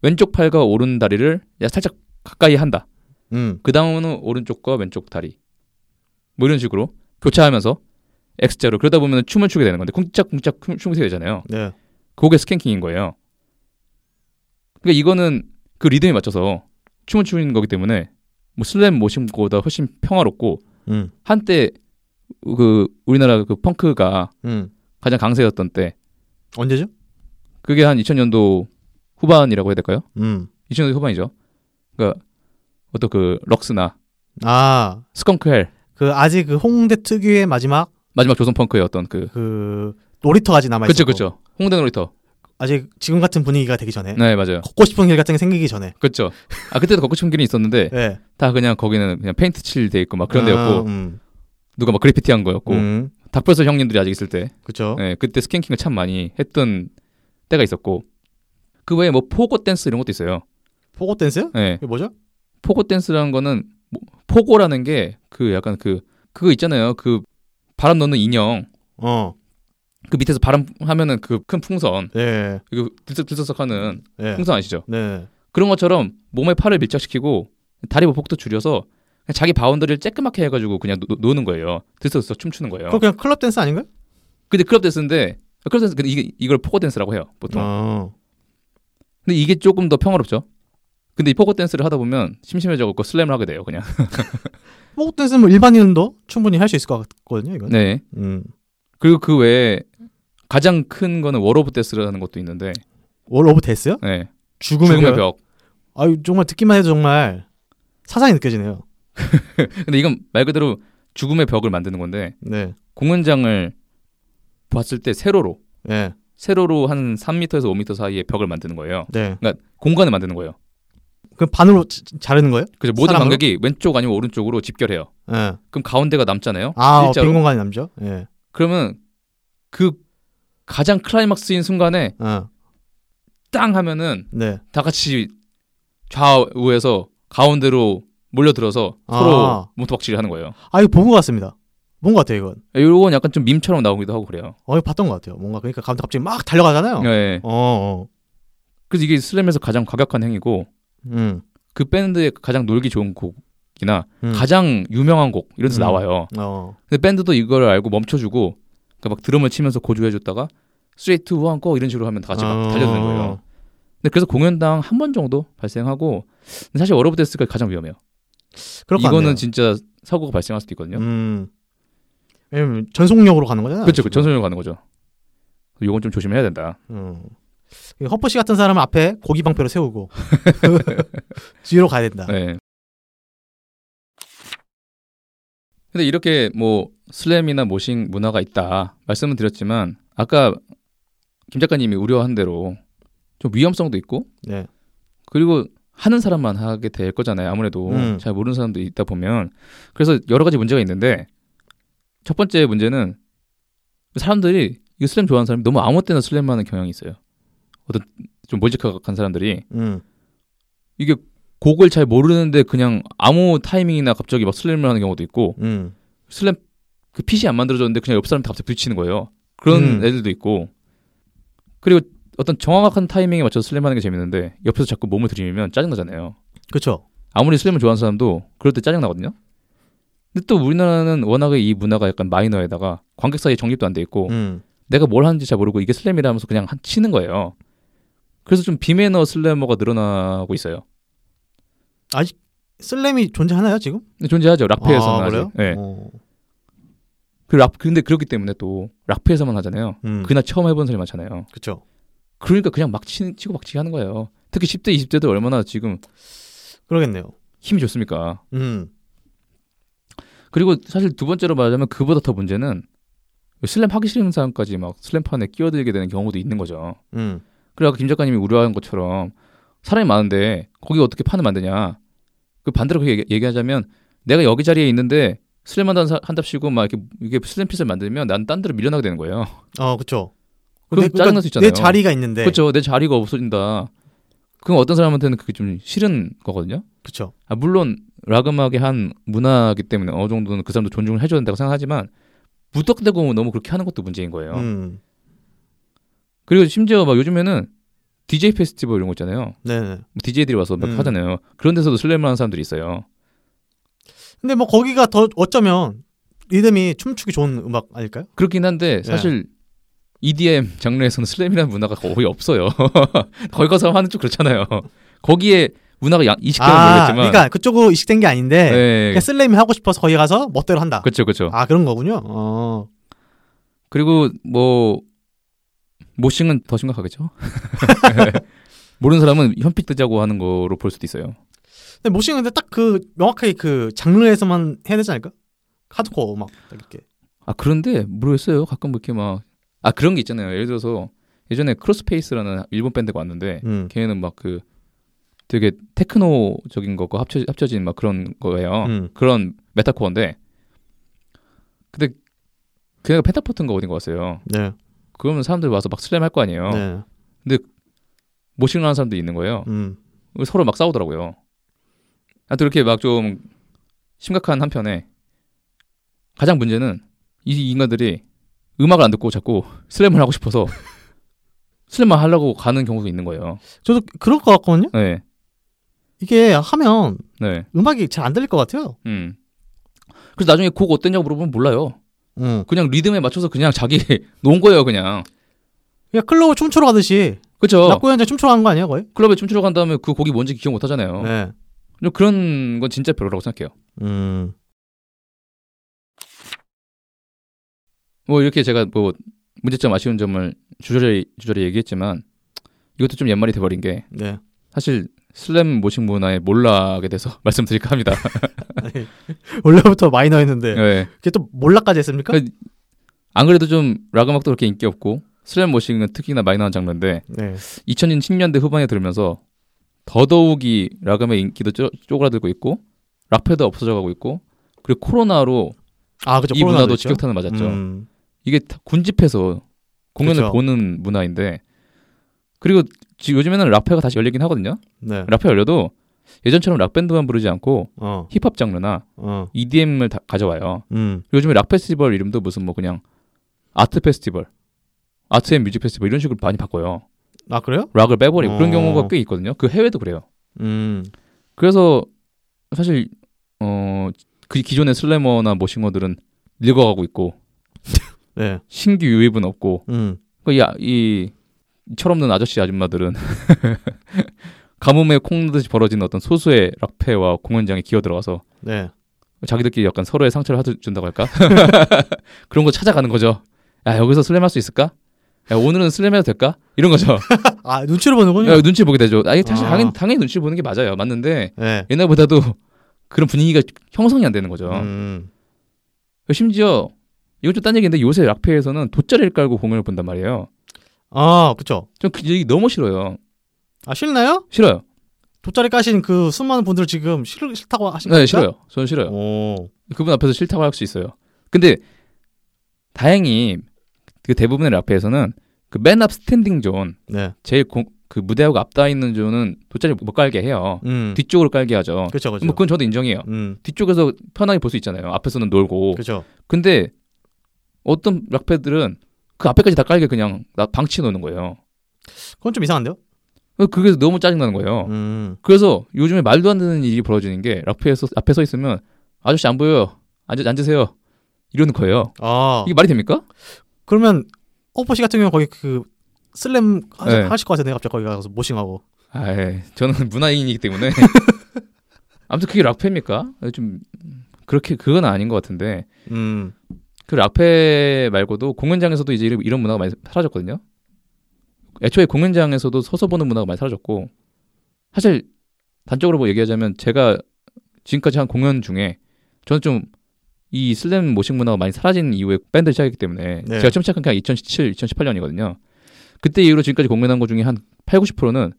Speaker 1: 왼쪽 팔과 오른 다리를 야, 살짝 가까이 한다.
Speaker 2: 음.
Speaker 1: 그 다음은 오른쪽과 왼쪽 다리. 뭐 이런 식으로 교차하면서 X자로 그러다 보면 춤을 추게 되는 건데 쿵짝쿵짝 춤- 춤을 추게 되잖아요.
Speaker 2: 네.
Speaker 1: 그게 스캔킹인 거예요. 그러니까 이거는 그 리듬에 맞춰서 춤을 추는 거기 때문에 뭐 슬램 모션보다 훨씬 평화롭고
Speaker 2: 음.
Speaker 1: 한때 그 우리나라 그 펑크가
Speaker 2: 음.
Speaker 1: 가장 강세였던 때
Speaker 2: 언제죠?
Speaker 1: 그게 한 2000년도 후반이라고 해야 될까요?
Speaker 2: 음.
Speaker 1: 2000년도 후반이죠. 그러니까 어떤 그 럭스나
Speaker 2: 아,
Speaker 1: 스컹크헬
Speaker 2: 그 아직 그 홍대 특유의 마지막
Speaker 1: 마지막 조선 펑크의 어떤 그
Speaker 2: 그 놀이터가 아직 남아 있었고
Speaker 1: 그쵸 홍대 놀이터
Speaker 2: 아직 지금 같은 분위기가 되기 전에
Speaker 1: 네 맞아요
Speaker 2: 걷고 싶은 길 같은 게 생기기 전에.
Speaker 1: 그쵸 아 그때도 걷고 싶은 길이 있었는데
Speaker 2: 네.
Speaker 1: 다 그냥 거기는 그냥 페인트 칠돼 있고 막 그런 데였고
Speaker 2: 음.
Speaker 1: 누가 막 그래피티 한 거였고
Speaker 2: 음.
Speaker 1: 닭벼슬 형님들이 아직 있을 때
Speaker 2: 그쵸.
Speaker 1: 네, 그때 skanking을 참 많이 했던 때가 있었고 그 외에 뭐 pogo dance 이런 것도 있어요
Speaker 2: pogo dance요?
Speaker 1: 네,
Speaker 2: 이게 뭐죠?
Speaker 1: pogo dance라는 거는 뭐, pogo라는 게 그 약간 그 그거 있잖아요 그 바람 넣는 인형
Speaker 2: 어.
Speaker 1: 그 밑에서 바람 하면은 그 큰 풍선
Speaker 2: 네.
Speaker 1: 그 들썩들썩하는
Speaker 2: 네.
Speaker 1: 풍선 아시죠?
Speaker 2: 네.
Speaker 1: 그런 것처럼 몸에 팔을 밀착시키고 다리 보폭도 줄여서 자기 boundary를 쬐끄맣게 해가지고 그냥 노, 노는 거예요. 들썩들썩 춤추는 거예요.
Speaker 2: 그거 그냥 클럽 댄스 아닌가요?
Speaker 1: 근데 클럽 댄스인데 클럽 댄스 근데 이게 이걸 pogo dance라고 해요 보통.
Speaker 2: 어.
Speaker 1: 근데 이게 조금 더 평화롭죠. 근데 이 pogo dance를 하다 보면 심심해져 갖고 slam을 하게 돼요 그냥.
Speaker 2: pogo dance는 뭐 일반인도 충분히 할 수 있을 것 같거든요, 이건.
Speaker 1: 네.
Speaker 2: 음.
Speaker 1: 그리고 그 외에 가장 큰 거는 wall of death라는 것도 있는데,
Speaker 2: wall of death요?
Speaker 1: 네.
Speaker 2: 죽음의,
Speaker 1: 죽음의
Speaker 2: 벽.
Speaker 1: 벽.
Speaker 2: 아유, 정말 듣기만 해도 정말 사상이 느껴지네요.
Speaker 1: 근데 이건 말 그대로 죽음의 벽을 만드는 건데
Speaker 2: 네.
Speaker 1: 공연장을 봤을 때 세로로
Speaker 2: 네.
Speaker 1: 세로로 한 3m에서 5m 사이에 벽을 만드는 거예요.
Speaker 2: 네.
Speaker 1: 공간을 만드는 거예요.
Speaker 2: 그 반으로 자- 자르는 거예요?
Speaker 1: 그래서 모든
Speaker 2: 사람으로?
Speaker 1: 관객이 왼쪽 아니면 오른쪽으로 집결해요.
Speaker 2: 예.
Speaker 1: 그럼 가운데가 남잖아요.
Speaker 2: 아, 어. 빈 공간이 남죠. 예.
Speaker 1: 그러면 그 가장 클라이막스인 순간에
Speaker 2: 어.
Speaker 1: 땅 하면은
Speaker 2: 네.
Speaker 1: 다 같이 좌우에서 가운데로 몰려들어서 서로
Speaker 2: 아.
Speaker 1: 몸토박질을 하는 거예요.
Speaker 2: 아, 이거 본것 같습니다. 본것 같아요, 이건.
Speaker 1: 이건 약간 좀 밈처럼 나오기도 하고 그래요.
Speaker 2: 어, 이거 봤던 것 같아요. 뭔가 그러니까 가운데 갑자기 막 달려가잖아요.
Speaker 1: 네.
Speaker 2: 어, 어.
Speaker 1: 그래서 이게 슬램에서 가장 과격한 행위고
Speaker 2: 음.
Speaker 1: 그 밴드의 가장 놀기 좋은 곡이나
Speaker 2: 음.
Speaker 1: 가장 유명한 곡 이런 데서
Speaker 2: 음.
Speaker 1: 나와요.
Speaker 2: 어.
Speaker 1: 근데 밴드도 이걸 알고 멈춰주고 그러니까 막 드럼을 치면서 고조해줬다가 스트레이트 원고 이런 식으로 하면 다 같이 막
Speaker 2: 어.
Speaker 1: 달려드는 거예요. 근데 그래서 공연당 한 번 정도 발생하고 사실 wall of death가 가장 위험해요. 이거는
Speaker 2: 같네요.
Speaker 1: 진짜 사고가 발생할 수도 있거든요.
Speaker 2: 음. 왜냐면 전속력으로 가는 거잖아요.
Speaker 1: 그렇죠. 전선으로 가는 거죠. 이건 좀 조심해야 된다.
Speaker 2: 음. 허퍼 씨 같은 사람은 앞에 고기 방패로 세우고 뒤로 가야 된다.
Speaker 1: 네. 근데 이렇게 뭐 slam이나 moshing 문화가 있다 말씀은 드렸지만 아까 김 작가님이 우려한 대로 좀 위험성도 있고
Speaker 2: 네.
Speaker 1: 그리고 하는 사람만 하게 될 거잖아요. 아무래도
Speaker 2: 음.
Speaker 1: 잘 모르는 사람도 있다 보면 그래서 여러 가지 문제가 있는데 첫 번째 문제는 사람들이 이 슬램 좋아하는 사람이 너무 아무 때나 슬램 하는 경향이 있어요. 어떤 좀 몰직한 사람들이
Speaker 2: 음.
Speaker 1: 이게 곡을 잘 모르는데 그냥 아무 타이밍이나 갑자기 막 슬램을 하는 경우도 있고
Speaker 2: 음.
Speaker 1: 슬램 그 핏이 안 만들어졌는데 그냥 옆 사람한테 갑자기 부딪히는 거예요. 그런
Speaker 2: 음.
Speaker 1: 애들도 있고 그리고 어떤 정확한 타이밍에 맞춰서 슬램하는 게 재밌는데 옆에서 자꾸 몸을 들이밀면 짜증 나잖아요.
Speaker 2: 그렇죠.
Speaker 1: 아무리 슬램을 좋아하는 사람도 그럴 때 짜증 나거든요. 근데 또 우리나라는 워낙에 이 문화가 약간 마이너에다가 관객 사이에 정립도 안 돼 있고
Speaker 2: 음.
Speaker 1: 내가 뭘 하는지 잘 모르고 이게 슬램이라 하면서 그냥 한- 치는 거예요. 그래서 좀 비매너 슬래머가 늘어나고 있어요.
Speaker 2: 슬램이 존재하나요 지금?
Speaker 1: 근데 존재하죠. 락페에서는
Speaker 2: 아,
Speaker 1: 아직.
Speaker 2: 그래요?
Speaker 1: 예.
Speaker 2: 어.
Speaker 1: 그 락, 근데 그렇기 때문에 또 락페에서만 하잖아요.
Speaker 2: 음.
Speaker 1: 그날 처음 해본 사람이 많잖아요.
Speaker 2: 그렇죠.
Speaker 1: 그러니까 그냥 막 치, 치고 막치기 하는 거예요. 특히 10대, 20대도 얼마나 지금
Speaker 2: 그러겠네요.
Speaker 1: 힘이 좋습니까?
Speaker 2: 음.
Speaker 1: 그리고 사실 두 번째로 말하자면 그보다 더 문제는 슬램 하기 싫은 사람까지 막 슬램판에 끼어들게 되는 경우도 있는 거죠.
Speaker 2: 음.
Speaker 1: 그래 아까 김 작가님이 우려한 것처럼 사람이 많은데 거기 어떻게 판을 만드냐? 그 반대로 그렇게 얘기- 얘기하자면 내가 여기 자리에 있는데 슬램 한다 한답시고 막 이렇게 이게 슬램 핏을 만들면 난 딴 데로 밀려나게 되는 거예요.
Speaker 2: 어, 그렇죠.
Speaker 1: 그럼 짜증날 수 있잖아요.
Speaker 2: 내 자리가 있는데.
Speaker 1: 그렇죠. 내 자리가 없어진다. 그럼 어떤 사람한테는 그게 좀 싫은 거거든요.
Speaker 2: 그렇죠.
Speaker 1: 아, 물론 락 음악의 한 문화이기 때문에 어느 정도는 그 사람도 존중을 해줘야 된다고 생각하지만 무턱대고 너무 그렇게 하는 것도 문제인 거예요.
Speaker 2: 음.
Speaker 1: 그리고 심지어 막 요즘에는 DJ 페스티벌 이런 거 있잖아요.
Speaker 2: 네.
Speaker 1: DJ들이 와서 막
Speaker 2: 음.
Speaker 1: 하잖아요. 그런 데서도 슬램을 하는 사람들이 있어요.
Speaker 2: 근데 뭐 거기가 더 어쩌면 리듬이 춤추기 좋은 음악 아닐까요?
Speaker 1: 그렇긴 한데
Speaker 2: 네.
Speaker 1: 사실 EDM 장르에서는 슬램이라는 문화가 거의 없어요. 거기 가서 하는 좀 그렇잖아요. 거기에 문화가 양- 이식되면
Speaker 2: 아,
Speaker 1: 모르겠지만
Speaker 2: 그러니까 그쪽으로 이식된 게 아닌데
Speaker 1: 네.
Speaker 2: 그냥 슬램이 하고 싶어서 거기 가서 멋대로 한다.
Speaker 1: 그렇죠, 그렇죠.
Speaker 2: 아 그런 거군요. 어.
Speaker 1: 그리고 뭐 모싱은 더 심각하겠죠. 모르는 사람은 현피 뜨자고 하는 거로 볼 수도 있어요.
Speaker 2: 근데 모싱 근데 딱 그 명확하게 그 장르에서만 해야 되지 않을까? 하드코어 막 이렇게.
Speaker 1: 아 그런데 모르겠어요. 가끔 이렇게 막 아 그런 게 있잖아요. 예를 들어서 예전에 크로스페이스라는 일본 밴드가 왔는데
Speaker 2: 음.
Speaker 1: 걔는 막 그 되게 테크노적인 거가 합쳐 합쳐진 막 그런 거예요.
Speaker 2: 음.
Speaker 1: 그런 메타코어인데 근데 걔가 펜타포트인가 어딘가 왔어요.
Speaker 2: 네.
Speaker 1: 그러면 사람들 와서 막 슬램 할 거 아니에요.
Speaker 2: 네.
Speaker 1: 모싱을 하는 사람도 있는 거예요.
Speaker 2: 음.
Speaker 1: 서로 막 싸우더라고요. 하여튼 이렇게 막 좀 심각한 한편에 가장 문제는 이 인간들이 음악을 안 듣고 자꾸 슬램을 하고 싶어서 슬램만 하려고 가는 경우도 있는 거예요.
Speaker 2: 저도 그럴 것 같거든요.
Speaker 1: 네,
Speaker 2: 이게 하면
Speaker 1: 네,
Speaker 2: 음악이 잘 안 들릴 것 같아요.
Speaker 1: 음. 그래서 나중에 곡 어땠냐고 물어보면 몰라요.
Speaker 2: 음.
Speaker 1: 그냥 리듬에 맞춰서 그냥 자기 놓은 거예요, 그냥.
Speaker 2: 그냥 클럽 춤추러 가듯이
Speaker 1: 그렇죠.
Speaker 2: 낙고 현장 춤추러 가는 거 아니에요, 거의?
Speaker 1: 클럽에 춤추러 간 다음에 그 곡이 뭔지 기억 못 하잖아요.
Speaker 2: 네.
Speaker 1: 좀 그런 건 진짜 별로라고 생각해요.
Speaker 2: 음.
Speaker 1: 뭐 이렇게 제가 뭐 문제점 아쉬운 점을 주저리 주저리 얘기했지만 이것도 좀 옛말이 돼버린 게
Speaker 2: 네.
Speaker 1: 사실 슬램 모식 문화에 몰락에 대해서 말씀드릴까 합니다.
Speaker 2: 원래부터 마이너였는데
Speaker 1: 네.
Speaker 2: 그게 또 몰락까지 했습니까?
Speaker 1: 그- 안 그래도 좀 락 음악도 그렇게 인기 없고 슬램 모식은 특히나 마이너한 장르인데
Speaker 2: 네.
Speaker 1: 2010년대 후반에 들으면서 더더욱이 락 음의 인기도 쪼, 쪼그라들고 있고 락패도 없어져 가고 있고 그리고 코로나로
Speaker 2: 아, 그죠.
Speaker 1: 이
Speaker 2: 코로나도
Speaker 1: 문화도
Speaker 2: 있죠.
Speaker 1: 직격탄을 맞았죠.
Speaker 2: 음.
Speaker 1: 이게 다 군집해서 공연을
Speaker 2: 그쵸.
Speaker 1: 보는 문화인데 그리고 지금 요즘에는 락페가 다시 열리긴 하거든요.
Speaker 2: 네.
Speaker 1: 락페 열려도 예전처럼 락 밴드만 부르지 않고
Speaker 2: 어.
Speaker 1: 힙합 장르나
Speaker 2: 어.
Speaker 1: EDM을 다 가져와요.
Speaker 2: 음.
Speaker 1: 요즘에 락 페스티벌 이름도 무슨 뭐 그냥 art festival, art and music festival 이런 식으로 많이 바꿔요.
Speaker 2: 아, 그래요?
Speaker 1: 락을 빼버리고 그런
Speaker 2: 어.
Speaker 1: 경우가 꽤 있거든요. 그 해외도 그래요.
Speaker 2: 음.
Speaker 1: 그래서 사실 어 그 기존의 slammer나 moshing어들은 늙어가고 있고
Speaker 2: 네.
Speaker 1: 신규 유입은 없고
Speaker 2: 음.
Speaker 1: 그 이, 이 철없는 아저씨 아줌마들은 가뭄에 콩 넣듯이 벌어지는 어떤 소수의 락페와 공연장에 기어 들어가서
Speaker 2: 네.
Speaker 1: 자기들끼리 약간 서로의 상처를 하준다고 할까? 그런 거 찾아가는 거죠. 야 여기서 슬램 할 수 있을까? 야 오늘은 슬램 해도 될까? 이런 거죠.
Speaker 2: 아, 눈치를 보는군요.
Speaker 1: 야, 눈치 보게 되죠. 아니 사실
Speaker 2: 아.
Speaker 1: 당연히, 당연히 눈치 보는 게 맞아요. 맞는데
Speaker 2: 네.
Speaker 1: 옛날보다도 그런 분위기가 형성이 안 되는 거죠.
Speaker 2: 음.
Speaker 1: 심지어 이건 좀 딴 얘기인데 요새 락페에서는 돗자리를 깔고 공연을 본단 말이에요.
Speaker 2: 아, 그쵸.
Speaker 1: 전 그 얘기 너무 싫어요.
Speaker 2: 아, 싫나요?
Speaker 1: 싫어요.
Speaker 2: 돗자리 까신 그 수많은 분들 지금 싫, 싫다고 하신 거니까?
Speaker 1: 네, 싫어요. 저는 싫어요.
Speaker 2: 오.
Speaker 1: 그분 앞에서 싫다고 할 수 있어요. 근데 다행히 그 대부분의 락페에서는 그 맨 앞 standing zone
Speaker 2: 네.
Speaker 1: 제일 공, 그 무대하고 맞닿아 있는 zone은 돗자리 못 깔게 해요.
Speaker 2: 음.
Speaker 1: 뒤쪽으로 깔게 하죠.
Speaker 2: 그쵸, 그쵸.
Speaker 1: 뭐 그건 저도 인정해요.
Speaker 2: 음.
Speaker 1: 뒤쪽에서 편하게 볼 수 있잖아요. 앞에서는 놀고.
Speaker 2: 그쵸.
Speaker 1: 근데 어떤 락패들은 그 앞에까지 다 깔게 그냥 나 방치 놓는 거예요.
Speaker 2: 그건 좀 이상한데요?
Speaker 1: 그게 너무 짜증나는 거예요.
Speaker 2: 음.
Speaker 1: 그래서 요즘에 말도 안 되는 일이 벌어지는 게 락페에서 앞에 서 있으면 아저씨 안 보여요. 앉아, 앉으세요. 이러는 거예요.
Speaker 2: 아.
Speaker 1: 이게 말이 됩니까?
Speaker 2: 그러면 오퍼 씨 같은 경우 거기 그 슬램 하,
Speaker 1: 네.
Speaker 2: 하실 것 같은데 갑자기 거기 가서 모싱하고.
Speaker 1: 아, 저는 문화인이기 때문에 아무튼 그게 락페입니까? 좀 그렇게 그건 아닌 것 같은데
Speaker 2: 음.
Speaker 1: 그 락페 말고도 공연장에서도 이제 이런- 이런 문화가 많이 사라졌거든요. 애초에 공연장에서도 서서 보는 문화가 많이 사라졌고 사실 단적으로 뭐 얘기하자면 제가 지금까지 한 공연 중에 저는 좀 이 슬램 모식 문화가 많이 사라진 이후에 밴드 시작했기 때문에
Speaker 2: 네.
Speaker 1: 제가 처음 시작한 게 2017, 2018년이거든요. 그때 이후로 지금까지 공연한 것 중에 한 8, 90%는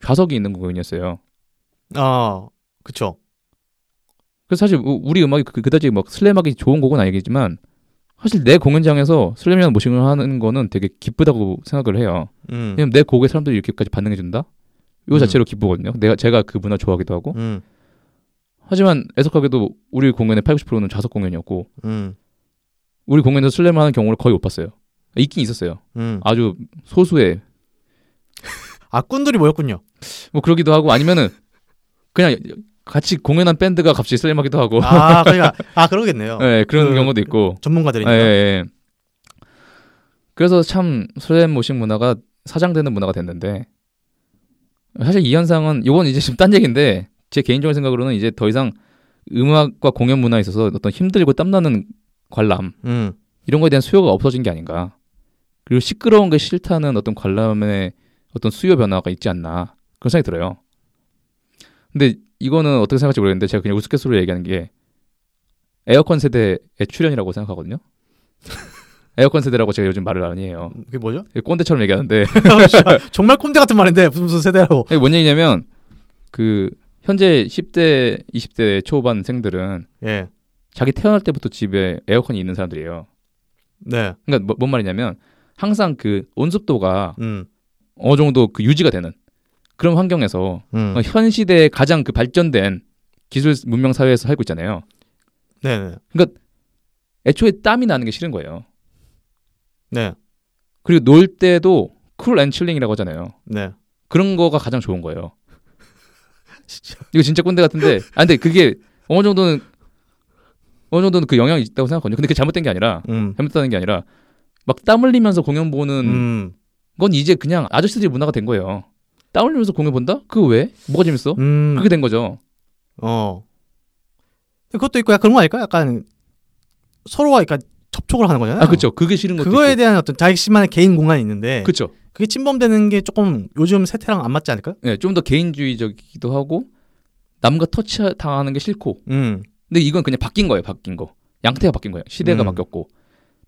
Speaker 1: 좌석이 있는 공연이었어요.
Speaker 2: 아, 그쵸.
Speaker 1: 그래서 사실 우- 우리 음악이 그- 그다지 막 슬램하기 좋은 곡은 아니겠지만 사실 내 공연장에서 슬램이라는 모싱을 하는 거는 되게 기쁘다고 생각을 해요.
Speaker 2: 음.
Speaker 1: 왜냐면 내 곡에 사람들이 이렇게까지 반응해 준다. 이거
Speaker 2: 음.
Speaker 1: 자체로 기쁘거든요. 내가 제가 그 문화 좋아하기도 하고.
Speaker 2: 음.
Speaker 1: 하지만 애석하게도 우리 공연의 8, 90%는 좌석 공연이었고
Speaker 2: 음.
Speaker 1: 우리 공연에서 슬램을 하는 경우를 거의 못 봤어요. 있긴 있었어요.
Speaker 2: 음.
Speaker 1: 아주 소수의
Speaker 2: 아 꾼들이 모였군요.
Speaker 1: 뭐 그러기도 하고 아니면은 그냥 같이 공연한 밴드가 갑자기 슬램하기도 하고
Speaker 2: 아 그러니까 아 그러겠네요.
Speaker 1: 예, 그런
Speaker 2: 그-
Speaker 1: 경우도 있고
Speaker 2: 전문가들이니까.
Speaker 1: 예, 예, 예. 그래서 참 슬램 모식 문화가 사장되는 문화가 됐는데 사실 이 현상은 이건 이제 지금 딴 얘기인데 제 개인적인 생각으로는 이제 더 이상 음악과 공연 문화에 있어서 어떤 힘들고 땀나는 관람
Speaker 2: 음.
Speaker 1: 이런 거에 대한 수요가 없어진 게 아닌가 그리고 시끄러운 게 싫다는 어떤 관람의 어떤 수요 변화가 있지 않나 그런 생각이 들어요. 근데 이거는 어떻게 생각할지 모르겠는데 제가 그냥 우스갯소리로 얘기하는 게 에어컨 세대의 출현이라고 생각하거든요. 에어컨 세대라고 제가 요즘 말을 많이 해요.
Speaker 2: 그게 뭐죠?
Speaker 1: 꼰대처럼 얘기하는데
Speaker 2: 정말 꼰대 같은 말인데 무슨 무슨 세대라고.
Speaker 1: 이게 뭔 얘기냐면 그 현재 10대, 20대 초반생들은
Speaker 2: 예.
Speaker 1: 자기 태어날 때부터 집에 에어컨이 있는 사람들이에요.
Speaker 2: 네.
Speaker 1: 그러니까 뭐- 뭔 말이냐면 항상 그 온습도가
Speaker 2: 음.
Speaker 1: 어느 정도 그 유지가 되는 그런 환경에서
Speaker 2: 음.
Speaker 1: 어, 현 시대에 가장 그 발전된 기술 문명 사회에서 살고 있잖아요.
Speaker 2: 네.
Speaker 1: 애초에 땀이 나는 게 싫은 거예요.
Speaker 2: 네.
Speaker 1: 그리고 놀 때도 cool and chilling이라고 하잖아요.
Speaker 2: 네.
Speaker 1: 그런 거가 가장 좋은 거예요.
Speaker 2: 진짜.
Speaker 1: 이거 진짜 꼰대 같은데, 아 근데 그게 어느 정도는 어느 정도는 그 영향이 있다고 생각하거든요. 근데 그게 잘못된 게 아니라
Speaker 2: 음.
Speaker 1: 잘못된 게 아니라 막 땀 흘리면서 공연 보는
Speaker 2: 음.
Speaker 1: 건 이제 그냥 아저씨들이 문화가 된 거예요. 땀 흘리면서 공연 본다? 그거 왜? 뭐가 재밌어?
Speaker 2: 음.
Speaker 1: 그게 된 거죠.
Speaker 2: 어. 그것도 있고 약간 그런 거 아닐까? 약간 서로가 그러니까 접촉을 하는 거잖아요.
Speaker 1: 아 그렇죠. 그게 싫은 것도
Speaker 2: 그거에
Speaker 1: 있고.
Speaker 2: 대한 어떤 자기만의 개인 공간이 있는데
Speaker 1: 그렇죠.
Speaker 2: 그게 침범되는 게 조금 요즘 세태랑 안 맞지 않을까요?
Speaker 1: 네, 좀 더 개인주의적이기도 하고 남과 터치 당하는 게 싫고.
Speaker 2: 음.
Speaker 1: 근데 이건 그냥 바뀐 거예요. 바뀐 거. 양태가 바뀐 거예요. 시대가
Speaker 2: 음.
Speaker 1: 바뀌었고.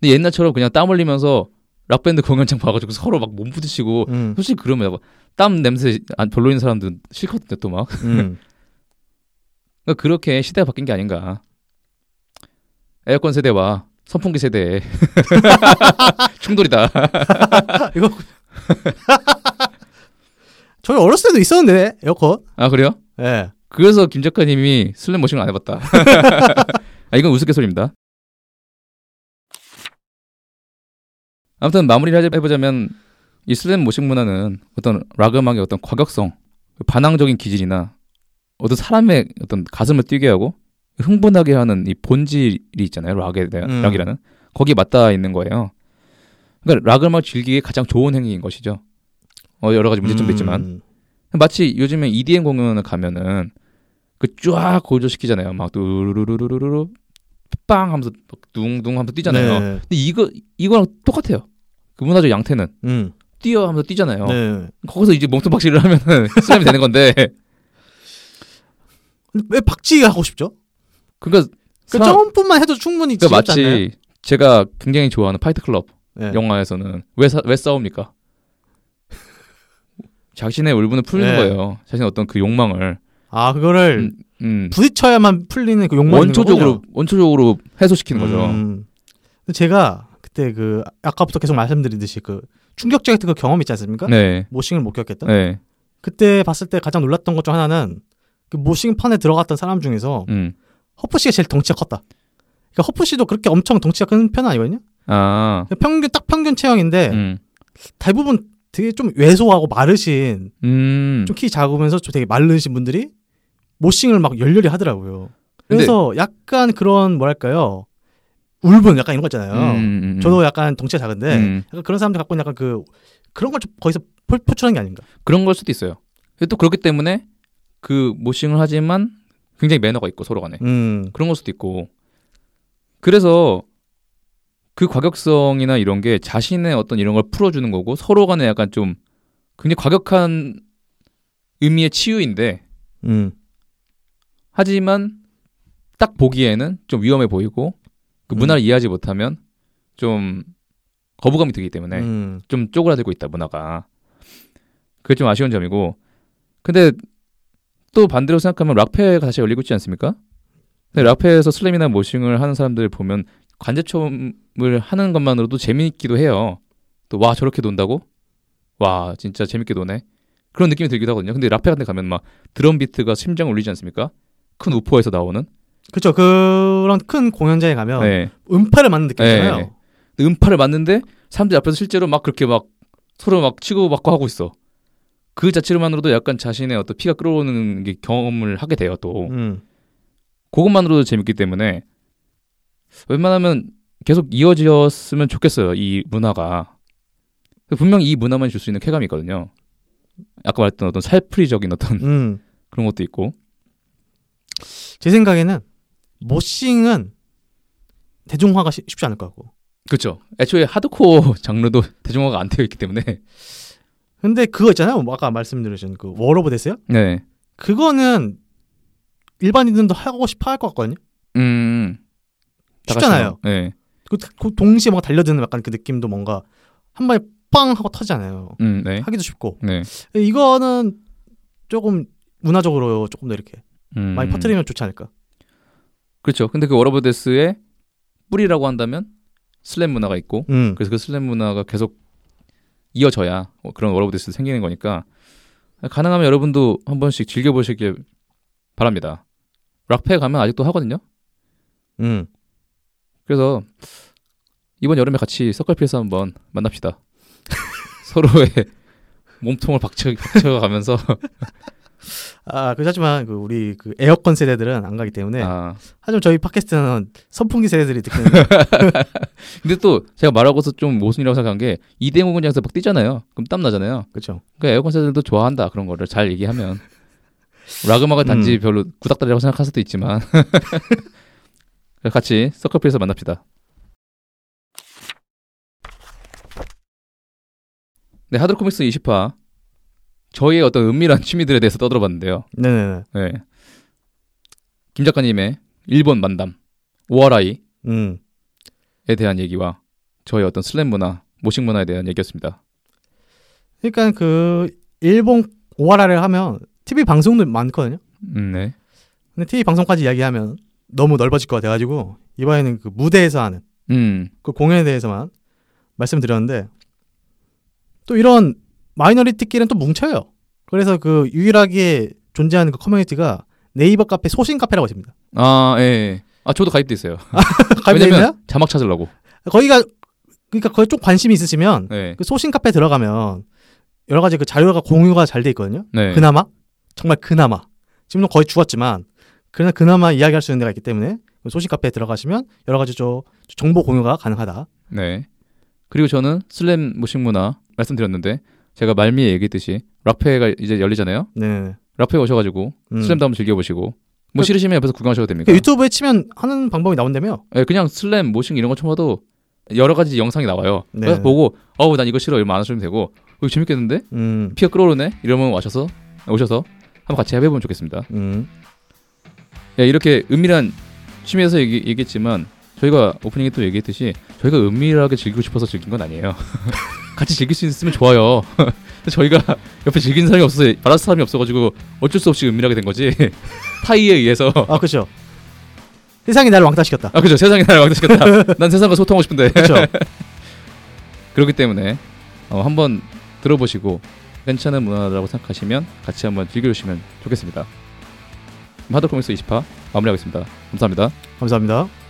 Speaker 1: 근데 옛날처럼 그냥 땀 흘리면서 락밴드 공연장 봐가지고 서로 막 몸 부딪히고
Speaker 2: 음.
Speaker 1: 솔직히 그러면 막땀 냄새 안- 별로인 사람들은 싫거든요. 또 막.
Speaker 2: 음.
Speaker 1: 그러니까 그렇게 시대가 바뀐 게 아닌가. 에어컨 세대와 선풍기 세대의 충돌이다.
Speaker 2: 이거 저희 어렸을 때도 있었는데 에어컨.
Speaker 1: 아 그래요?
Speaker 2: 예.
Speaker 1: 그래서 김 작가님이 slam moshing을 안 해봤다. 아 이건 우스갯소리입니다. 아무튼 마무리를 해보자면 이 slam moshing 문화는 어떤 락 음악의 어떤 과격성, 반항적인 기질이나 어떤 사람의 어떤 가슴을 뛰게 하고 흥분하게 하는 이 본질이 있잖아요. 락에 대한
Speaker 2: 음.
Speaker 1: 락이라는 거기에 맞닿아 있는 거예요. 그러니까 락 음악 즐기기 가장 좋은 행위인 것이죠. 어, 여러 가지 문제점도 있지만
Speaker 2: 음.
Speaker 1: 마치 요즘에 EDM 공연을 가면은 그 쫙 고조시키잖아요. 막 뚜루루루루루루 빵 하면서 막 둥둥 하면서 뛰잖아요.
Speaker 2: 네.
Speaker 1: 근데 이거 이거랑 똑같아요. 그 문화적 양태는
Speaker 2: 음.
Speaker 1: 뛰어 하면서 뛰잖아요.
Speaker 2: 네.
Speaker 1: 거기서 이제 몸통 박치기를 하면은 slam이 되는 건데.
Speaker 2: 왜 박치기 하고 싶죠?
Speaker 1: 그러니까
Speaker 2: 그
Speaker 1: 사-
Speaker 2: 점프만 해도 충분히
Speaker 1: 그러니까
Speaker 2: 지겹지 않나요?
Speaker 1: 마치 제가 굉장히 좋아하는 파이트 클럽
Speaker 2: 네.
Speaker 1: 영화에서는 왜, 사- 왜 싸웁니까? 자신의 울분을 풀는
Speaker 2: 네.
Speaker 1: 거예요. 자신의 어떤 그 욕망을
Speaker 2: 아 그거를
Speaker 1: 음,
Speaker 2: 부딪혀야만 풀리는 그 욕망이
Speaker 1: 원초적으로 원초적으로 해소시키는 거죠.
Speaker 2: 음. 근데 제가 그때 그 아까부터 계속 말씀드리듯이 그 충격적인 그 경험 있지 않습니까?
Speaker 1: 네.
Speaker 2: 모싱을 목격했던.
Speaker 1: 네.
Speaker 2: 그때 봤을 때 가장 놀랐던 것 중 하나는 그 모싱판에 들어갔던 사람 중에서
Speaker 1: 음.
Speaker 2: 허프 씨가 제일 덩치가 컸다. 그러니까 허프 씨도 그렇게 엄청 덩치가 큰 편은 아니거든요.
Speaker 1: 아.
Speaker 2: 평균 딱 평균 체형인데
Speaker 1: 음.
Speaker 2: 대부분 되게 좀 왜소하고 마르신
Speaker 1: 음.
Speaker 2: 좀키 작으면서 좀 되게 마르신 분들이 모싱을 막 열렬히 하더라고요. 그래서 약간 그런 뭐랄까요 울분 약간 이런 거 있잖아요.
Speaker 1: 음, 음, 음.
Speaker 2: 저도 약간 덩치가 작은데
Speaker 1: 음.
Speaker 2: 약간 그런 사람들 갖고 있는 약간 그 그런 걸 좀 거기서 포, 포출한 게 아닌가.
Speaker 1: 그런 걸 수도 있어요. 또 그렇기 때문에 그 모싱을 하지만 굉장히 매너가 있고 서로 간에
Speaker 2: 음.
Speaker 1: 그런 걸 수도 있고 그래서 그 과격성이나 이런 게 자신의 어떤 이런 걸 풀어주는 거고 서로 간에 약간 좀 굉장히 과격한 의미의 치유인데
Speaker 2: 음.
Speaker 1: 하지만 딱 보기에는 좀 위험해 보이고 그
Speaker 2: 음.
Speaker 1: 문화를 이해하지 못하면 좀 거부감이 들기 때문에
Speaker 2: 음.
Speaker 1: 좀 쪼그라들고 있다 문화가 그게 좀 아쉬운 점이고 근데 또 반대로 생각하면 락페가 다시 열리고 있지 않습니까? 근데 락페에서 슬램이나 모싱을 하는 사람들 보면 관제 점을 하는 것만으로도 재미있기도 해요. 또 와 저렇게 논다고? 와 진짜 재밌게 노네. 그런 느낌이 들기도 하거든요. 근데 락페 같은 데 가면 막 드럼 비트가 심장을 울리지 않습니까? 큰 우포에서 나오는
Speaker 2: 그렇죠. 그런 큰 공연장에 가면
Speaker 1: 네.
Speaker 2: 음파를 맞는 느낌이잖아요.
Speaker 1: 네. 음파를 맞는데 사람들 앞에서 실제로 막 그렇게 막 서로 막 치고 받고 하고 있어. 그 자체로만으로도 약간 자신의 어떤 피가 끓어오르는 게 경험을 하게 돼요 또.
Speaker 2: 음.
Speaker 1: 그것만으로도 재밌기 때문에 웬만하면 계속 이어졌으면 좋겠어요 이 문화가. 분명 이 문화만 줄 수 있는 쾌감이 있거든요. 아까 말했던 어떤 살풀이적인 어떤
Speaker 2: 음.
Speaker 1: 그런 것도 있고.
Speaker 2: 제 생각에는 moshing은 대중화가 쉽- 쉽지 않을 것 같고.
Speaker 1: 그렇죠. 애초에 하드코어 장르도 대중화가 안 되어 있기 때문에.
Speaker 2: 근데 그거 있잖아요. 뭐 아까 말씀드린 그 wall of death요?
Speaker 1: 네.
Speaker 2: 그거는 일반인들도 하고 싶어 할 것 같거든요.
Speaker 1: 음. 다
Speaker 2: 쉽잖아요.
Speaker 1: 네.
Speaker 2: 그, 그 동시에 뭔가 달려드는 약간 그 느낌도 뭔가 한 번에 빵 하고 터지잖아요.
Speaker 1: 음, 네.
Speaker 2: 하기도 쉽고.
Speaker 1: 네.
Speaker 2: 이거는 조금 문화적으로 조금 더 이렇게
Speaker 1: 음.
Speaker 2: 많이 퍼뜨리면 좋지 않을까.
Speaker 1: 그렇죠. 근데 그 wall of death의 뿌리라고 한다면 slam 문화가 있고
Speaker 2: 음.
Speaker 1: 그래서 그 slam 문화가 계속 이어져야 뭐 그런 wall of death 생기는 거니까 가능하면 여러분도 한 번씩 즐겨보시길 바랍니다. 락페 가면 아직도 하거든요.
Speaker 2: 음.
Speaker 1: 그래서 이번 여름에 같이 circle pit에서 한번 만납시다. 서로의 몸통을 박쳐 박쳐가면서
Speaker 2: 아, 그렇지만 그 우리 그 에어컨 세대들은 안 가기 때문에
Speaker 1: 아
Speaker 2: 하지만 저희 팟캐스트는 선풍기 세대들이 듣는
Speaker 1: 근데 또 제가 말하고서 좀 모순이라고 생각한 게 이대공 공장에서 막 뛰잖아요. 그럼 땀 나잖아요.
Speaker 2: 그렇죠.
Speaker 1: 그러니까 에어컨 세대들도 좋아한다 그런 거를 잘 얘기하면 락 음악을 단지
Speaker 2: 음.
Speaker 1: 별로 구닥다리라고 생각할 수도 있지만 같이 서클필에서 만납시다. 네 하드로 코믹스 20화 저희의 어떤 은밀한 취미들에 대해서 떠들어봤는데요.
Speaker 2: 네네네.
Speaker 1: 네. 김 작가님의 일본 만담 오아라이에
Speaker 2: 음.
Speaker 1: 대한 얘기와 저희 어떤 슬램 문화, 모식 문화에 대한 얘기였습니다.
Speaker 2: 그러니까 그 일본 오하라를 하면 TV 방송도 많거든요.
Speaker 1: 음, 네.
Speaker 2: 근데 TV 방송까지 이야기하면 너무 넓어질 것 같아가지고 이번에는 그 무대에서 하는
Speaker 1: 음,
Speaker 2: 그 공연에 대해서만 말씀드렸는데 또 이런 마이너리티끼리는 또 뭉쳐요. 그래서 그 유일하게 존재하는 그 커뮤니티가 네이버 카페 소신 카페라고 있습니다.
Speaker 1: 아, 예, 예. 아, 저도 가입돼 있어요.
Speaker 2: 가입돼 있나요?
Speaker 1: 자막 찾으려고.
Speaker 2: 거기가 그러니까 거기 좀 관심이 있으시면
Speaker 1: 네.
Speaker 2: 그 소신 카페 들어가면 여러 가지 그 자료가 공유가 잘 돼 있거든요.
Speaker 1: 네.
Speaker 2: 그나마 정말 그나마 지금은 거의 죽었지만 그러나 그나마 이야기할 수 있는 데가 있기 때문에 그 소식 카페에 들어가시면 여러 가지 저 정보 공유가 가능하다.
Speaker 1: 네. 그리고 저는 슬램 모식 문화 말씀드렸는데 제가 말미에 얘기했듯이 락페가 이제 열리잖아요.
Speaker 2: 네.
Speaker 1: 락페 오셔가지고
Speaker 2: 음.
Speaker 1: 슬램도 한번 즐겨보시고 뭐
Speaker 2: 그-
Speaker 1: 싫으시면 옆에서 구경하셔도 됩니다.
Speaker 2: 그 유튜브에 치면 하는 방법이 나온다며.
Speaker 1: 예, 그냥 슬램 모식 이런 거 쳐봐도 여러 가지 영상이 나와요.
Speaker 2: 네.
Speaker 1: 그래서 보고 어우 난 이거 싫어 이러면 안 하시면 되고 어, 재밌겠는데
Speaker 2: 음.
Speaker 1: 피가 끓어오르네 이러면 와셔서 오셔서 한번 같이 해보면 좋겠습니다.
Speaker 2: 음.
Speaker 1: 예, 이렇게 은밀한 취미에서 얘기, 얘기했지만 저희가 오프닝에 또 얘기했듯이 저희가 은밀하게 즐기고 싶어서 즐긴 건 아니에요. 같이 즐길 수 있으면 좋아요. 저희가 옆에 즐기는 사람이 없어서 말할 사람이 없어가지고 어쩔 수 없이 은밀하게 된 거지. 타이에 의해서
Speaker 2: 아 그렇죠. 세상이 나를 왕따시켰다.
Speaker 1: 아 그죠 세상이 나를 왕따시켰다. 난 세상과 소통하고 싶은데
Speaker 2: 그렇죠.
Speaker 1: 그렇기 때문에 어, 한번 들어보시고 괜찮은 문화라고 생각하시면 같이 한번 즐겨주시면 좋겠습니다. 하드코믹스 20화 마무리하겠습니다. 감사합니다.
Speaker 2: 감사합니다.